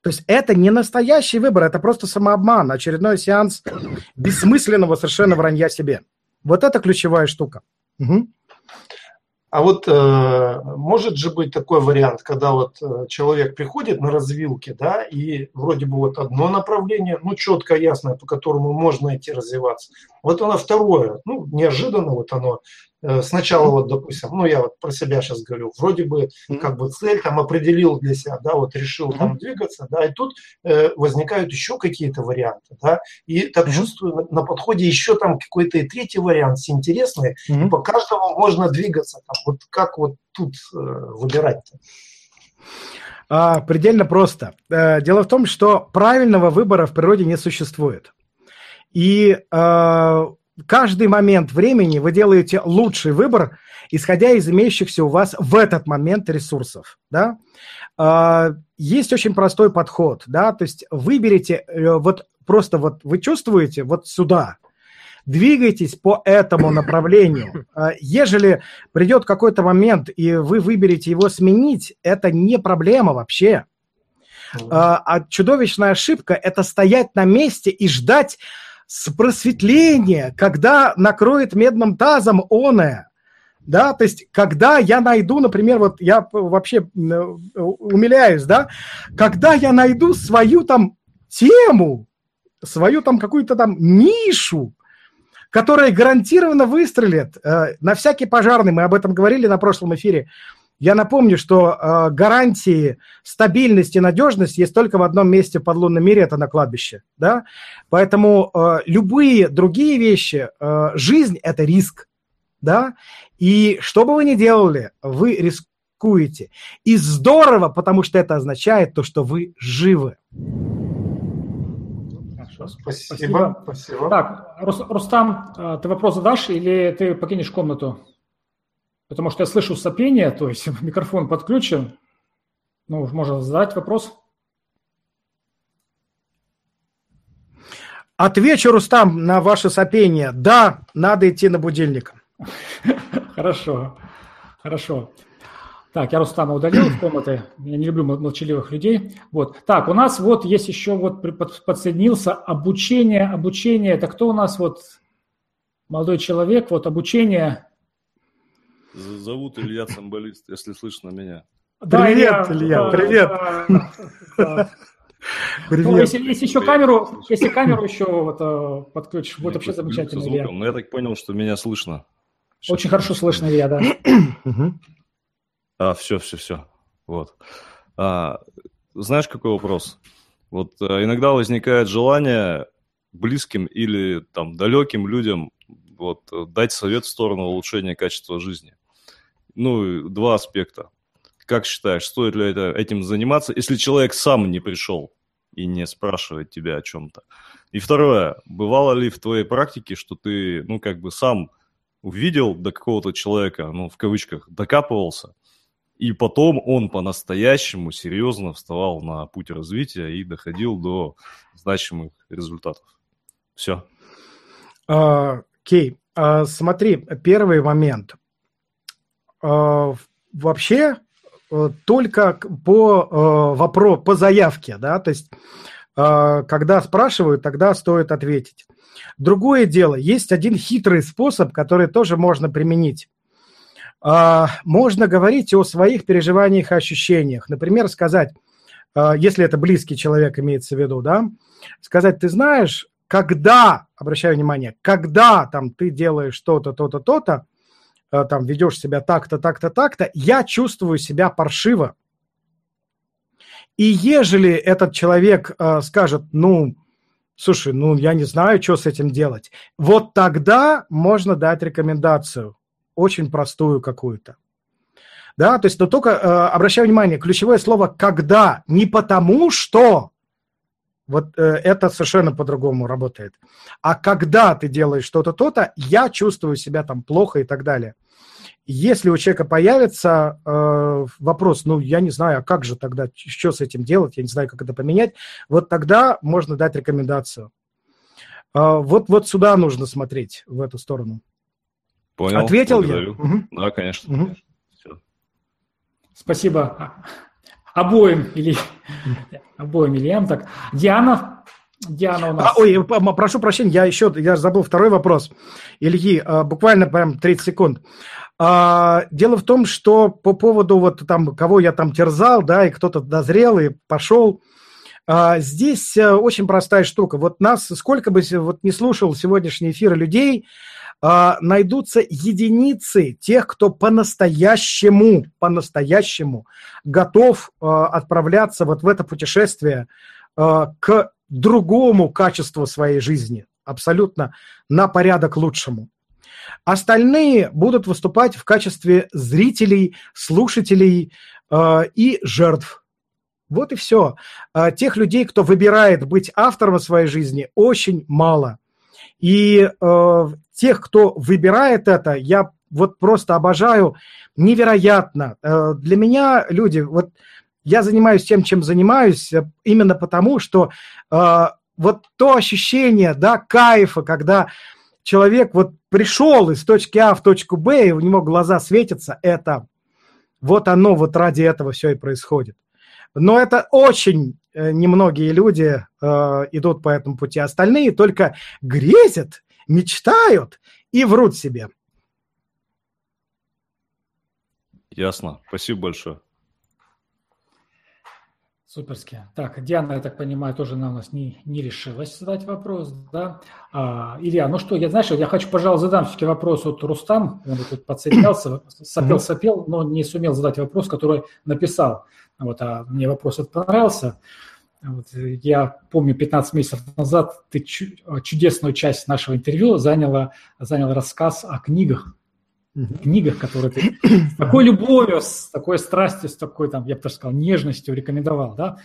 То есть это не настоящий выбор, это просто самообман, очередной сеанс бессмысленного совершенно вранья себе. Вот это ключевая штука. Угу. А вот э, может же быть такой вариант, когда вот э, человек приходит на развилке, да, и вроде бы вот одно направление, ну, четко, ясное, по которому можно идти развиваться. Вот оно второе, ну, неожиданно вот оно сначала вот, допустим, ну я вот про себя сейчас говорю, вроде бы как бы цель там определил для себя, да, вот решил там двигаться, да, и тут э, возникают еще какие-то варианты, да, и так чувствую на, на подходе еще там какой-то и третий вариант интересный, и по каждому можно двигаться, там, вот как вот тут э, выбирать-то? А, предельно просто. Э, дело в том, что правильного выбора в природе не существует. И э, каждый момент времени вы делаете лучший выбор, исходя из имеющихся у вас в этот момент ресурсов. Да? А, есть очень простой подход, да, то есть выберите, э, вот просто вот вы чувствуете вот сюда, двигайтесь по этому направлению. А, ежели придет какой-то момент, и вы выберете его сменить, это не проблема вообще. А, а чудовищная ошибка – это стоять на месте и ждать, с просветления, когда накроет медным тазом оное. Да, то есть, когда я найду, например, вот я вообще э, умиляюсь, да, когда я найду свою там тему, свою там какую-то там нишу, которая гарантированно выстрелит. Э, на всякий пожарный, мы об этом говорили на прошлом эфире, Я напомню, что э, гарантии стабильности и надежности есть только в одном месте в подлунном мире, это на кладбище. Да? Поэтому э, любые другие вещи, э, жизнь – это риск. Да? И что бы вы ни делали, вы рискуете. И здорово, потому что это означает то, что вы живы. Спасибо. Спасибо. Спасибо. Так, Рустам, э, ты вопрос задашь или ты покинешь комнату? Потому что я слышу сопение, то есть микрофон подключен. Ну, можно задать вопрос. Отвечу, Рустам, на ваше сопение. Да, надо идти на будильник. Хорошо, хорошо. Так, я Рустама удалил из комнаты. Я не люблю молчаливых людей. Вот. Так, у нас вот есть еще вот подсоединился обучение. Обучение. Это кто у нас вот молодой человек? Вот обучение. Зовут Илья Цимбалист, если слышно меня. Да, привет, Илья, Илья привет. Привет. Ну, если, если еще камеру, если камеру еще вот, э, подключишь, будет вообще замечательно. Илья. Ну, я так понял, что меня слышно. Очень хорошо слышно, Илья, да. А, все, все, все. Вот. А, знаешь, какой вопрос? Вот а, иногда возникает желание близким или там далеким людям вот дать совет в сторону улучшения качества жизни. Ну, два аспекта. Как считаешь, стоит ли это, этим заниматься, если человек сам не пришел и не спрашивает тебя о чем-то? И второе, бывало ли в твоей практике, что ты, ну, как бы сам увидел до какого-то человека, ну, в кавычках, докапывался, и потом он по-настоящему серьезно вставал на путь развития и доходил до значимых результатов. Все. А, окей. Uh, uh, смотри, первый момент. Uh, вообще э, только по э, вопросу, по заявке, да, то есть когда спрашивают, тогда стоит ответить. Другое дело, есть один хитрый способ, который тоже можно применить. А, можно говорить о своих переживаниях и ощущениях. Например, сказать, а, если это близкий человек имеется в виду, да, сказать, ты знаешь, когда, обращаю внимание, когда там ты делаешь что-то, то-то, то-то, а, там ведешь себя так-то, так-то, так-то, я чувствую себя паршиво. И ежели этот человек э, скажет, ну, слушай, ну, я не знаю, что с этим делать, вот тогда можно дать рекомендацию очень простую какую-то. Да, то есть, но только э, обращаю внимание, ключевое слово «когда», не потому что, вот э, это совершенно по-другому работает, а когда ты делаешь что-то то-то, я чувствую себя там плохо и так далее. Если у человека появится э, вопрос, ну, я не знаю, а как же тогда, что с этим делать, я не знаю, как это поменять, вот тогда можно дать рекомендацию. Э, вот, вот сюда нужно смотреть, в эту сторону. Понял. Ответил благодарю. я? Угу. Да, конечно. Угу. Все. Спасибо обоим или обоим Ильям. Так, Диана, Диана у нас. А, ой, прошу прощения, я еще, я забыл второй вопрос. Ильи, а, буквально прям 30 секунд. А, дело в том, что по поводу вот там, кого я там терзал, да, и кто-то дозрел и пошел, здесь э, очень простая штука. Вот нас, сколько бы вот не слушал сегодняшний эфир людей, а, найдутся единицы тех, кто по-настоящему, по-настоящему готов а, отправляться вот в это путешествие а, к другому качеству своей жизни, абсолютно на порядок лучшему. Остальные будут выступать в качестве зрителей, слушателей э, и жертв. Вот и все. Тех людей, кто выбирает быть автором своей жизни, очень мало. И э, тех, кто выбирает это, я вот просто обожаю невероятно. Э, для меня люди, вот я занимаюсь тем, чем занимаюсь, э, именно потому, что э, вот то ощущение, да, кайфа, когда человек вот пришел из точки А в точку Б, и у него глаза светятся, это вот оно, вот ради этого все и происходит. Но это очень Э, немногие люди э, идут по этому пути, остальные только грезят, мечтают и врут себе. Ясно. Спасибо большое. Суперски. Так, Диана, я так понимаю, тоже на нас не, не решилась задать вопрос, да? А, Илья, ну что, я, знаешь, я хочу, пожалуй, задам все-таки вопрос от Рустам. Он тут подсоединялся, сопел-сопел, но не сумел задать вопрос, который написал. Вот, а мне вопрос этот понравился. Вот, я помню, 15 месяцев назад ты чудесную часть нашего интервью заняла, занял рассказ о книгах, книгах, которые ты с такой любовью, с такой страстью, с такой, там, я бы даже сказал, нежностью рекомендовал, да?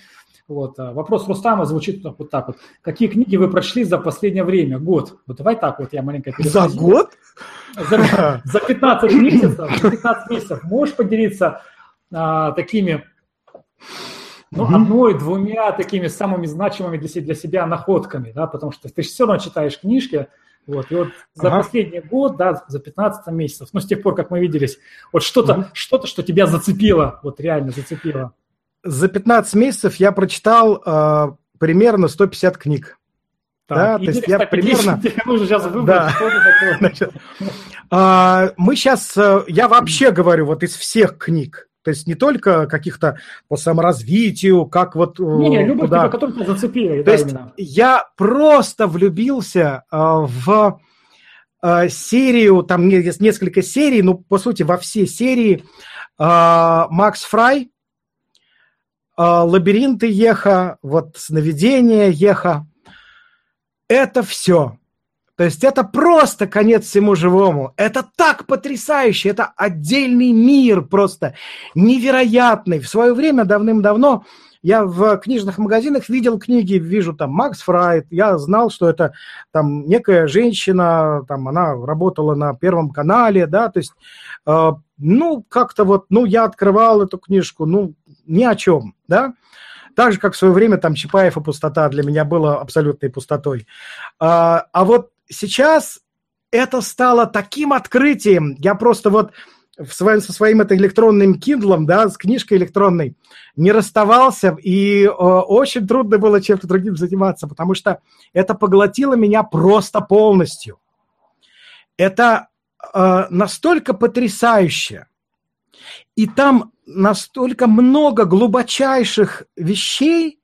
Вот. А вопрос Рустама звучит вот так вот. Какие книги вы прочли за последнее время? Год. Вот давай так вот, я маленько За год? За, за 15 месяцев, за 15 месяцев можешь поделиться а, такими, ну, угу. одной, двумя такими самыми значимыми для для себя находками, да, потому что ты все равно читаешь книжки, вот, и вот за ага. последний год, да, за 15 месяцев, ну, с тех пор, как мы виделись, вот что-то, угу. что-то, что тебя зацепило, вот реально зацепило. За 15 месяцев я прочитал э, примерно 150 книг. Так, да, то есть я примерно... Нужно сейчас выбрать, да. что это такое. Значит, а, мы сейчас, э, я вообще говорю, вот из всех книг, то есть не только каких-то по саморазвитию, как вот... Не, не любовь, куда... типа, которые зацепили. То да, есть именно. я просто влюбился э, в э, серию, там есть несколько серий, ну, по сути, во все серии э, Макс Фрай, э, Лабиринты Еха, вот Сновидения Еха. Это все. То есть это просто конец всему живому. Это так потрясающе, это отдельный мир просто невероятный. В свое время давным-давно я в книжных магазинах видел книги, вижу там Макс Фрайт, я знал, что это там некая женщина, там она работала на Первом канале, да, то есть, э, ну, как-то вот, ну, я открывал эту книжку, ну, ни о чем, да, так же, как в свое время там Чапаев и пустота для меня было абсолютной пустотой. А, а вот сейчас это стало таким открытием. Я просто вот в своем, со своим это электронным Kindle, да, с книжкой электронной, не расставался, и э, очень трудно было чем-то другим заниматься, потому что это поглотило меня просто полностью. Это э, настолько потрясающе, и там настолько много глубочайших вещей,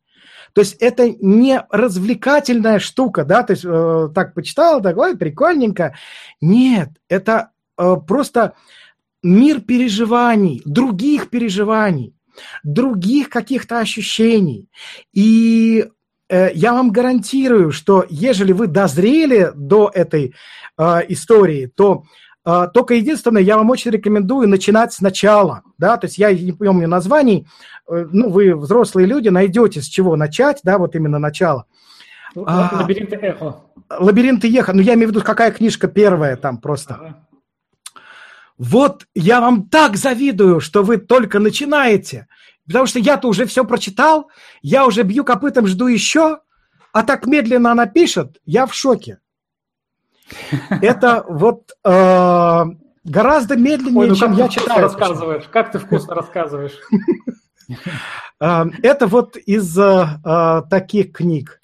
то есть это не развлекательная штука, да, то есть э, так почитал, такой прикольненько. Нет, это э, просто мир переживаний, других переживаний, других каких-то ощущений. И э, я вам гарантирую, что ежели вы дозрели до этой э, истории, то только единственное, я вам очень рекомендую начинать сначала, да, то есть я не помню названий, Э, ну, вы взрослые люди, найдете с чего начать, да, вот именно начало. Ну, а, Лабиринты эхо. Лабиринты эхо. Ну, я имею в виду, какая книжка первая там просто. Ага. Вот я вам так завидую, что вы только начинаете. Потому что я-то уже все прочитал, я уже бью копытом, жду еще, а так медленно она пишет, я в шоке. Это вот э, гораздо медленнее, Ой, ну чем я читаю. рассказываешь, как ты вкусно рассказываешь. А, это вот из а, таких книг.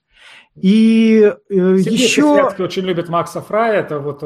И э, еще... Очень любит Макса Фрая, это вот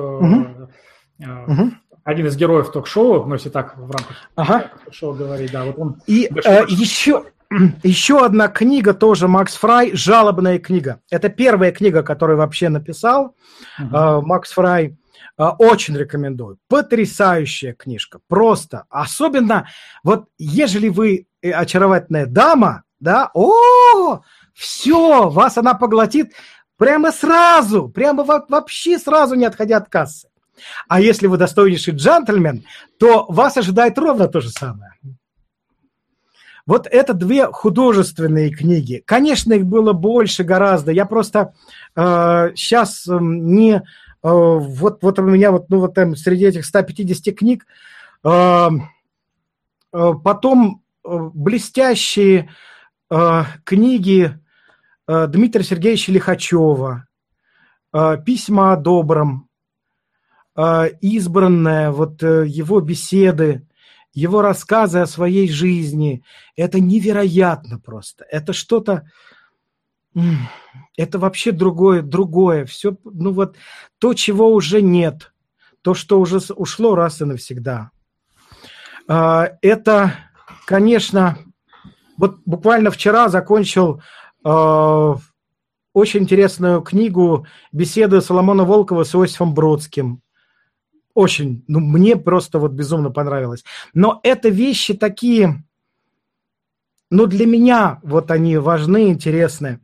один из героев ток-шоу, ну, если так в рамках ага. ток-шоу говорить, да, вот он... И э, еще, еще одна книга тоже Макс Фрай, жалобная книга. Это первая книга, которую вообще написал э, Макс Фрай. А, очень рекомендую. Потрясающая книжка. Просто. Особенно, вот ежели вы э, очаровательная дама, да, о, все, вас она поглотит прямо сразу, прямо вообще сразу не отходя от кассы. А если вы достойнейший джентльмен, то вас ожидает ровно то же самое. Вот это две художественные книги. Конечно, их было больше гораздо. Я просто э, сейчас э, не Э, вот, вот у меня вот, ну, вот там среди этих 150 книг, э, э, потом блестящие книги Дмитрия Сергеевича Лихачева, письма о добром, избранное, вот его беседы, его рассказы о своей жизни. Это невероятно просто. Это что-то это вообще другое, другое. Все, ну вот то, чего уже нет, то, что уже ушло раз и навсегда. А, это, конечно, вот буквально вчера закончил э, очень интересную книгу «Беседы Соломона Волкова с Иосифом Бродским». Очень, ну, мне просто вот безумно понравилось. Но это вещи такие, ну, для меня вот они важны, интересны.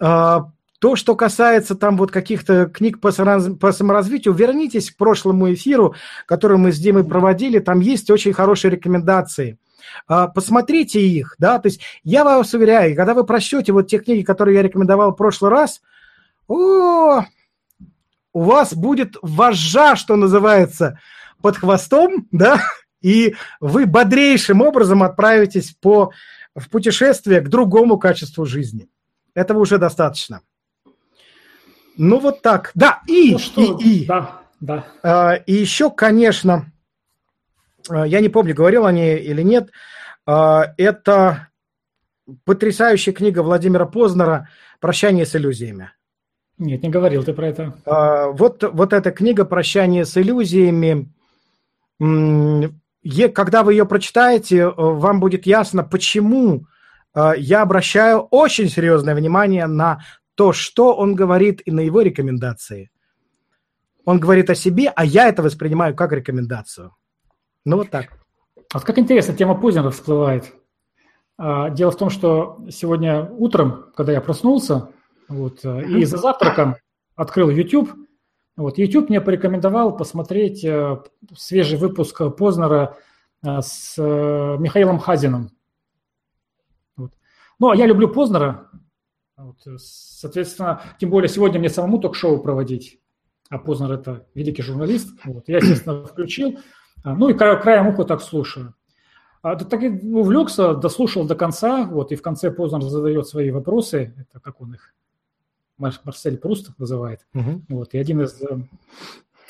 А, то, что касается там вот каких-то книг по, саморазвитию, вернитесь к прошлому эфиру, который мы с Димой проводили, там есть очень хорошие рекомендации. А, посмотрите их, да, то есть я вас уверяю, когда вы прочтете вот те книги, которые я рекомендовал в прошлый раз, о, у вас будет вожжа, что называется, под хвостом, да, и вы бодрейшим образом отправитесь по, в путешествие к другому качеству жизни. Этого уже достаточно. Ну, вот так. Да, и, ну, что? и, и. Да, да. А, и еще, конечно, а, я не помню, говорил о ней или нет, а, это потрясающая книга Владимира Познера «Прощание с иллюзиями». Нет, не говорил ты про это. А, вот, вот эта книга «Прощание с иллюзиями», когда вы ее прочитаете, вам будет ясно, почему я обращаю очень серьезное внимание на то, что он говорит и на его рекомендации. Он говорит о себе, а я это воспринимаю как рекомендацию. Ну вот так. Вот как интересно, тема Познера всплывает. Дело в том, что сегодня утром, когда я проснулся, вот, и за завтраком открыл YouTube. Вот, YouTube мне порекомендовал посмотреть э, свежий выпуск Познера э, с э, Михаилом Хазиным. Вот. Ну, а я люблю Познера. Вот, соответственно, тем более сегодня мне самому ток-шоу проводить. А Познер – это великий журналист. Вот, я, естественно, включил. А, ну и краем уха так слушаю. А, так и увлекся, дослушал до конца, вот, и в конце Познер задает свои вопросы, это как он их Марсель Пруст называет. Угу. Вот, и один из э,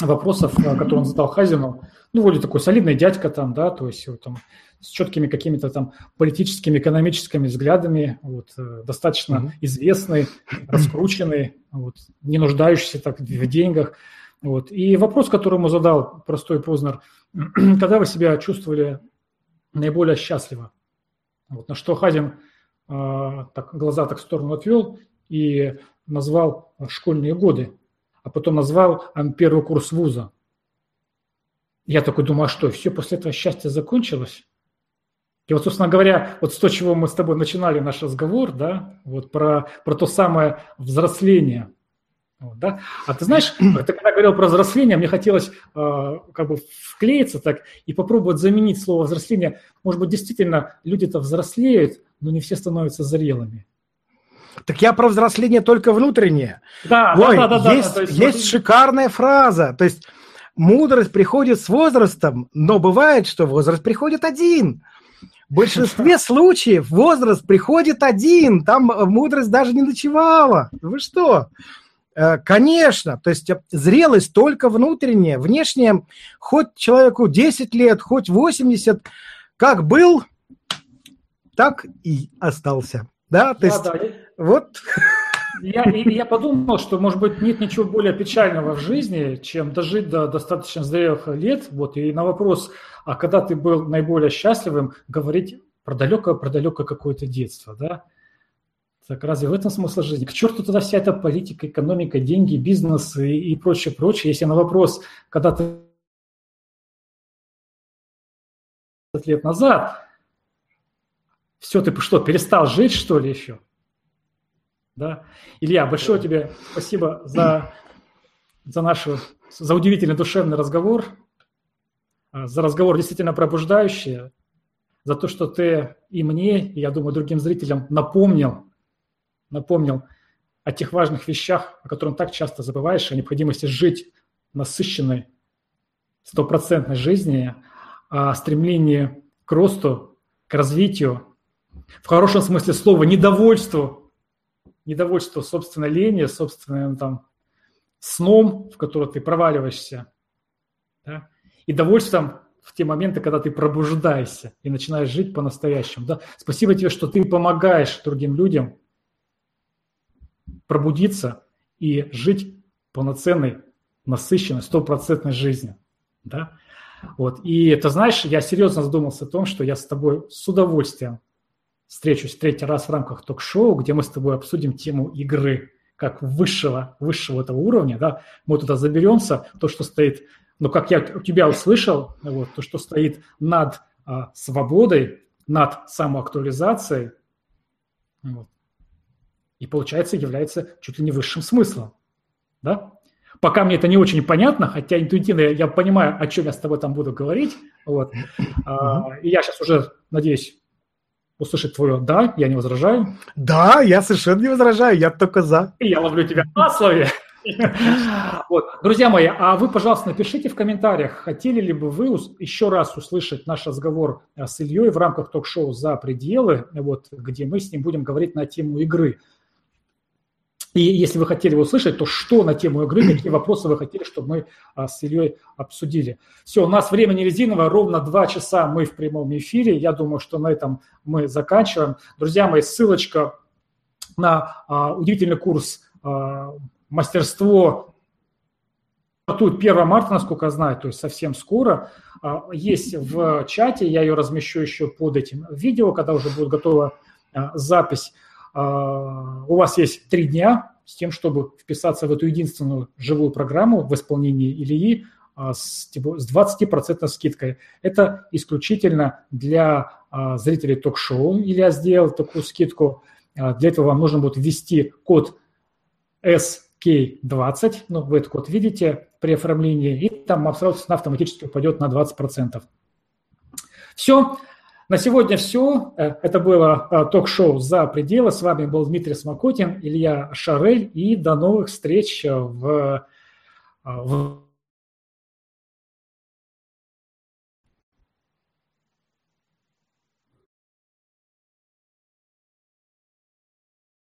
вопросов, э, который он задал Хазину, ну, вроде такой солидный дядька там, да, то есть вот, там, с четкими какими-то там политическими, экономическими взглядами, вот, э, достаточно угу. известный, раскрученный, вот, не нуждающийся так в деньгах. Вот. И вопрос, который ему задал простой Познер, когда вы себя чувствовали наиболее счастливо? Вот, на что Хазин э, так, глаза так в сторону отвел и назвал школьные годы, а потом назвал первый курс вуза. Я такой думаю, а что, все после этого счастье закончилось? И вот, собственно говоря, вот с того, чего мы с тобой начинали наш разговор, да, вот про, про то самое взросление. Вот, да? А ты знаешь, ты когда говорил про взросление, мне хотелось э, как бы вклеиться так и попробовать заменить слово взросление. Может быть, действительно, люди-то взрослеют, но не все становятся зрелыми. Так я про взросление только внутреннее. Да, Ой, да, да, да. Есть, да, есть, есть шикарная фраза. То есть мудрость приходит с возрастом, но бывает, что возраст приходит один. В большинстве случаев возраст приходит один. Там мудрость даже не ночевала. Вы что? Э, конечно, то есть зрелость только внутренняя, внешняя, хоть человеку 10 лет, хоть 80, как был, так и остался. Да, то да, есть да. Вот... Я, я подумал, что, может быть, нет ничего более печального в жизни, чем дожить до достаточно зрелых лет. Вот, и на вопрос, а когда ты был наиболее счастливым, говорить про далекое, про далекое какое-то детство, да? Так разве в этом смысл жизни? К черту тогда вся эта политика, экономика, деньги, бизнес и, и прочее, прочее. Если на вопрос, когда ты лет назад, все, ты что, перестал жить, что ли, еще? Да? Илья, большое тебе спасибо за, за нашу, за удивительный душевный разговор, а, за разговор действительно пробуждающий, за то, что ты и мне, и, я думаю, другим зрителям напомнил, напомнил о тех важных вещах, о которых так часто забываешь, о необходимости жить насыщенной, стопроцентной жизни, о стремлении к росту, к развитию, в хорошем смысле слова, недовольству, недовольству собственной лени, собственным там сном, в который ты проваливаешься, да? и довольством в те моменты, когда ты пробуждаешься и начинаешь жить по-настоящему. Да? Спасибо тебе, что ты помогаешь другим людям пробудиться и жить полноценной, насыщенной, стопроцентной жизнью. Да? Вот. И ты знаешь, я серьезно задумался о том, что я с тобой с удовольствием встречусь третий раз в рамках ток-шоу, где мы с тобой обсудим тему игры как высшего, высшего этого уровня, да, мы туда заберемся, то, что стоит, ну, как я у тебя услышал, вот, то, что стоит над а, свободой, над самоактуализацией, вот, и, получается, является чуть ли не высшим смыслом, да? Пока мне это не очень понятно, хотя интуитивно я, я понимаю, о чем я с тобой там буду говорить, вот, а, и я сейчас уже, надеюсь, услышать твое «да», я не возражаю. Да, я совершенно не возражаю, я только за. И я ловлю тебя на слове. Вот. Друзья мои, а вы, пожалуйста, напишите в комментариях, хотели ли бы вы еще раз услышать наш разговор э, с Ильей в рамках ток-шоу «За пределы», вот, где мы с ним будем говорить на тему игры. И если вы хотели услышать, то что на тему игры, какие вопросы вы хотели, чтобы мы а, с Ильей обсудили. Все, у нас время не резиновое, ровно два часа мы в прямом эфире. Я думаю, что на этом мы заканчиваем. Друзья мои, ссылочка на а, удивительный курс а, мастерство стартует 1 марта, насколько я знаю, то есть совсем скоро. А, есть в чате, я ее размещу еще под этим видео, когда уже будет готова а, запись. А, у вас есть три дня с тем, чтобы вписаться в эту единственную живую программу в исполнении Ильи а, с 20% скидкой. Это исключительно для а, зрителей ток-шоу. Илья сделал такую скидку. Для этого вам нужно будет ввести код SK20, ну, вы этот код видите при оформлении, и там абсолютно автоматически упадет на 20%. Все. На сегодня все. Э, это было э, ток-шоу «За пределы». С вами был Дмитрий Смокотин, Илья Шарель. И до новых встреч в, э, в